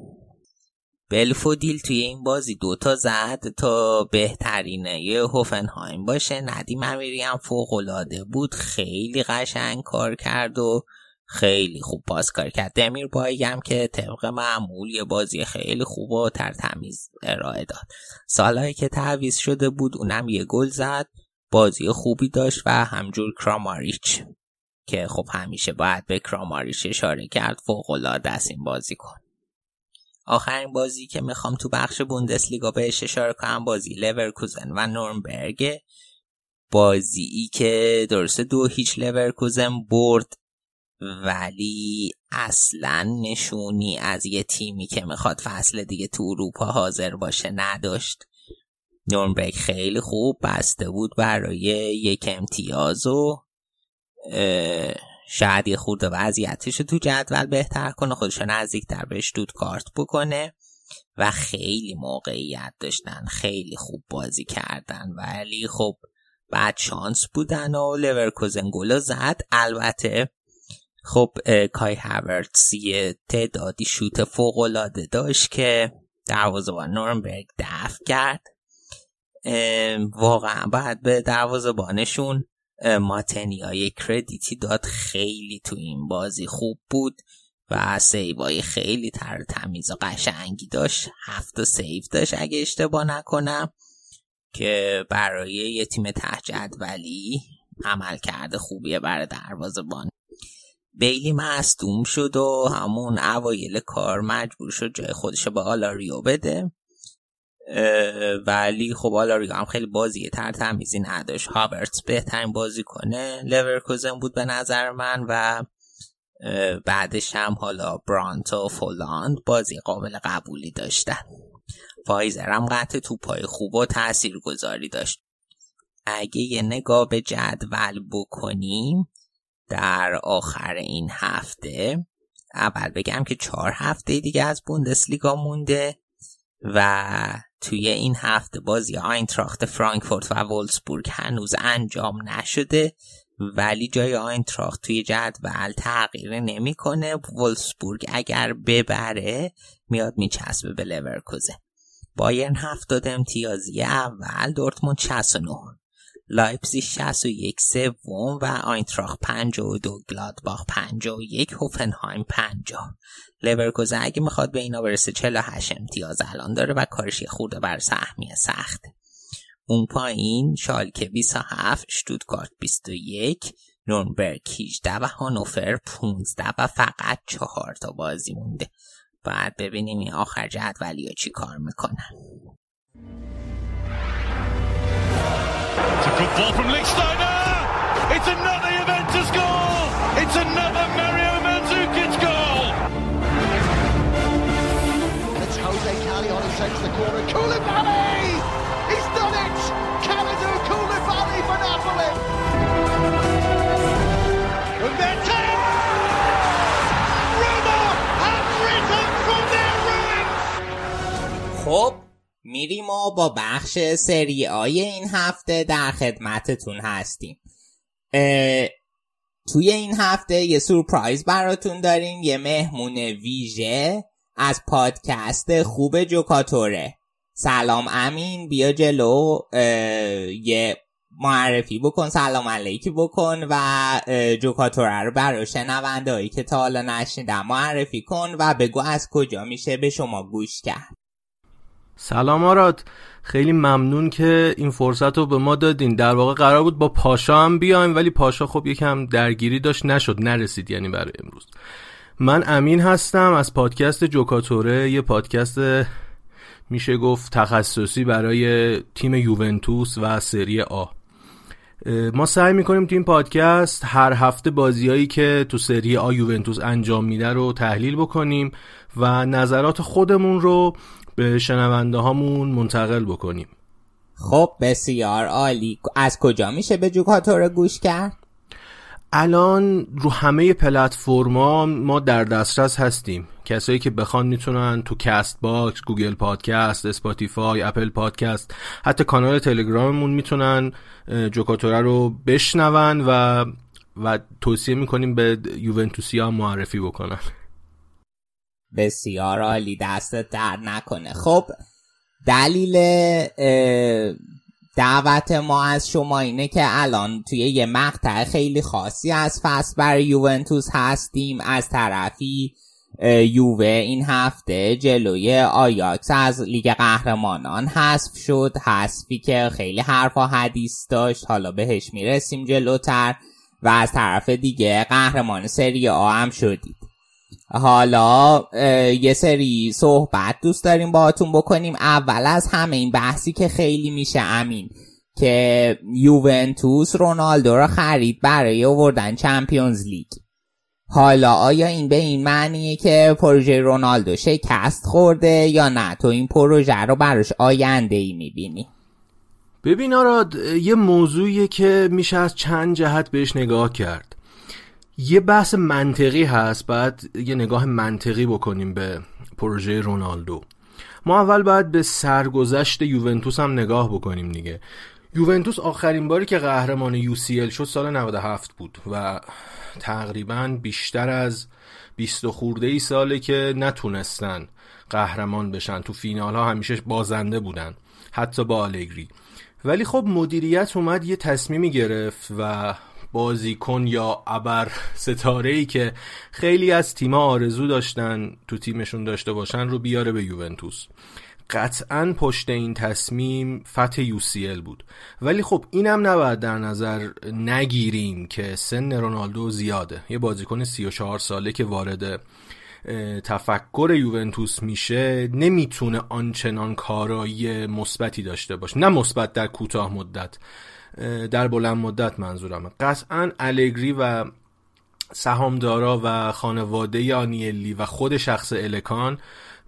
بلفودیل توی این بازی دوتا زد تا بهترینه. یه هوفنهایم باشه ندیم امیری هم فوقلاده بود. خیلی قشنگ کار کرد و خیلی خوب باز کار کرد. دمیر بایی هم که طبق معمول یه بازی خیلی خوب و تر تمیز ارائه داد. سالهایی که تعویز شده بود اونم یه گل زد بازی خوبی داشت و همجور کراماریچ که خب همیشه باید به کراماریچ اشاره کرد فوق العاده است این بازی کن آخرین بازی که می‌خوام تو بخش بوندسلیگا بهش اشاره کنم بازی لورکوزن و نورنبرگ. بازی ای که درسته دو هیچ لورکوزن برد ولی اصلا نشونی از یه تیمی که می‌خواد فصل دیگه تو اروپا حاضر باشه نداشت. نورنبرگ خیلی خوب بسته بود برای یک امتیاز و شاید یه خورده وضعیتش تو جدول بهتر کنه خودش نزدیکتر بهش دود کارت بکنه و خیلی موقعیت داشتن خیلی خوب بازی کردن. ولی خب بعد شانس بودن و لورکوزن گل زد. البته خب کای هاورتس یه تعدادی شوت فوق العاده داشت که دروازه‌بان نورنبرگ دفع کرد. واقعا باید به دروازه‌بانشون ماتنیا credit ی داد. خیلی تو این بازی خوب بود و save ای خیلی تر تمیز و قشنگی داشت. هفت save داشت اگه اشتباه نکنم که برای یه تیم ته جدولی عملکرد خوبیه برای دروازه‌بان بیلی مصدوم شد و همون اوایل کار مجبور شد جای خودش به آلاریو بده. ولی خب آلاریو هم خیلی بازی تر تمیزی نداشت. هاورتس بهترین بازیکن لورکوزن بود به نظر من و بعدش هم حالا برانت و فولاند بازی قابل قبولی داشتن. وایزر هم قطع توپای خوب و تأثیر گذاری داشت. اگه یه نگاه به جدول بکنیم در آخر این هفته اول بگم که چهار هفته دیگه از بوندسلیگا مونده و توی این هفته بازی آینتراخت فرانکفورت و وولسبورگ هنوز انجام نشده ولی جای آینتراخت توی جدول تغییر نمی‌کنه. وولسبورگ اگر ببره میاد میچسبه به لورکوزن بایرن هفتاد امتیازی اول دورتموند 69 لایپزیگ 61 سوم و آینتراخت 52 گلادباخ 51 هوفنهایم 50 لورکوزن اگه می‌خواد به اینا برسه 48 امتیاز الان داره و کارش یه خورده بر سهمیه سخته اون پایین شالکه 27 شتوتگارت 21 نورنبرگ 18 و هانوفر 15 و فقط چهار تا بازی مونده. بعد ببینیم این آخر جدولی ها چی کار می‌کنن. It's a good ball from Lichtsteiner. It's another Juventus goal. It's another Mario Mandzukic goal. It's Jose Cali on who takes the corner. Koulibaly! He's done it! Kalidou Koulibaly for Napoli. And then Roma have risen from their ruins. خب میریم و با بخش سری آی این هفته در خدمتتون هستیم. توی این هفته یه سورپرایز براتون داریم یه مهمون ویژه از پادکست خوب جوکاتوره. سلام امین بیا جلو. یه معرفی بکن سلام علیکی بکن و جوکاتوره رو برای شنونده هایی که تا حالا نشنیدن معرفی کن و بگو از کجا میشه به شما گوش کرد. سلام آراد. خیلی ممنون که این فرصت رو به ما دادین. در واقع قرار بود با پاشا هم بیایم ولی پاشا خب یکم درگیری داشت نشد نرسید یعنی برای امروز. من امین هستم از پادکست جوکاتوره. یه پادکست میشه گفت تخصصی برای تیم یوونتوس و سری آ. ما سعی می‌کنیم تو این پادکست هر هفته بازیایی که تو سری آ یوونتوس انجام میده رو تحلیل بکنیم و نظرات خودمون رو به شنونده هامون منتقل بکنیم. خب بسیار عالی. از کجا میشه به جوکاتور گوش کرد؟ الان رو همه پلتفرما ما در دسترس هستیم. کسایی که بخوان می‌تونن تو Castbox، Google Podcast، Spotify، Apple Podcast حتی کانال تلگراممون می‌تونن جوکاتوره رو بشنون و و توصیه می‌کنیم به یوونتوسیا معرفی بکنن. بسیار عالی دستت در نکنه. خب دلیل دعوت ما از شما اینه که الان توی یه مقطع خیلی خاصی از فصل برای یوونتوس هستیم. از طرفی یووه این هفته جلوی آیاکس از لیگ قهرمانان حذف شد. حذفی که خیلی حرفا حدیث داشت. حالا بهش می‌رسیم جلوتر و از طرف دیگه قهرمان سری آ هم شدید. حالا یه سری صحبت دوست داریم باهاتون بکنیم. اول از همه این بحثی که خیلی میشه امین که یوونتوس رونالدو را خرید برای آوردن چمپیونز لیگ. حالا آیا این به این معنیه که پروژه رونالدو شکست خورده یا نه؟ تو این پروژه رو براش آینده ای می‌بینی؟ ببین آراد یه موضوعیه که میشه از چند جهت بهش نگاه کرد. یه بحث منطقی هست بعد یه نگاه منطقی بکنیم به پروژه رونالدو. ما اول باید به سرگذشت یوونتوس هم نگاه بکنیم دیگه. یوونتوس آخرین باری که قهرمان یو شد سال 97 بود و تقریبا بیشتر از 20 خورده ای ساله که نتونستن قهرمان بشن. تو فینال ها همیشه بازنده بودن حتی با آلگری. ولی خب مدیریت اومد یه تصمیمی گرفت و بازیکن یا ابر ستاره ای که خیلی از تیما آرزو داشتن تو تیمشون داشته باشن رو بیاره به یوونتوس. قطعا پشت این تصمیم فتح یوسیل بود. ولی خب اینم نباید در نظر نگیریم که سن رونالدو زیاده. یه بازیکن 34 ساله که وارد تفکر یوونتوس میشه نمی‌تونه آنچنان کارایی مثبتی داشته باشه. نه مثبت در کوتاه مدت. در بلند مدت منظورمه. قطعا الگری و سهامدارا و خانواده آنیلی و خود شخص الکان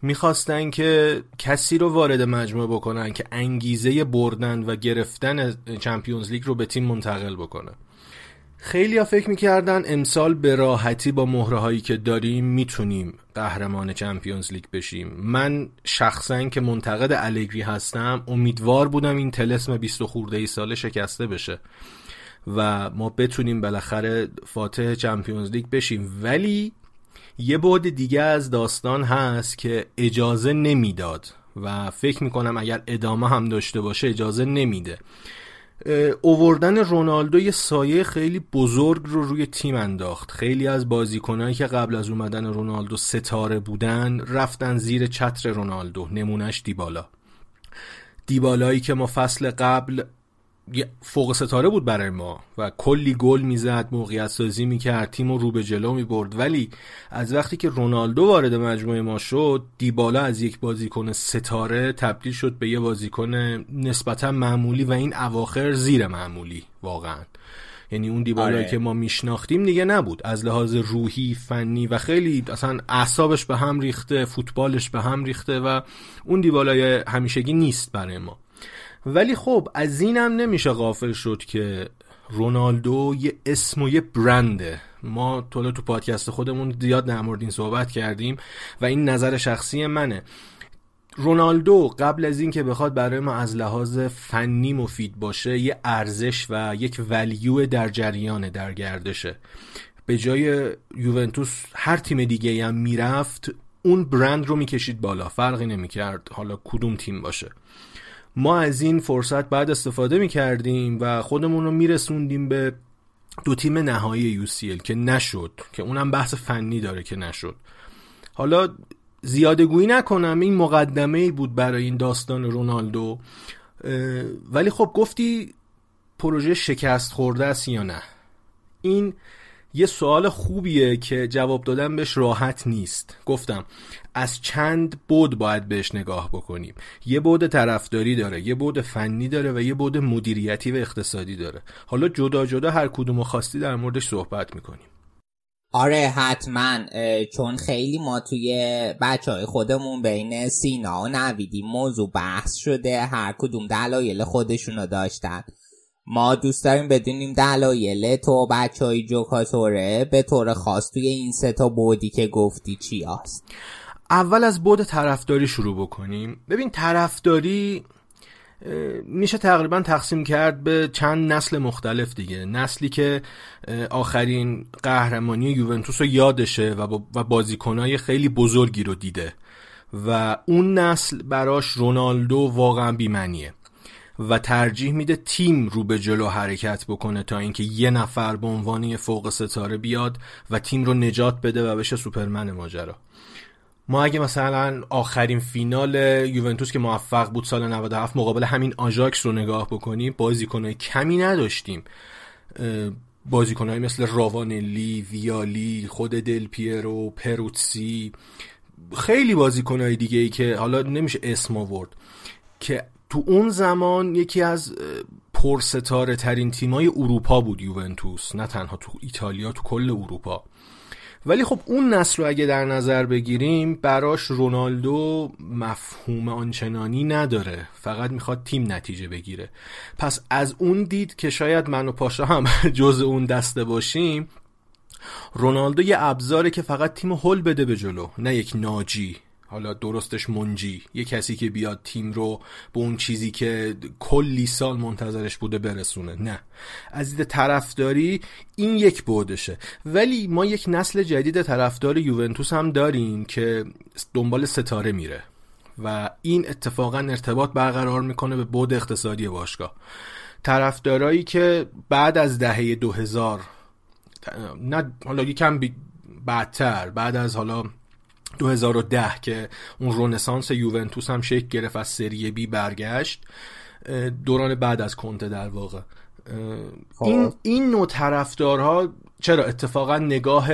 می‌خواستن که کسی رو وارد مجموعه بکنن که انگیزه بردن و گرفتن چمپیونز لیگ رو به تیم منتقل بکنه. خیلی فکر می‌کردن امسال به راحتی با مهره هایی که داریم می‌تونیم قهرمان چمپیونز لیگ بشیم. من شخصا که منتقد الگری هستم امیدوار بودم این تلسم 20 خورده ای ساله شکسته بشه و ما بتونیم بالاخره فاتح چمپیونز لیگ بشیم. ولی یه بعد دیگه از داستان هست که اجازه نمی‌داد و فکر می‌کنم اگر ادامه هم داشته باشه اجازه نمیده. اووردن رونالدو یه سایه خیلی بزرگ رو روی تیم انداخت. خیلی از بازیکنهایی که قبل از اومدن رونالدو ستاره بودن رفتن زیر چتر رونالدو نمونش دیبالا. دیبالایی که ما فصل قبل فوق ستاره بود برای ما و کلی گل می‌زد موقعیت سازی می‌کرد تیم رو به جلو می‌برد. ولی از وقتی که رونالدو وارد مجموعه ما شد دیبالا از یک بازیکن ستاره تبدیل شد به یه بازیکن نسبتا معمولی و این اواخر زیر معمولی واقعا. یعنی اون دیبالایی آره. که ما میشناختیم دیگه نبود. از لحاظ روحی فنی و خیلی اصلا اعصابش به هم ریخته فوتبالش به هم ریخته و اون دیبالای همیشگی نیست برای ما. ولی خب از اینم نمیشه غافل شد که رونالدو یه اسم و یه برنده. ما طول تو پادکست خودمون زیاد در مورد این صحبت کردیم و این نظر شخصی منه. رونالدو قبل از اینکه بخواد برای ما از لحاظ فنی مفید باشه یه ارزش و یک ولیو در جریان در گردشه. به جای یوونتوس هر تیم دیگه هم می‌رفت اون برند رو می‌کشید بالا. فرقی نمی‌کرد حالا کدوم تیم باشه. ما از این فرصت بعد استفاده می کردیم و خودمون رو میرسوندیم به دو تیم نهایی یوسیل که نشد که اونم بحث فنی داره که نشد. حالا زیاده گویی نکنم این مقدمه ای بود برای این داستان رونالدو. ولی خب گفتی پروژه شکست خورده است یا نه؟ این یه سوال خوبیه که جواب دادن بهش راحت نیست. گفتم از چند بود باید بهش نگاه بکنیم. یه بود طرفداری داره یه بود فنی داره و یه بود مدیریتی و اقتصادی داره. حالا جدا جدا هر کدوم خواستی در موردش صحبت می‌کنیم. آره حتما. چون خیلی ما توی بچه های خودمون بین سینا و نویدی موضوع بحث شده هر کدوم دلایل خودشونو داشتن. ما دوست داریم بدونیم دلایل تو بچه های جوکاتوره به طور خاص توی این سه تا بودی که گفتی چی هست. اول از بود طرفداری شروع بکنیم. ببین طرفداری میشه تقریبا تقسیم کرد به چند نسل مختلف دیگه. نسلی که آخرین قهرمانی یوونتوس رو یادشه و بازیکنهای خیلی بزرگی رو دیده. و اون نسل براش رونالدو واقعا بیمنیه و ترجیح میده تیم رو به جلو حرکت بکنه تا اینکه یه نفر به عنوان فوق ستاره بیاد و تیم رو نجات بده و بشه سوپرمن ماجرا. ما اگه مثلا آخرین فینال یوونتوس که موفق بود سال 97 مقابل همین آژاکس رو نگاه بکنیم بازیکنهای کمی نداشتیم. بازیکنهای مثل راوانلی، ویالی، خود دل پیرو، پروتسی خیلی بازیکنهای دیگه ای که حالا نمیشه اسم آورد که تو اون زمان یکی از پرستاره ترین تیمای اروپا بود یوونتوس نه تنها تو ایتالیا تو کل اروپا. ولی خب اون نسل رو اگه در نظر بگیریم براش رونالدو مفهوم آنچنانی نداره. فقط می‌خواد تیم نتیجه بگیره. پس از اون دید که شاید من و پاشا هم جز اون دسته باشیم رونالدو یه ابزاره که فقط تیم هل بده به جلو. نه یک ناجی. حالا درستش منجی. یه کسی که بیاد تیم رو به اون چیزی که کلی سال منتظرش بوده برسونه. نه. از دید طرفداری این یک بودشه ولی ما یک نسل جدید طرفدار یوونتوس هم داریم که دنبال ستاره میره. و این اتفاقا ارتباط برقرار می‌کنه به بود اقتصادی باشگاه. طرفدارایی که بعد از دهه 2000 نه حالا یکم بعدتر بعد از حالا 2010 که اون رونسانس یوونتوس هم شکل گرفت از سری بی برگشت دوران بعد از کنته در واقع. خب. این این نوع طرفدارها چرا اتفاقا نگاه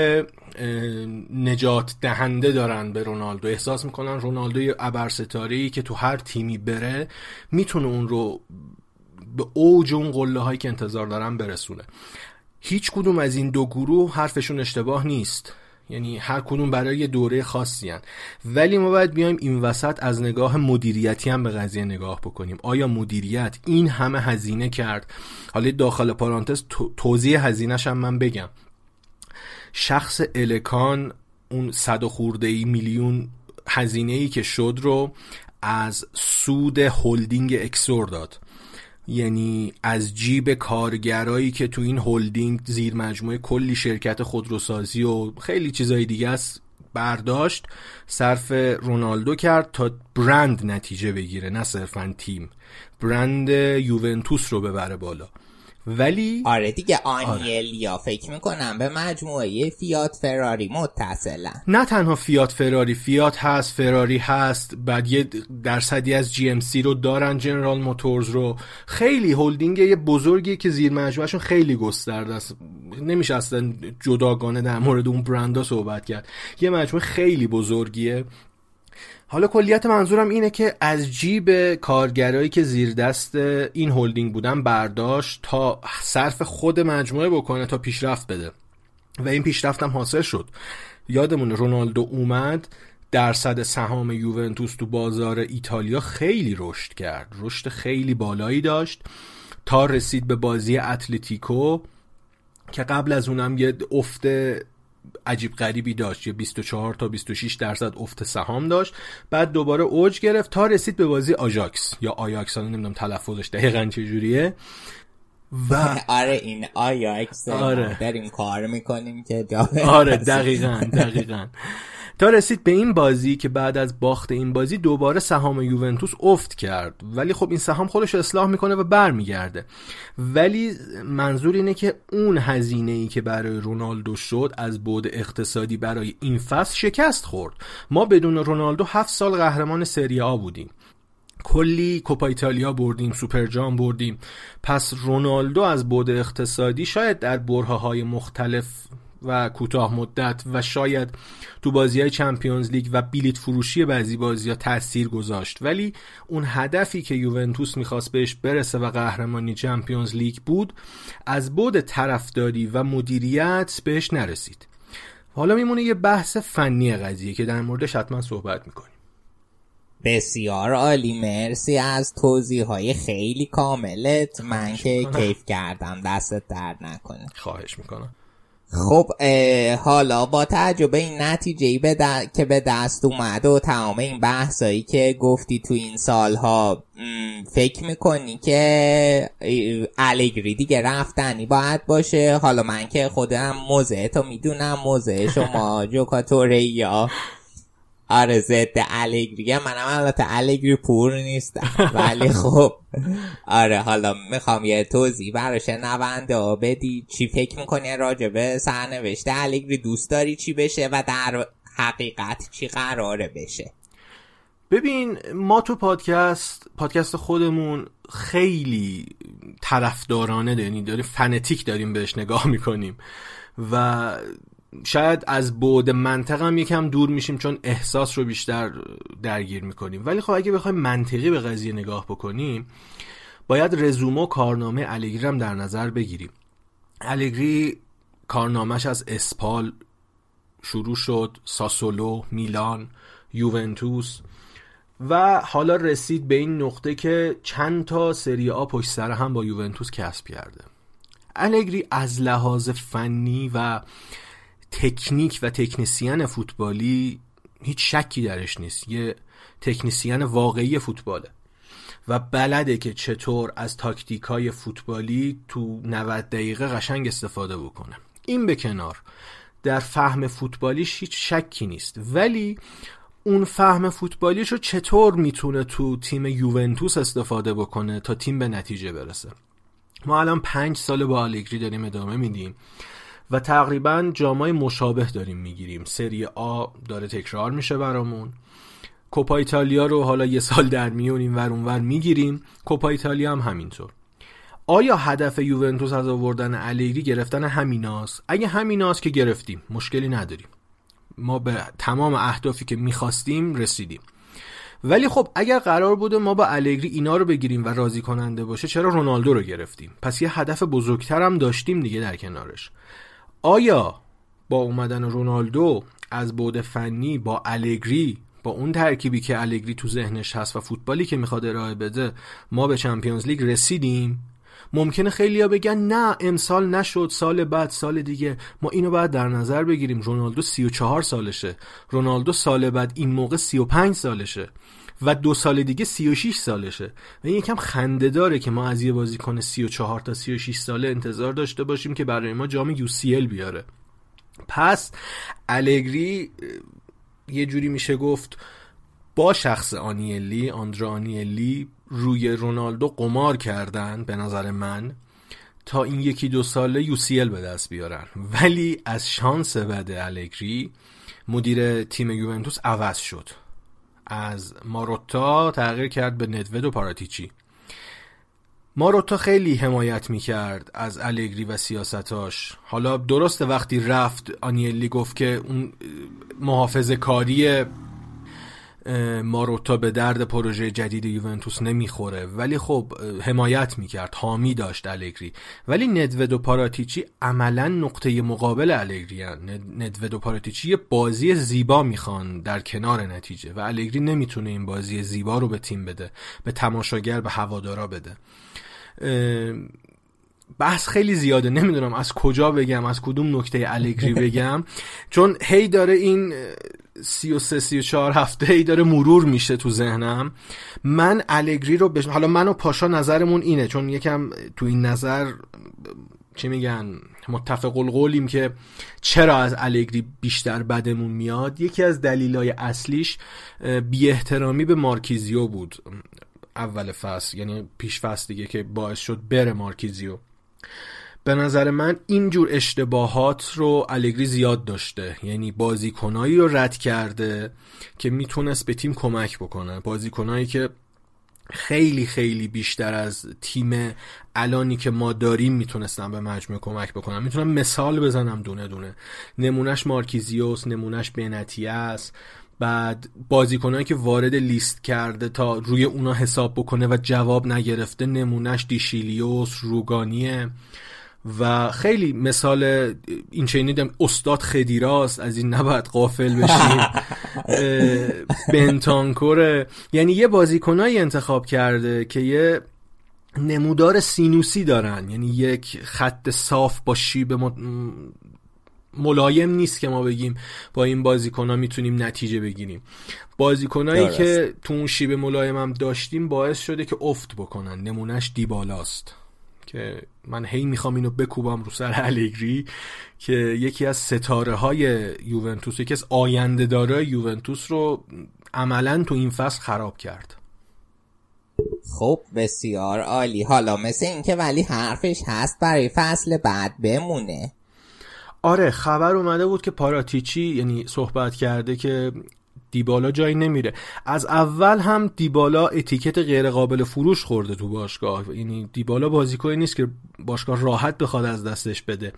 نجات دهنده دارن به رونالدو؟ احساس می‌کنن رونالدو ابرستاری که تو هر تیمی بره می‌تونه اون رو به اوج اون قله هایی که انتظار دارن برسونه. هیچ کدوم از این دو گروه حرفشون اشتباه نیست. یعنی هر کدوم برای یه دوره خاصی هن. ولی ما باید بیایم این وسط از نگاه مدیریتی هم به قضیه نگاه بکنیم. آیا مدیریت این همه هزینه کرد؟ حالا داخل پارانتز توضیح هزینهش هم من بگم. شخص الکان اون صد خورده ای میلیون هزینه ای که شد رو از سود هلدینگ اکسور داد. یعنی از جیب کارگرایی که تو این هلدینگ زیر مجموعه کلی شرکت خودروسازی و خیلی چیزای دیگه است برداشت صرف رونالدو کرد تا برند نتیجه بگیره نه صرفا تیم. برند یوونتوس رو ببره بالا. ولی آره دیگه آنیلیا آره. فکر می‌کنم به مجموعه فیات فراری متصلن نه تنها فیات فراری فیات هست فراری هست بعد یه درصدی از GMC رو دارن General Motors رو. خیلی هلدینگ یه بزرگی که زیر مجموعهشون خیلی گسترده است. نمیشه اصلا جداگانه در مورد اون برندا صحبت کرد. یه مجموعه خیلی بزرگیه. حالا کلیت منظورم اینه که از جیب کارگرایی که زیر دست این هلدینگ بودن برداشت تا صرف خود مجموعه بکنه تا پیشرفت بده. و این پیشرفت هم حاصل شد. یادمون رونالدو اومد درصد سهام یوونتوس تو بازار ایتالیا خیلی رشد کرد. رشد خیلی بالایی داشت. تا رسید به بازی اتلتیکو که قبل از اونم یه افت عجیب غریبی داشت یه 24 تا 26 درصد افت سهام داشت. بعد دوباره اوج گرفت تا رسید به بازی آژاکس. یا آیاکس حالا نمی‌دونم تلفظش دقیقا چجوریه و آره این آیاکس آره. داریم کار می‌کنیم که آره دقیقا دقیقا. تا رسید به این بازی که بعد از باخت این بازی دوباره سهام یوونتوس افت کرد. ولی خب این سهام خودش اصلاح می‌کنه و برمیگرده. ولی منظور اینه که اون هزینه ای که برای رونالدو شد از بود اقتصادی برای این فصل شکست خورد. ما بدون رونالدو هفت سال قهرمان سری آ بودیم. کلی کوپا ایتالیا بردیم سوپر جام بردیم. پس رونالدو از بعد اقتصادی شاید در برهه های مختلف و کوتاه مدت و شاید تو بازی های Champions League و بیلیت فروشی بعضی بازی ها تاثیر گذاشت. ولی اون هدفی که یوونتوس می‌خواست بهش برسه و قهرمانی Champions League بود از بعد طرفداری و مدیریت بهش نرسید. حالا میمونه یه بحث فنی قضیه که در موردش حتما صحبت می‌کنیم. بسیار عالی. مرسی از توضیح های خیلی کاملت. من که کیف کردم. دستت درد نکنه. خواهش می‌کنم. خب حالا با تعجب این نتیجه به که به دست اومد و تمام این بحثایی که گفتی تو این سالها فکر می‌کنی که الگری دیگه رفتنی باید باشه؟ حالا من که خودم موزه تو می‌دونم موزه شما جوکاتوره یا آره ضد الگری. منم البته الگری پور نیستم. ولی خب. آره حالا می‌خوام یه توضیح برای شنونده بدی. چی فکر می‌کنی راجع به سرنوشت الگری؟ دوست داری چی بشه و در حقیقت چی قراره بشه؟ ببین ما تو پادکست پادکست خودمون خیلی طرفدارانه یعنی داریم فنتیک داریم بهش نگاه می‌کنیم. و شاید از بعد منطق هم یکم دور میشیم چون احساس رو بیشتر درگیر می‌کنیم. ولی خب اگه بخوایم منطقی به قضیه نگاه بکنیم باید رزومه و کارنامه الگری هم در نظر بگیریم. الگری کارنامهش از اسپال شروع شد ساسولو میلان یوونتوس و حالا رسید به این نقطه که چند تا سری آ پشت سر هم با یوونتوس کسب کرده. الگری از لحاظ فنی و تکنیک و تکنیسیان فوتبالی هیچ شکی درش نیست. یه تکنیسیان واقعی فوتباله. و بلده که چطور از تاکتیک های فوتبالی تو 90 دقیقه قشنگ استفاده بکنه. این به کنار. در فهم فوتبالیش هیچ شکی نیست. ولی اون فهم فوتبالیش رو چطور می‌تونه تو تیم یوونتوس استفاده بکنه تا تیم به نتیجه برسه؟ ما الان پنج سال با آلگری داریم ادامه میدیم. و تقریبا جامای مشابه داریم می‌گیریم. سری آ داره تکرار میشه برامون. کوپا ایتالیا رو حالا یه سال در میون این ور اونور می‌گیریم. کوپا ایتالیا هم همینطور. آیا هدف یوونتوس از آوردن الگری گرفتن همیناست؟ اگه همیناست که گرفتیم مشکلی نداریم. ما به تمام اهدافی که می‌خواستیم رسیدیم. ولی خب اگر قرار بوده ما با الگری اینا رو بگیریم و راضی کننده باشه چرا رونالدو رو گرفتیم؟ پس یه هدف بزرگتر هم داشتیم دیگه در کنارش. آیا با اومدن رونالدو از بود فنی با الگری با اون ترکیبی که الگری تو ذهنش هست و فوتبالی که می‌خواد ارائه بده ما به چمپیونز لیگ رسیدیم؟ ممکنه خیلیا بگن نه امسال نشد سال بعد سال دیگه. ما اینو باید در نظر بگیریم. رونالدو 34 سالشه. رونالدو سال بعد این موقع 35 سالشه. و دو سال دیگه 36 سالشه. و این یکم خنده داره که ما از یه بازیکن 34 تا 36 ساله انتظار داشته باشیم که برای ما جام یو بیاره. پس الگری یه جوری میشه گفت با شخص آنیلی آندرا آنیلی روی رونالدو قمار کردن به نظر من تا این یکی دو ساله یو به دست بیارن. ولی از شانس بد الگری مدیر تیم یوونتوس عوض شد. از ماروتا تغییر کرد به ندوید و پاراتیچی. ماروتا خیلی حمایت می‌کرد از الگری و سیاستاش. حالا درسته وقتی رفت آنیلی گفت که اون محافظ کاری ماروتا به درد پروژه جدید یوونتوس نمی‌خوره. ولی خب حمایت می‌کرد حامی داشت الگری. ولی ندوید و پاراتیچی عملا نقطه مقابل الگری ندوید و پاراتیچی یه بازی زیبا می‌خوان در کنار نتیجه و الگری نمی‌تونه این بازی زیبا رو به تیم بده به تماشاگر به هوادارا بده. بحث خیلی زیاده. نمی‌دونم از کجا بگم از کدوم نکته الگری بگم. چون هی داره این سی و سه سی و چهار هفته ای داره مرور میشه تو ذهنم. من الگری رو بش... حالا من و پاشا نظرمون اینه چون یکم تو این نظر چی میگن متفق القولیم که چرا از الگری بیشتر بدمون میاد. یکی از دلیلای اصلیش بی احترامی به مارکیزیو بود. اول فصل یعنی پیش فصل دیگه که باعث شد بره مارکیزیو. به نظر من اینجور اشتباهات رو الگری زیاد داشته. یعنی بازیکنایی رو رد کرده که می‌تونست به تیم کمک بکنه. بازیکنایی که خیلی خیلی بیشتر از تیم الانی که ما داریم می‌تونستم به مجموعه کمک بکنم می‌تونم مثال بزنم دونه دونه. نمونهش مارکیزیوس نمونهش بنتیه است بعد بازیکنایی که وارد لیست کرده تا روی اونا حساب بکنه و جواب نگرفته نمونهش دیشیلیوس روگانیه. و خیلی مثال این چینی دم استاد خدیراست از این نباید قافل بشیم. بنتانکور یعنی یه بازیکنایی انتخاب کرده که یه نمودار سینوسی دارن. یعنی یک خط صاف با شیب ملایم نیست که ما بگیم با این بازیکن ها می‌تونیم نتیجه بگیریم. بازیکنایی که تو اون شیب ملایم هم داشتیم باعث شده که افت بکنن. نمونهش دیبالاست. که من هی می‌خوام اینو بکوبم رو سر الگری که یکی از ستاره های یوونتوس یکی از آینده داره یوونتوس رو عملا تو این فصل خراب کرد. خب بسیار عالی. حالا مثل اینکه ولی حرفش هست برای فصل بعد بمونه. آره خبر اومده بود که پاراتیچی یعنی صحبت کرده که دیبالا جایی نمیره. از اول هم دیبالا اتیکت غیر قابل فروش خورده تو باشگاه. یعنی دیبالا بازیکنی نیست که باشگاه راحت بخواد از دستش بده.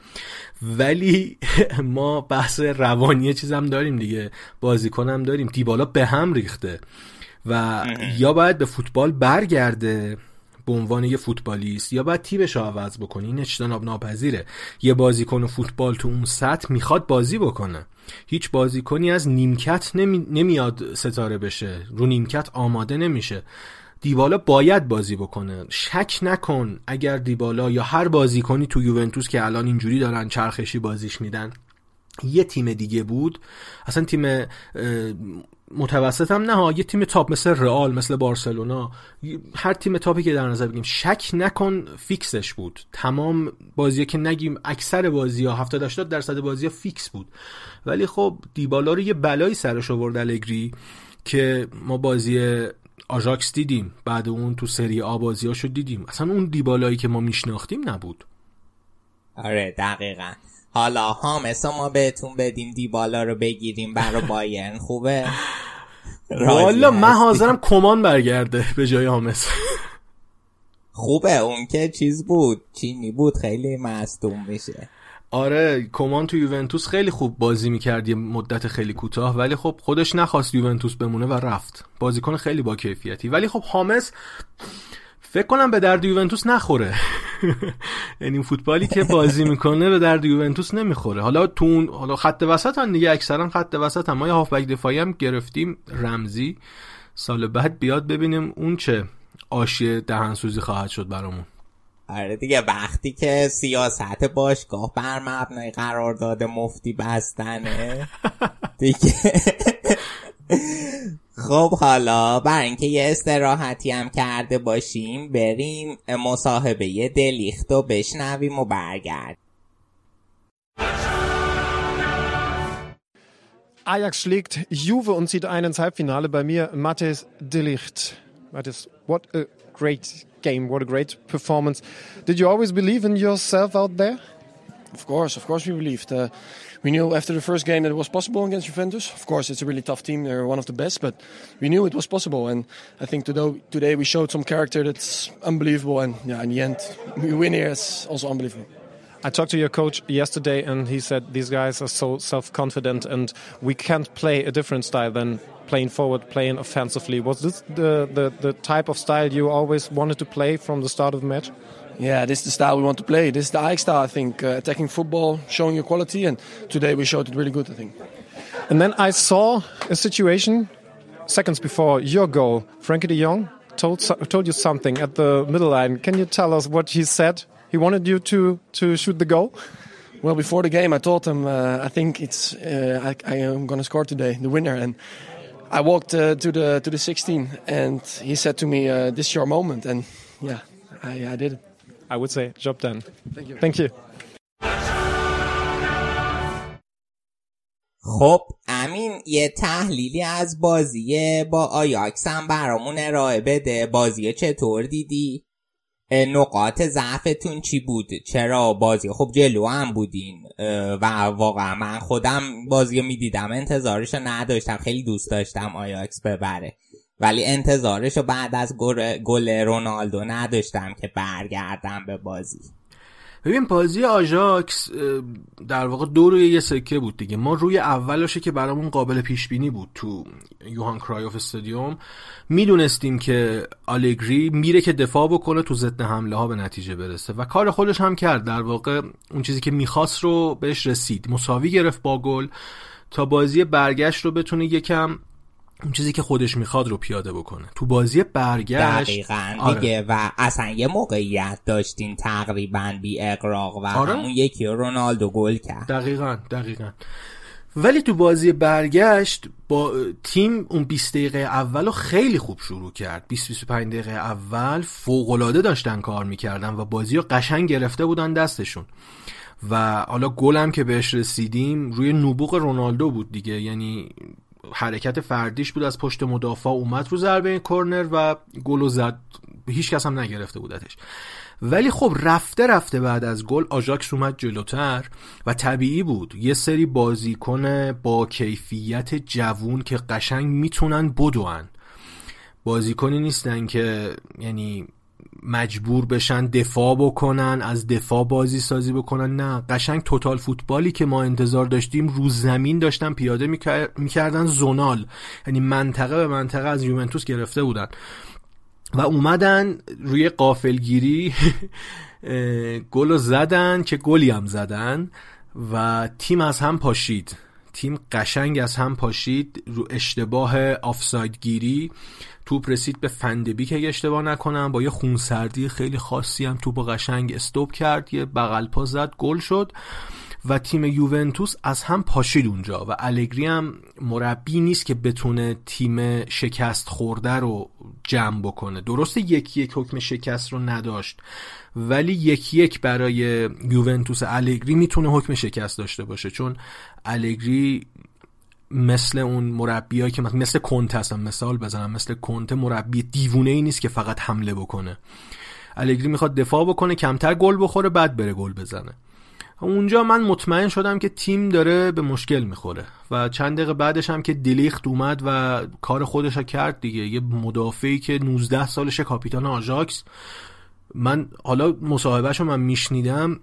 ولی ما بحث روانی چیزم داریم دیگه. بازیکنم داریم. دیبالا به هم ریخته. و یا باید به فوتبال برگرده. به عنوان یه فوتبالیست یا باید تیمش رو عوض بکنه؟ این اجتناب ناپذیره. یه بازیکن فوتبال تو اون سطح می‌خواد بازی بکنه. هیچ بازیکنی از نیمکت نمی... نمیاد ستاره بشه. رو نیمکت آماده نمیشه. دیبالا باید بازی بکنه. شک نکن اگر دیبالا یا هر بازیکنی تو یوونتوس که الان اینجوری دارن چرخشی بازیش میدن. یه تیم دیگه بود. اصلا تیم متوسط هم نه یه تیم top مثل رئال مثل بارسلونا هر تیم top ی که در نظر بگیم شک نکن فیکسش بود. تمام بازی که نگیم اکثر بازی ها 70 80 درصد بازی ها فیکس بود. ولی خب دیبالا رو یه بلایی سرش آورد الگری که ما بازی آژاکس دیدیم. بعد اون تو سری آ بازی هاشو دیدیم. اصلا اون دیبالایی که ما میشناختیم نبود. آره دقیقا. حالا هامس ما بهتون بدیم دیبالا رو بگیریم برای بایرن. خوبه؟ والا من حاضرم کمان برگرده به جای هامس. خوبه اون که چیز بود چینی بود خیلی مصدوم میشه. آره کمان تو یوونتوس خیلی خوب بازی می‌کرد یه مدت خیلی کوتاه ولی خب خودش نخواست یوونتوس بمونه و رفت. بازیکن خیلی با کیفیتی. ولی خب هامس فکر کنم به درد یوونتوس نخوره. یعنی فوتبالی که بازی می‌کنه به درد یوونتوس نمی‌خوره. حالا تو اون حالا خط وسط هم دیگه اکثرا خط وسط هم. ما یه هافبک دفاعی هم گرفتیم رمزی. سال بعد بیاد ببینیم اون چه آشی دهنسوزی خواهد شد برامون. آره دیگه وقتی که سیاست باشگاه بر مبنای قرارداد مفتی بستنه دیگه خب حالا بر اینکه یه استراحتی هم کرده باشیم بریم مصاحبه یه دلیخت و بشنویم و برگرد Ajax schlägt Juve und zieht ein ins Halbfinale. Bei mir Mathis Delicht. Mathis, what a great game. What a great performance. Did you always believe in yourself out there? Of course, of course we believed. Uh, we knew after the first game that it was possible against Juventus. Of course, it's a really tough team; they're one of the best, but we knew it was possible. And I think today, we showed some character that's unbelievable. And yeah, in the end, we win here. It's also unbelievable. I talked to your coach yesterday, and he said these guys are so self-confident, and we can't play a different style than playing forward, playing offensively. Was this the, the, the type of style you always wanted to play from the start of the match? Yeah, this is the style we want to play. This is the Ajax style, I think. Uh, attacking football, showing your quality, and today we showed it really good, I think. And then I saw a situation seconds before your goal. Frankie de Jong told, told you something at the middle line. Can you tell us what he said? He wanted you to, to shoot the goal? Well, before the game, I told him uh, I think it's uh, I, I, am going to score today, the winner. And I walked uh, to the to the 16, and he said to me, uh, "This is your moment." And yeah, I, I did it. I would say job done. Thank you. Thank you. خب امین یه تحلیلی از بازی با آیاکس هم برامون ارائه بده بازی چطور دیدی؟ نقاط ضعفتون چی بود؟ چرا بازی خب جلو هم بودین و واقعا من خودم بازی می‌دیدم انتظارش نداشتم خیلی دوست داشتم آیاکس ببره ولی انتظارش رو بعد از گل رونالدو نداشتم که برگردم به بازی. ببین بازی آژاکس در واقع دو روی یه سکه بود دیگه. ما روی اولشه که برامون قابل پیش بینی بود تو یوهان کرایوف استادیوم می‌دونستیم که آلگری میره که دفاع بکنه تو ضد حمله ها به نتیجه برسه. و کار خودش هم کرد. در واقع اون چیزی که می‌خواست رو بهش رسید. مساوی گرفت با گل تا بازی برگشت رو بتونه یکم اون چیزی که خودش می‌خواد رو پیاده بکنه. تو بازی برگشت. دقیقا. آره. دیگه و اصلا یه موقعیت داشتین تقریبا بی اقراق و آره. همون یکی رونالدو گل کرد. دقیقا دقیقا. ولی تو بازی برگشت با تیم اون 20 دقیقه اول رو خیلی خوب شروع کرد. 20 25 دقیقه اول فوق داشتن کار می‌کردن و بازی رو قشنگ گرفته بودن دستشون. و حالا گلم که بهش رسیدیم روی نوبوق رونالدو بود دیگه. یعنی حرکت فردیش بود از پشت مدافع اومد رو ضربه کرنر و گل زد. هیچ کس هم نگرفته بودتش. ولی خب رفته رفته بعد از گل آژاکس اومد جلوتر و طبیعی بود. یه سری بازیکن با کیفیت جوون که قشنگ می‌تونن بدوان بازیکنی نیستن که یعنی مجبور بشن دفاع بکنن از دفاع بازی سازی بکنن. نه قشنگ توتال فوتبالی که ما انتظار داشتیم رو زمین داشتن پیاده می‌کردن زونال. یعنی منطقه به منطقه از یوونتوس گرفته بودن. و اومدن روی قافلگیری گل زدن که گلی هم زدن و تیم از هم پاشید. تیم قشنگ از هم پاشید رو اشتباه آفساید گیری توپ رسید به فندبی که اشتباه نکنم با یه خونسردی خیلی خاصی هم توپ قشنگ استوب کرد یه بغل پا زد گل شد و تیم یوونتوس از هم پاشید اونجا و الگری هم مربی نیست که بتونه تیم شکست خورده رو جمع بکنه. درسته یکی یک حکم شکست رو نداشت ولی یکی یک برای یوونتوس الگری می‌تونه حکم شکست داشته باشه. چون الگری مثل اون مربیایی که مثل کنت هستن. مثال بزنم. مثل کنت مربی دیوونه ای نیست که فقط حمله بکنه. الگری می‌خواد دفاع بکنه کمتر گل بخوره بعد بره گل بزنه. اونجا من مطمئن شدم که تیم داره به مشکل می‌خوره و چند دقیقه بعدش هم که دلیخت اومد و کار خودش کرد دیگه. یه مدافعی که 19 سالش کاپیتان آژاکس. من حالا مصاحبهش رو من میشنیدم.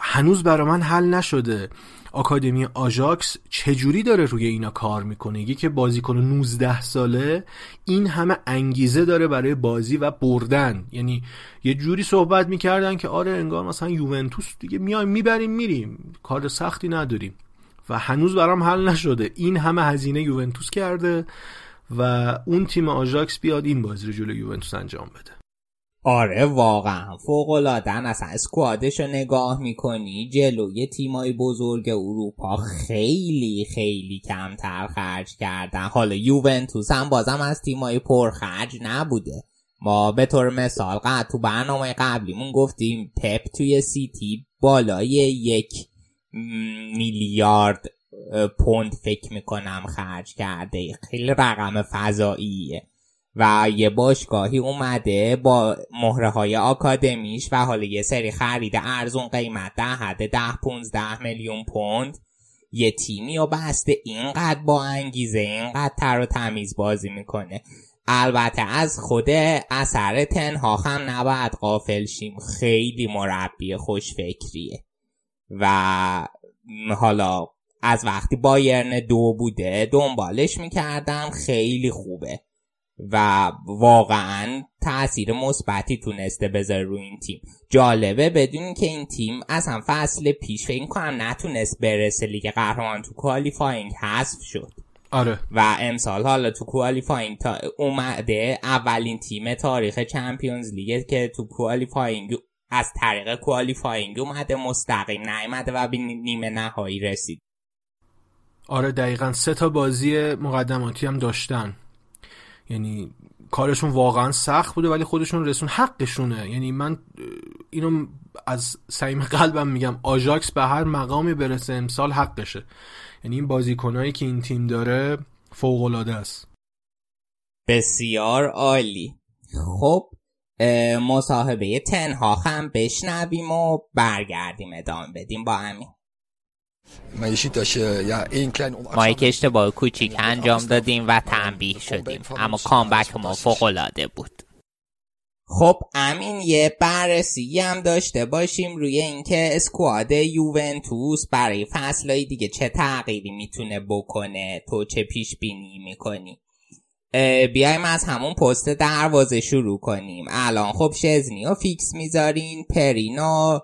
هنوز برا من حل نشده. آکادمی آژاکس چجوری داره روی اینا کار می‌کنه؟ یکی که بازیکن 19 ساله این همه انگیزه داره برای بازی و بردن. یعنی یه جوری صحبت می‌کردن که آره انگار مثلا یوونتوس دیگه میایم می‌بریم میریم. کار سختی نداریم. و هنوز برام حل نشده. این همه هزینه یوونتوس کرده و اون تیم آژاکس بیاد این بازی رو جلوی یوونتوس انجام بده. آره واقعا. فوق العاده اصلا اسکوادش رو نگاه می‌کنی جلوی تیمای بزرگ اروپا خیلی خیلی کمتر خرج کردن. حالا یوونتوس هم بازم از تیمای پرخرج نبوده. ما به طور مثال قد تو برنامه قبلیمون گفتیم پپ توی سیتی بالای یک میلیارد پوند فکر می‌کنم خرج کرده. خیلی رقم فضاییه. و یه باشگاهی اومده با مهره های آکادمیش و حالا یه سری خرید ارزون قیمت در حد ده 15 میلیون پوند. یه تیمی و بسته اینقدر با انگیزه اینقدر تر و تمیز بازی می‌کنه. البته از خود اثر تنها هم نباید قافل شیم. خیلی مربی خوشفکریه. و حالا از وقتی بایرن دو بوده دنبالش می‌کردم. خیلی خوبه. و واقعا تاثیر مثبتی تونسته بذاره روی این تیم. جالبه بدونی که این تیم اصلا فصل پیش فکر کنم نتونست برسه لیگ قهرمان تو qualifying حذف شد. آره. و امسال حالا تو qualifying تا اومده اولین تیم تاریخ Champions League که تو qualifying از طریق qualifying اومده مستقیم نیومده و به نیمه نهایی رسید. آره دقیقا سه تا بازی مقدماتی هم داشتن. یعنی کارشون واقعا سخت بوده ولی خودشون رسون حقشونه. یعنی من اینو از صمیم قلبم میگم آژاکس به هر مقامی برسه امسال حقشه. یعنی این بازیکنایی که این تیم داره فوق العاده است. بسیار عالی. خب مصاحبه تنها هم بشنویم و برگردیم ادامه بدیم با همین ما یک اشتباه کوچیک انجام دادیم و تنبیه شدیم. اما کامبک ما فوقلاده بود. خب امین یه بررسی هم داشته باشیم روی اینکه اسکواد یوونتوس برای فصلهای دیگه چه تغییری می‌تونه بکنه تو چه پیش بینی می‌کنی بیایم از همون پست دروازه شروع کنیم. الان خب شزنی و فیکس می‌ذارین پرینو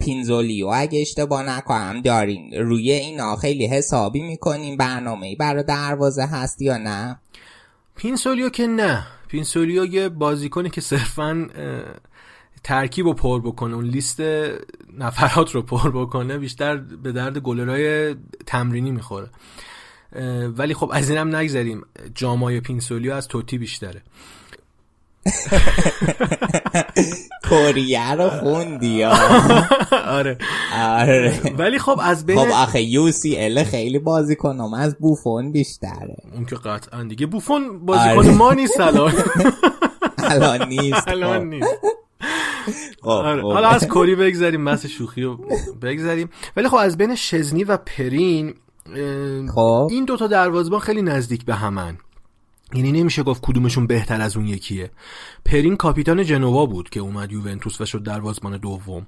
پینزولیو اگه اشتباه نکنم دارین. روی اینا خیلی حسابی می‌کنیم برنامه برای دروازه هست یا نه؟ پینسولیو که نه. پینسولیو یه بازیکنی که صرفا ترکیب رو پر بکنه. اون لیست نفرات رو پر بکنه بیشتر به درد گلرای تمرینی می‌خوره. ولی خب از اینم نگذریم. جامای پینسولیو از توتی بیشتره. کوریه رو خوندی آره. آره. ولی خب از بین خب آخه یو سی ال خیلی بازی کنم از بوفون بیشتره. اون که قطعا دیگه بوفون بازی آره. ما نیست الان. الان نیست الان نیست. خب، آره. خب. حالا از کوری بگذاریم بس شوخی رو بگذاریم ولی خب از بین شزنی و پرین خب. این دوتا دروازبان خیلی نزدیک به همن. یعنی نمیشه گفت کدومشون بهتر از اون یکیه. پرین کاپیتان جنوا بود که اومد یوونتوس و شد دروازبان دوم.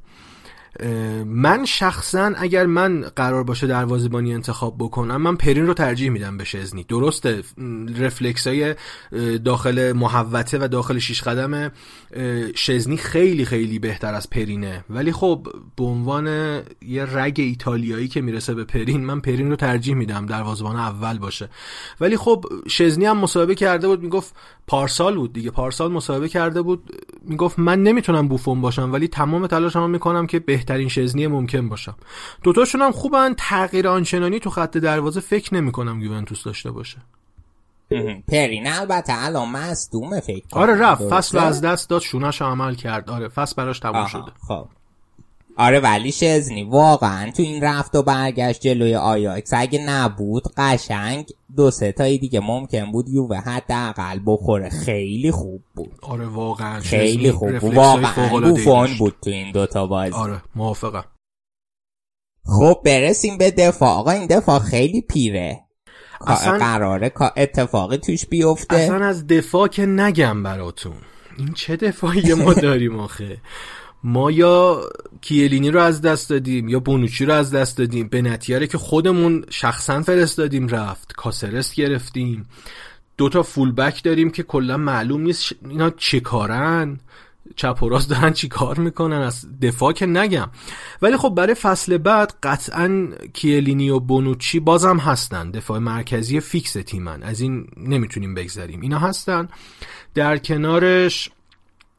من شخصا اگر من قرار باشه دروازه‌بانی انتخاب بکنم من پرین رو ترجیح میدم به شزنی. درسته رفلکس های داخل محوته و داخل شیش قدم شزنی خیلی خیلی بهتر از پرینه. ولی خب به عنوان یه رگ ایتالیایی که می‌رسه به پرین من پرین رو ترجیح میدم دروازه‌بان اول باشه. ولی خب شزنی هم مسابقه کرده بود می‌گفت پارسال بود دیگه پارسال مسابقه کرده بود. می‌گفت من نمی‌تونم بوفون باشم ولی تمام تلاشمو می‌کنم که بهترین شزنی ممکن باشم. دوتاشون هم خوبن تغییر آنچنانی تو خط دروازه فکر نمی‌کنم یوونتوس داشته باشه. پرین البته الان مصدومه فکر آره رفت. فصل از دست داد شونش عمل کرد. آره فصل براش تموم شده. خب. آره ولی شزنی واقعا تو این رفت و برگشت جلوی آیاکس اگه نبود قشنگ دو سه تایی دیگه ممکن بود یووه حداقل بخوره. خیلی خوب بود. آره واقعا. خیلی خوب بود. واقعا بوفون بود تو این دوتا بازی. آره موافقم. خب برسیم به دفاع. آقا این دفاع خیلی پیره. اصلا قراره اتفاقی توش بیفته. اصلا از دفاع که نگم براتون. این چه دفاعی ما داریم آخه؟ ما یا کیلینی رو از دست دادیم یا بونوچی رو از دست دادیم. به نتیاره که خودمون شخصا فرستادیم رفت. کاسرس گرفتیم. دوتا full back داریم که کلا معلوم نیست اینا چه کارن؟ چپ و راست دارن چی کار می‌کنن؟ از دفاع که نگم. ولی خب برای فصل بعد قطعا کیلینی و بونوچی بازم هستن. دفاع مرکزی فیکس تیمن. از این نمی‌تونیم بگذریم اینا هستن. در کنارش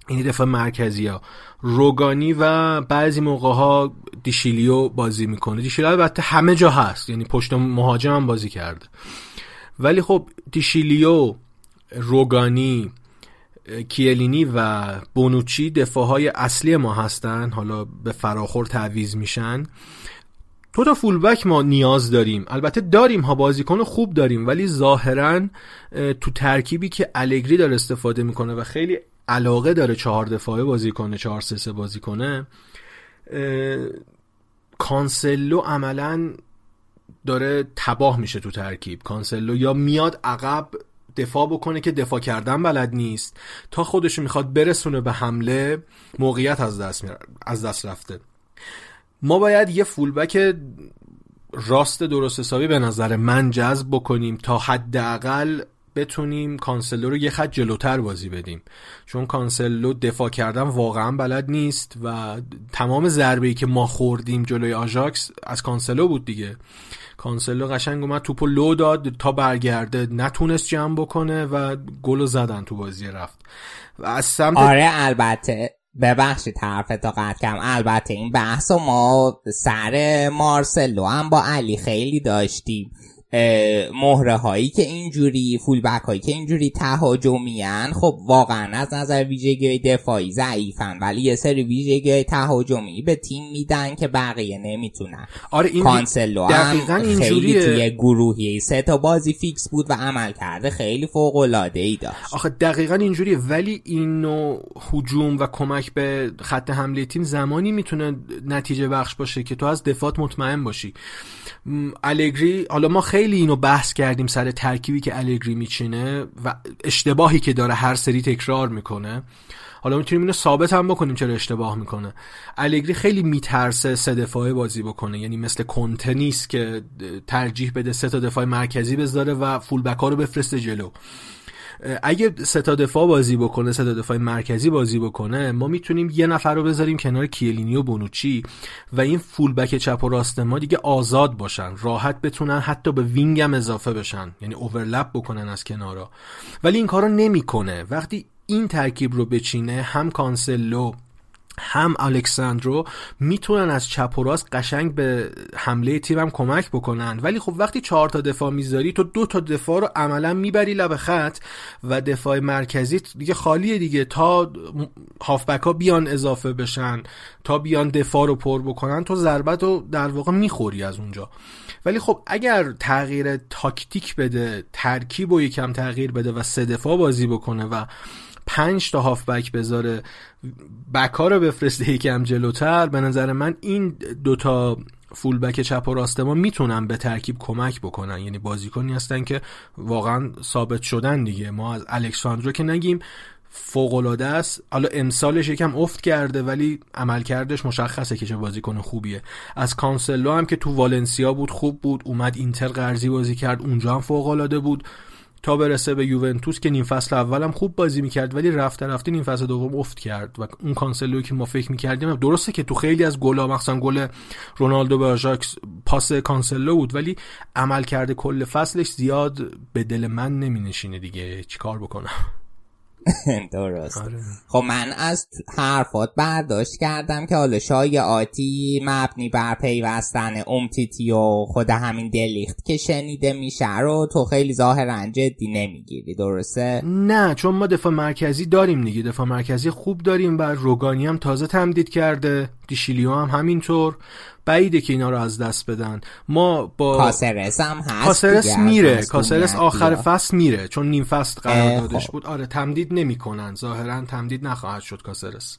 این دفاع مرکزی ها. روگانی و بعضی موقع ها دیشیلیو بازی می‌کنه. دیشیلیو البته همه جا هست یعنی پشت مهاجم هم بازی کرده. ولی خب دیشیلیو روگانی کیلینی و بونوچی دفاع های اصلی ما هستن. حالا به فراخور تعویز میشن. تو تا فولبک ما نیاز داریم. البته داریم ها بازیکن خوب داریم ولی ظاهرا تو ترکیبی که الگری داره استفاده می‌کنه و خیلی علاقه داره چهار دفاعه بازی کنه چهار سه سه بازی کنه کانسلو عملا داره تباه میشه تو ترکیب. کانسلو یا میاد عقب دفاع بکنه که دفاع کردن بلد نیست تا خودش می‌خواد برسونه به حمله موقعیت از دست, از دست رفته. ما باید یه fullback راست درست حسابی به نظر من جذب بکنیم تا حداقل بتونیم کانسلو رو یه خط جلوتر بازی بدیم. چون کانسلو دفاع کردن واقعا بلد نیست و تمام ضربه ای که ما خوردیم جلوی آژاکس از کانسلو بود دیگه. کانسلو قشنگ اومد توپو لو داد تا برگرده نتونست جمع بکنه و گل زدن تو بازی رفت. و از سمت آره البته. ببخشید حرفتو قطع کنم البته این بحث ما سر مارسلو هم با علی خیلی داشتیم. مهره هایی که اینجوری full back هایی که اینجوری تهاجمیان خب واقعا از نظر ویژگی دفاعی ضعیفن ولی یه سری ویژگی تهاجمی به تیم میدن که بقیه نمی‌تونن. آره این کانسلو هم خیلی توی گروهی سه تا بازی فیکس بود و عملکرد خیلی فوق العاده ای داشت. آخه دقیقا اینجوریه ولی این نوع هجوم و کمک به خط حمله تیم زمانی می‌تونه نتیجه بخش باشه که تو از دفاعت مطمئن باشی. الگری حالا ما خیلی اینو بحث کردیم سر ترکیبی که الگری میچینه و اشتباهی که داره هر سری تکرار می‌کنه. حالا می‌تونیم اینو ثابت هم بکنیم چرا اشتباه می‌کنه. الگری خیلی میترسه سه دفاعه بازی بکنه. یعنی مثل کنته نیست که ترجیح بده سه تا دفاع مرکزی بذاره و فول ها رو بفرسته جلو. اگه سه تا دفاع بازی بکنه سه تا دفاع مرکزی بازی بکنه ما می‌تونیم یه نفر رو بذاریم کنار کیلینی و بونوچی و این full back چپ و راست ما دیگه آزاد باشن راحت بتونن حتی به wing هم اضافه بشن یعنی overlap بکنن از کنارا. ولی این کارو نمی‌کنه. وقتی این ترکیب رو بچینه هم کانسلو هم الکساندرو می‌تونن از چپ و راست قشنگ به حمله تیمم کمک بکنن. ولی خب وقتی چهار تا دفاع می‌ذاری تو دو تا دفاع رو عملا می‌بری لب خط و دفاع مرکزی دیگه خالیه دیگه. تا هافبک ها بیان اضافه بشن تا بیان دفاع رو پر بکنن تو ضربت رو در واقع می‌خوری از اونجا. ولی خب اگر تغییر تاکتیک بده ترکیب و یکم تغییر بده و سه دفاع بازی بکنه و پنج تا هافبک بذاره. بکا رو بفرسته یکم جلوتر. به نظر من این دوتا فولبک چپ و راست ما می‌تونن به ترکیب کمک بکنن. یعنی بازیکنی هستن که واقعا ثابت شدن دیگه. ما از الکساندرو که نگیم فوق العاده است. حالا امسالش یکم افت کرده ولی عملکردش مشخصه که چه بازیکن خوبیه. از کانسلو هم که تو والنسیا بود خوب بود. اومد اینتر قرضی بازی کرد اونجا هم فوق العاده بود. تا برسه به یوونتوس که نیم فصل اولم خوب بازی می‌کرد ولی رفته رفته نیم فصل دوم افت کرد. و اون کانسلو که ما فکر می‌کردیم درسته که تو خیلی از گلا مخصوصا گل رونالدو به آژاکس پاس کانسلو بود ولی عمل کرده کل فصلش زیاد به دل من نمینشینه دیگه. چیکار بکنم؟ درست. آره. خب من از حرفات برداشت کردم که حالا شایعاتی مبنی بر پیوستن امتیتی و خود همین دلیخت که شنیده میشه رو تو خیلی ظاهرا جدی نمی‌گیری درسته؟ نه چون ما دفاع مرکزی داریم دیگه. دفاع مرکزی خوب داریم و روگانی هم تازه تمدید کرده. دیشیلیو هم همینطور بعیده که اینا رو از دست بدن. ما با کاسرس هم هست کاسرس میره. کاسرس آخر فصل میره چون نیم فصل قراردادش خب. بود. آره تمدید نمی‌کنن. ظاهرا تمدید نخواهد شد کاسرس.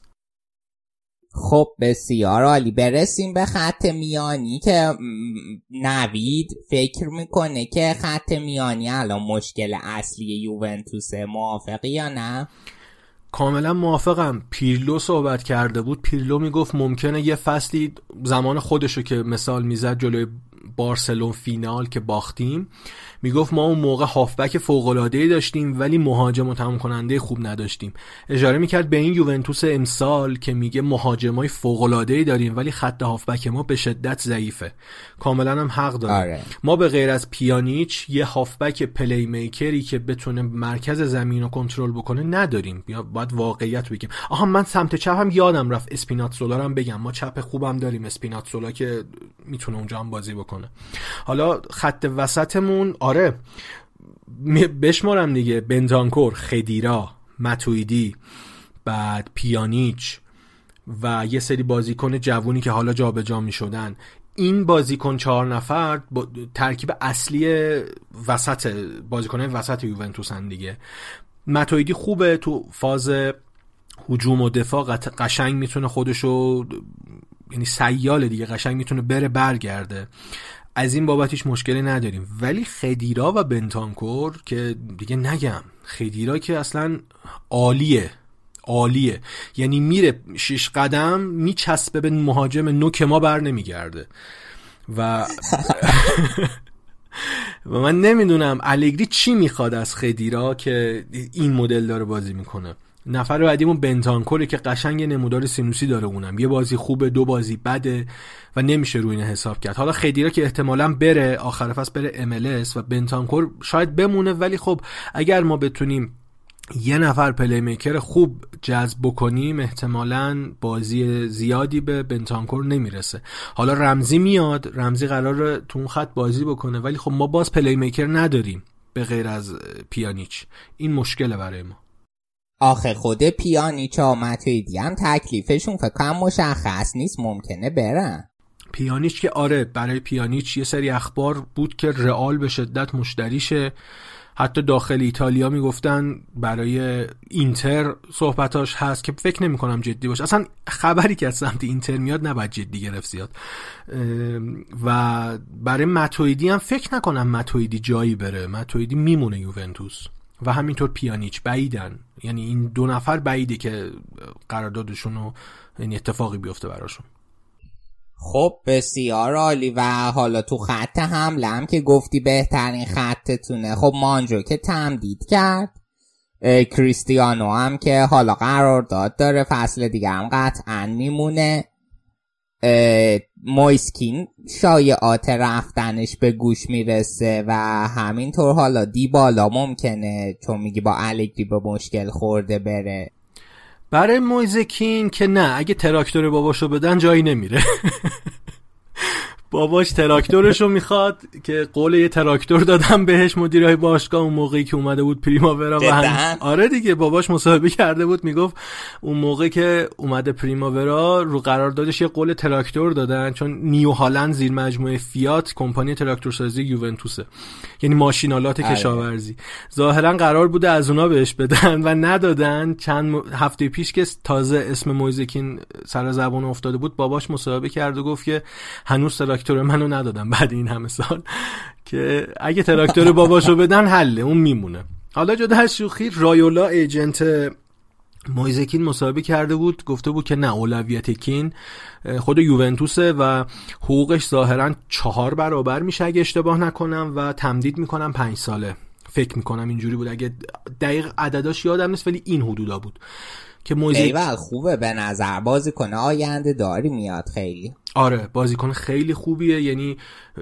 خب بسیار عالی. برسیم به خط میانی که نوید فکر می‌کنه که خط میانی الان مشکل اصلی یوونتوسه موافقی یا نه؟ کاملا موافقم. پیرلو صحبت کرده بود. پیرلو می‌گفت ممکنه یه فصلی زمان خودشو که مثال می‌زد جلوی بارسلون فینال که باختیم می‌گفت ما اون موقع هافبک فوق العاده داشتیم ولی مهاجم و تمام کننده خوب نداشتیم. اشاره می‌کرد به این یوونتوس امسال که میگه مهاجمای فوق العاده داریم ولی خط هافبک ما به شدت ضعیفه. کاملا هم حق داره. آره. ما به غیر از پیانیچ یه هافبک playmaker ی که بتونه مرکز زمین رو کنترل بکنه نداریم. یا باید واقعیت بگیم. آها من سمت چپ هم یادم رفت. اسپینات هم بگم. ما چپ خوبم داریم. اسپینات که می‌تونه اونجا هم بازی بکنه. حالا خط وسطمون آره بشمارم دیگه. بنتانکور خدیرا متویدی بعد پیانیچ و یه سری بازیکن جوونی که حالا جابجا جا می شدن این بازیکن چهار نفر ترکیب اصلی وسط بازیکن وسط یوونتوس هم دیگه. متویدی خوبه تو فاز هجوم و دفاع قشنگ می‌تونه خودشو یعنی سیال دیگه قشنگ می‌تونه بره برگرده. از این بابتش مشکلی نداریم. ولی خدیرا و بنتانکور که دیگه نگم. خدیرا که اصلا عالیه. عالیه. یعنی میره شش قدم میچسبه به مهاجم نوک ما بر نمیگرده. و و من نمی‌دونم الگری چی می‌خواد از خدیرا که این مدل داره بازی می‌کنه. نفر بعدیمون بنتانکوره که قشنگ نمودار سینوسی داره اونم. یه بازی خوبه دو بازی بده و نمیشه روی این حساب کرد. حالا خدیرا که احتمالا بره آخر فصل بره MLS و بنتانکور شاید بمونه ولی خب اگر ما بتونیم یه نفر playmaker خوب جذب بکنیم احتمالا بازی زیادی به بنتانکور نمی‌رسه. حالا رمزی میاد رمزی قرار تو اون خط بازی بکنه ولی خب ما باز playmaker نداریم به غیر از پیانیچ. این مشکله برای ما. آخه خود پیانیچ و متویدی هم تکلیفشون فکر کنم مشخص نیست ممکنه برن. پیانیچ که آره برای پیانیچ یه سری اخبار بود که رئال به شدت مشتریشه. حتی داخل ایتالیا می‌گفتن برای اینتر صحبتاش هست که فکر نمی کنم جدی باشه. اصلا خبری که از سمت اینتر میاد نباید جدی گرفت زیاد. و برای متویدی هم فکر نکنم متویدی جایی بره. متویدی میمونه یوونتوس. و همینطور پیانیچ بعیدن. یعنی این دو نفر بعیده که قراردادشون رو یعنی اتفاقی بیفته براشون. خب بسیار عالی. و حالا تو خط حمله هم که گفتی بهترین خطتونه. خب مانجو که تمدید کرد. کریستیانو هم که حالا قرارداد داره. فصل دیگه هم قطعا میمونه. مویسکین شایعات رفتنش به گوش می‌رسه و همینطور حالا دیبالا ممکنه چون میگی با الگری به مشکل خورده بره. برای مویزکین که نه اگه تراکتور باباشو بدن جایی نمیره. باباش تراکتورشو می‌خواد که قول یه تراکتور دادم بهش مدیرای باشگاه اون موقعی که اومده بود پریماورا و هم... آره دیگه باباش مصاحبه کرده بود می‌گفت اون موقع که اومده پریماورا رو قراردادش یه قول تراکتور دادن چون نیو هالند زیر مجموعه فیات کمپانی تراکتورسازی یوونتوسه. یعنی ماشین‌آلات آره. کشاورزی. ظاهرا قرار بوده از اونا بهش بدن و ندادن. چند هفته پیش که تازه اسم مویز کین سر زبان افتاده بود باباش مصاحبه کرد و گفت که هنوز تراکتور منو ندادم بعد این همه سال که اگه تراکتور باباشو بدن حله اون میمونه. حالا جدا از شوخی رایولا ایجنت مویزکین مصاحبه کرده بود گفته بود که نه اولویت کین خود یوونتوسه و حقوقش ظاهرا چهار برابر میشه اگه اشتباه نکنم و تمدید می‌کنم پنج ساله. فکر می‌کنم اینجوری بود. اگه دقیق عدداش یادم نیست ولی این حدودا بود. که موزیک خوبه به نظر. بازیکن آینده داری میاد خیلی. آره بازیکن خیلی خوبیه. یعنی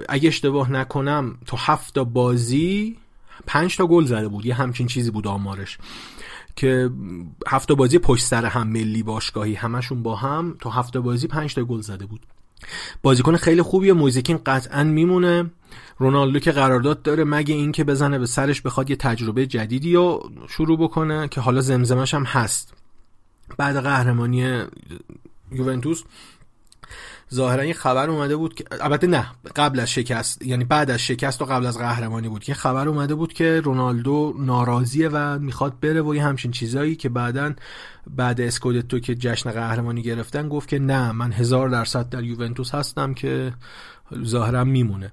اگه اشتباه نکنم تو هفت بازی پنج تا گل زده بود. یه همچین چیزی بود آمارش. که هفت بازی پشت سر هم ملی باشگاهی همشون با هم تو هفت بازی پنج تا گل زده بود. بازیکن خیلی خوبیه. موزیکین قطعا میمونه. رونالدو که قرارداد داره مگه این که بزنه به سرش بخواد یه تجربه جدیدی رو شروع بکنه که حالا زمزمش هم هست. بعد قهرمانی یوونتوس ظاهرا یه خبر اومده بود که البته نه قبل از شکست یعنی بعد از شکست و قبل از قهرمانی بود یه خبر اومده بود که رونالدو ناراضیه و می‌خواد بره و یه همچین چیزایی که بعدا بعد اسکودتو که جشن قهرمانی گرفتن گفت که نه من هزار درصد در یوونتوس هستم که ظاهرا میمونه.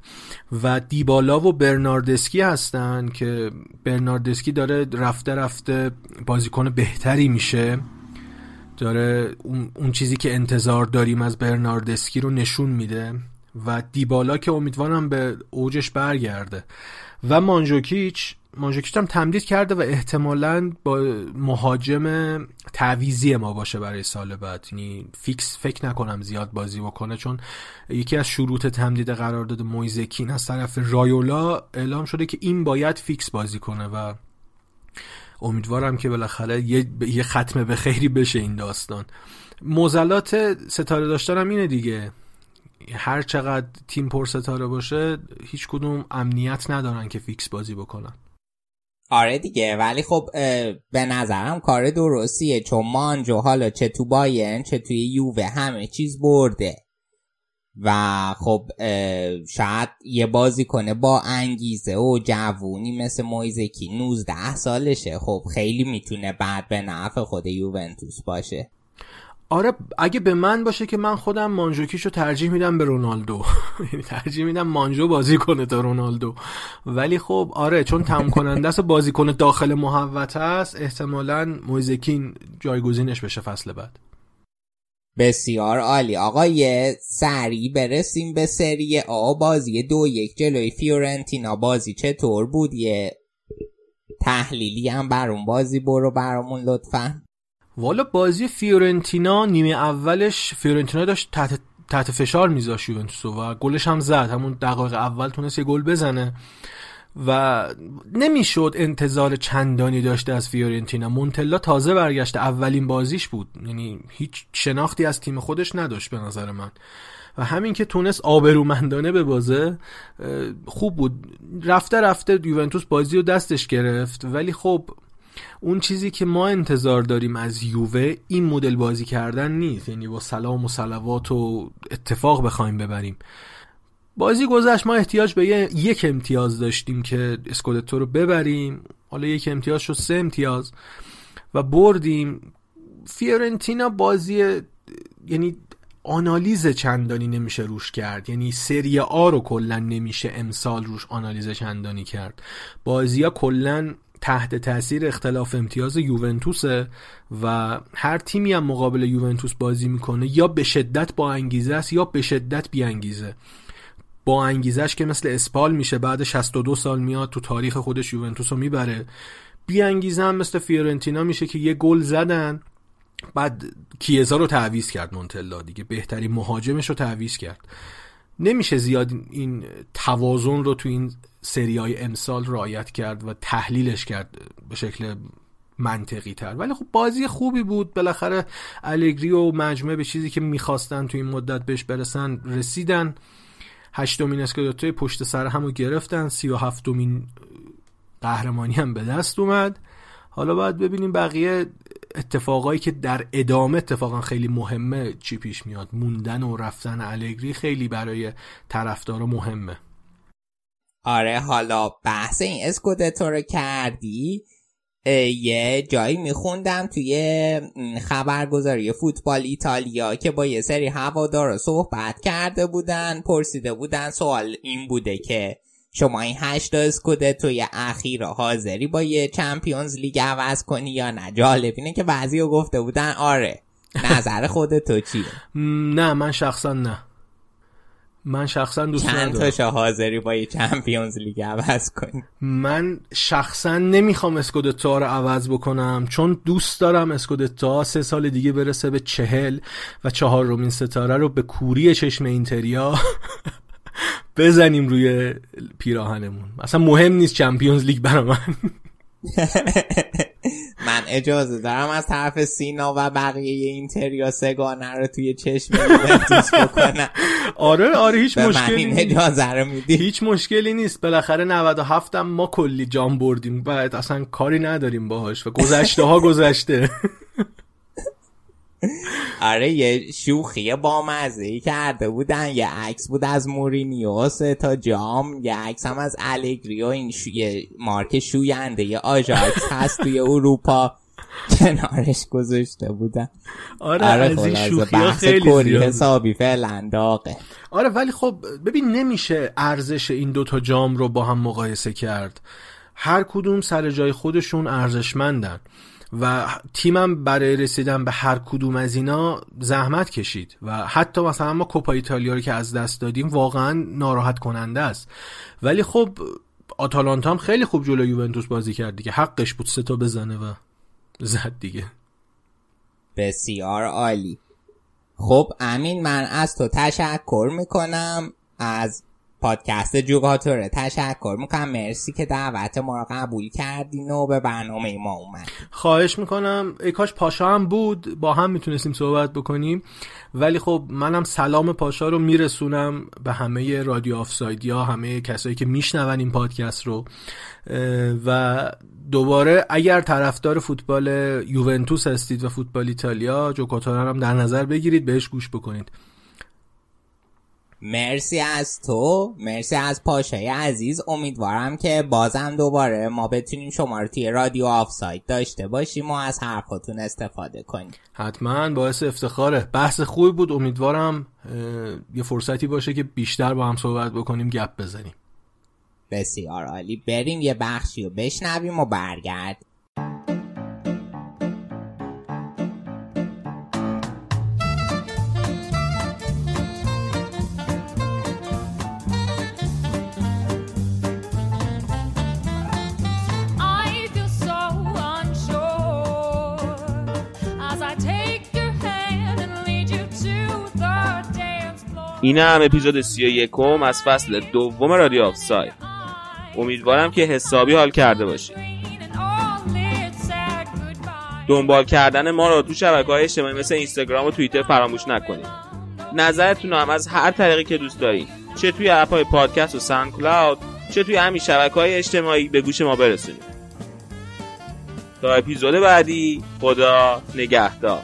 و دیبالا و برناردسکی هستن که برناردسکی داره رفته رفته بازیکن بهتری میشه. داره اون, چیزی که انتظار داریم از برناردسکی رو نشون میده و دیبالا که امیدوارم به اوجش برگرده. و مانجوکیچ مانجوکیچ هم تمدید کرده و احتمالا با مهاجم تعویضی ما باشه برای سال بعد. یعنی فیکس فکر نکنم زیاد بازی بکنه چون یکی از شروط تمدید قرارداد مویز کین از طرف رایولا اعلام شده که این باید فیکس بازی کنه و امیدوارم که بالاخره یه, یه ختمه به خیری بشه این داستان. موزلات ستاره داشتنم اینه دیگه. هر چقدر تیم پر ستاره باشه هیچ کدوم امنیت ندارن که فیکس بازی بکنن. آره دیگه ولی خب به نظرم کار درستیه. چون مانجو حالا چه تو باین چه توی یووه همه چیز برده. و خب شاید یه بازی کنه با انگیزه و جوونی مثل مویزکی 19 سالشه. خب خیلی می‌تونه بعد به نفع خود یوونتوس باشه. آره اگه به من باشه که من خودم مانجوکیشو ترجیح میدم به رونالدو. یعنی ترجیح میدم مانجو بازی کنه تا رونالدو. ولی خب آره چون تم کننده است بازی کنه داخل محوطه است احتمالا مویزکین جایگزینش بشه فصل بعد. بسیار عالی. آقا یه سریع برسیم به سری آ. بازی دو یک جلوی فیورنتینا. بازی چطور بود؟ یه تحلیلی هم برون بازی برو برامون لطفا. والا بازی فیورنتینا نیمه اولش فیورنتینا داشت تحت, تحت فشار میذاشت و گلش هم زد. همون دقایق اول تونست یه گل بزنه. و نمی‌شد انتظار چندانی داشته از فیورنتینا. مونتلا تازه برگشته اولین بازیش بود. یعنی هیچ شناختی از تیم خودش نداشت به نظر من. و همین که تونست آبرومندانه ببازه خوب بود. رفته رفته یوونتوس بازی رو دستش گرفت. ولی خب اون چیزی که ما انتظار داریم از یووه این مدل بازی کردن نیست. یعنی با سلام و سلوات و اتفاق بخوایم ببریم. بازی گذشت ما احتیاج به یک امتیاز داشتیم که اسکودتو رو ببریم. حالا یک امتیاز شد سه امتیاز. و بردیم. فیورنتینا بازی یعنی آنالیز چندانی نمیشه روش کرد. یعنی سری آ رو کلا نمیشه امسال روش آنالیز چندانی کرد. بازی ها کلا تحت تاثیر اختلاف امتیاز یوونتوسه و هر تیمی هم مقابل یوونتوس بازی می‌کنه یا به شدت با انگیزه است یا به شدت بی انگیزه با انگیزش که مثل اسپال میشه بعد 62 سال میاد تو تاریخ خودش یوونتوس رو می‌بره بیانگیزن مثل فیورنتینا میشه که یه گل زدن. بعد کیزا رو تعویز کرد مونتلا دیگه بهترین مهاجمش رو تعویز کرد. نمیشه زیاد این توازن رو تو این سری های امسال رعایت کرد و تحلیلش کرد به شکل منطقی تر ولی خب بازی خوبی بود. بالاخره الگری و مجموعه به چیزی که می‌خواستن تو این مدت بهش برسن رسیدن. هشتمین اسکودتوی پشت سر همو گرفتن سی و هفتمین قهرمانی هم به دست اومد. حالا باید ببینیم بقیه اتفاقایی که در ادامه اتفاقا خیلی مهمه چی پیش میاد. موندن و رفتن الگری خیلی برای طرفدار مهمه. آره حالا بحث این اسکودتو رو کردی یه جایی میخوندم توی خبرگزاری فوتبال ایتالیا که با یه سری هوادار صحبت کرده بودن پرسیده بودن. سوال این بوده که شما این هشت اسکودتوی اخیر حاضری با یه چمپیونز لیگ عوض کنی یا نه؟ جالب اینه که بعضی گفته بودن آره نظر خودتو چیه؟ نه من شخصا نه. من شخصا دوست چند تاشا حاضری با یه چمپیونز لیگ عوض کنی؟ من شخصا نمی‌خوام اسکودتا رو عوض بکنم چون دوست دارم اسکودتا سه سال دیگه برسه به چهل و چهار رومین ستاره رو به کوری چشم اینتریا بزنیم روی پیراهنمون. اصلا مهم نیست چمپیونز لیگ برا من. من اجازه دارم از طرف سینا و بقیه اینتریا سگانه رو توی چشم یوونتوس بکنم. آره آره هیچ مشکلی من اجازه رو میدی؟ هیچ مشکلی نیست. بالاخره 97 هم ما کلی جام بردیم. بعد اصلا کاری نداریم باهاش. و گذشته ها گذشته. آره یه شوخی با مزه کرده بودن. یه عکس بود از مورینیو تا جام. یه عکس هم از الگری و این شو... یه مارک شوینده. یه آژاکس هست توی اروپا. کنارش گذاشته بودن. آره, آره از این شوخی خیلی کلی حسابی فعلا داغه آره ولی خب ببین نمیشه ارزش این دوتا جام رو با هم مقایسه کرد. هر کدوم سر جای خودشون ارزشمندن. و تیمم برای رسیدن به هر کدوم از اینا زحمت کشید و حتی مثلا ما کوپا ایتالیا رو که از دست دادیم واقعا ناراحت کننده است. ولی خب آتالانتا هم خیلی خوب جلو یوونتوس بازی کرد دیگه. حقش بود سه تا بزنه و زد دیگه. بسیار عالی. خب امین من از تو تشکر می‌کنم. از پادکست جوگاتوره. تشکر می‌کنم. مرسی که دعوت ما رو قبول کردین و به برنامه ما اومد خواهش می‌کنم. ای کاش پاشا هم بود. با هم می‌تونستیم صحبت بکنیم. ولی خب منم سلام پاشا رو میرسونم به همه رادیو آفساید ها همه کسایی که میشنون این پادکست رو. و دوباره اگر طرفدار فوتبال یوونتوس هستید و فوتبال ایتالیا جوکاتورا هم در نظر بگیرید بهش گوش بکنید. مرسی از تو. مرسی از پاشای عزیز. امیدوارم که بازم دوباره ما بتونیم شما رو توی رادیو آف سایت داشته باشیم و از حرفاتون استفاده کنیم. حتما باعث افتخاره. بحث خوبی بود. امیدوارم یه فرصتی باشه که بیشتر با هم صحبت بکنیم گپ بزنیم. بسیار عالی. بریم یه بخشی رو بشنویم و برگرد این هم اپیزود سی و یکم از فصل دوم رادیو آفساید امیدوارم که حسابی حال کرده باشید دنبال کردن ما رو تو شبکه های اجتماعی مثل اینستاگرام و توییتر فراموش نکنید نظرتون هم از هر طریقی که دوست دارید چه توی اپ های پادکست و ساند کلاود چه توی همین شبکه های اجتماعی به گوش ما برسونید. تا اپیزود بعدی خدا نگهدار.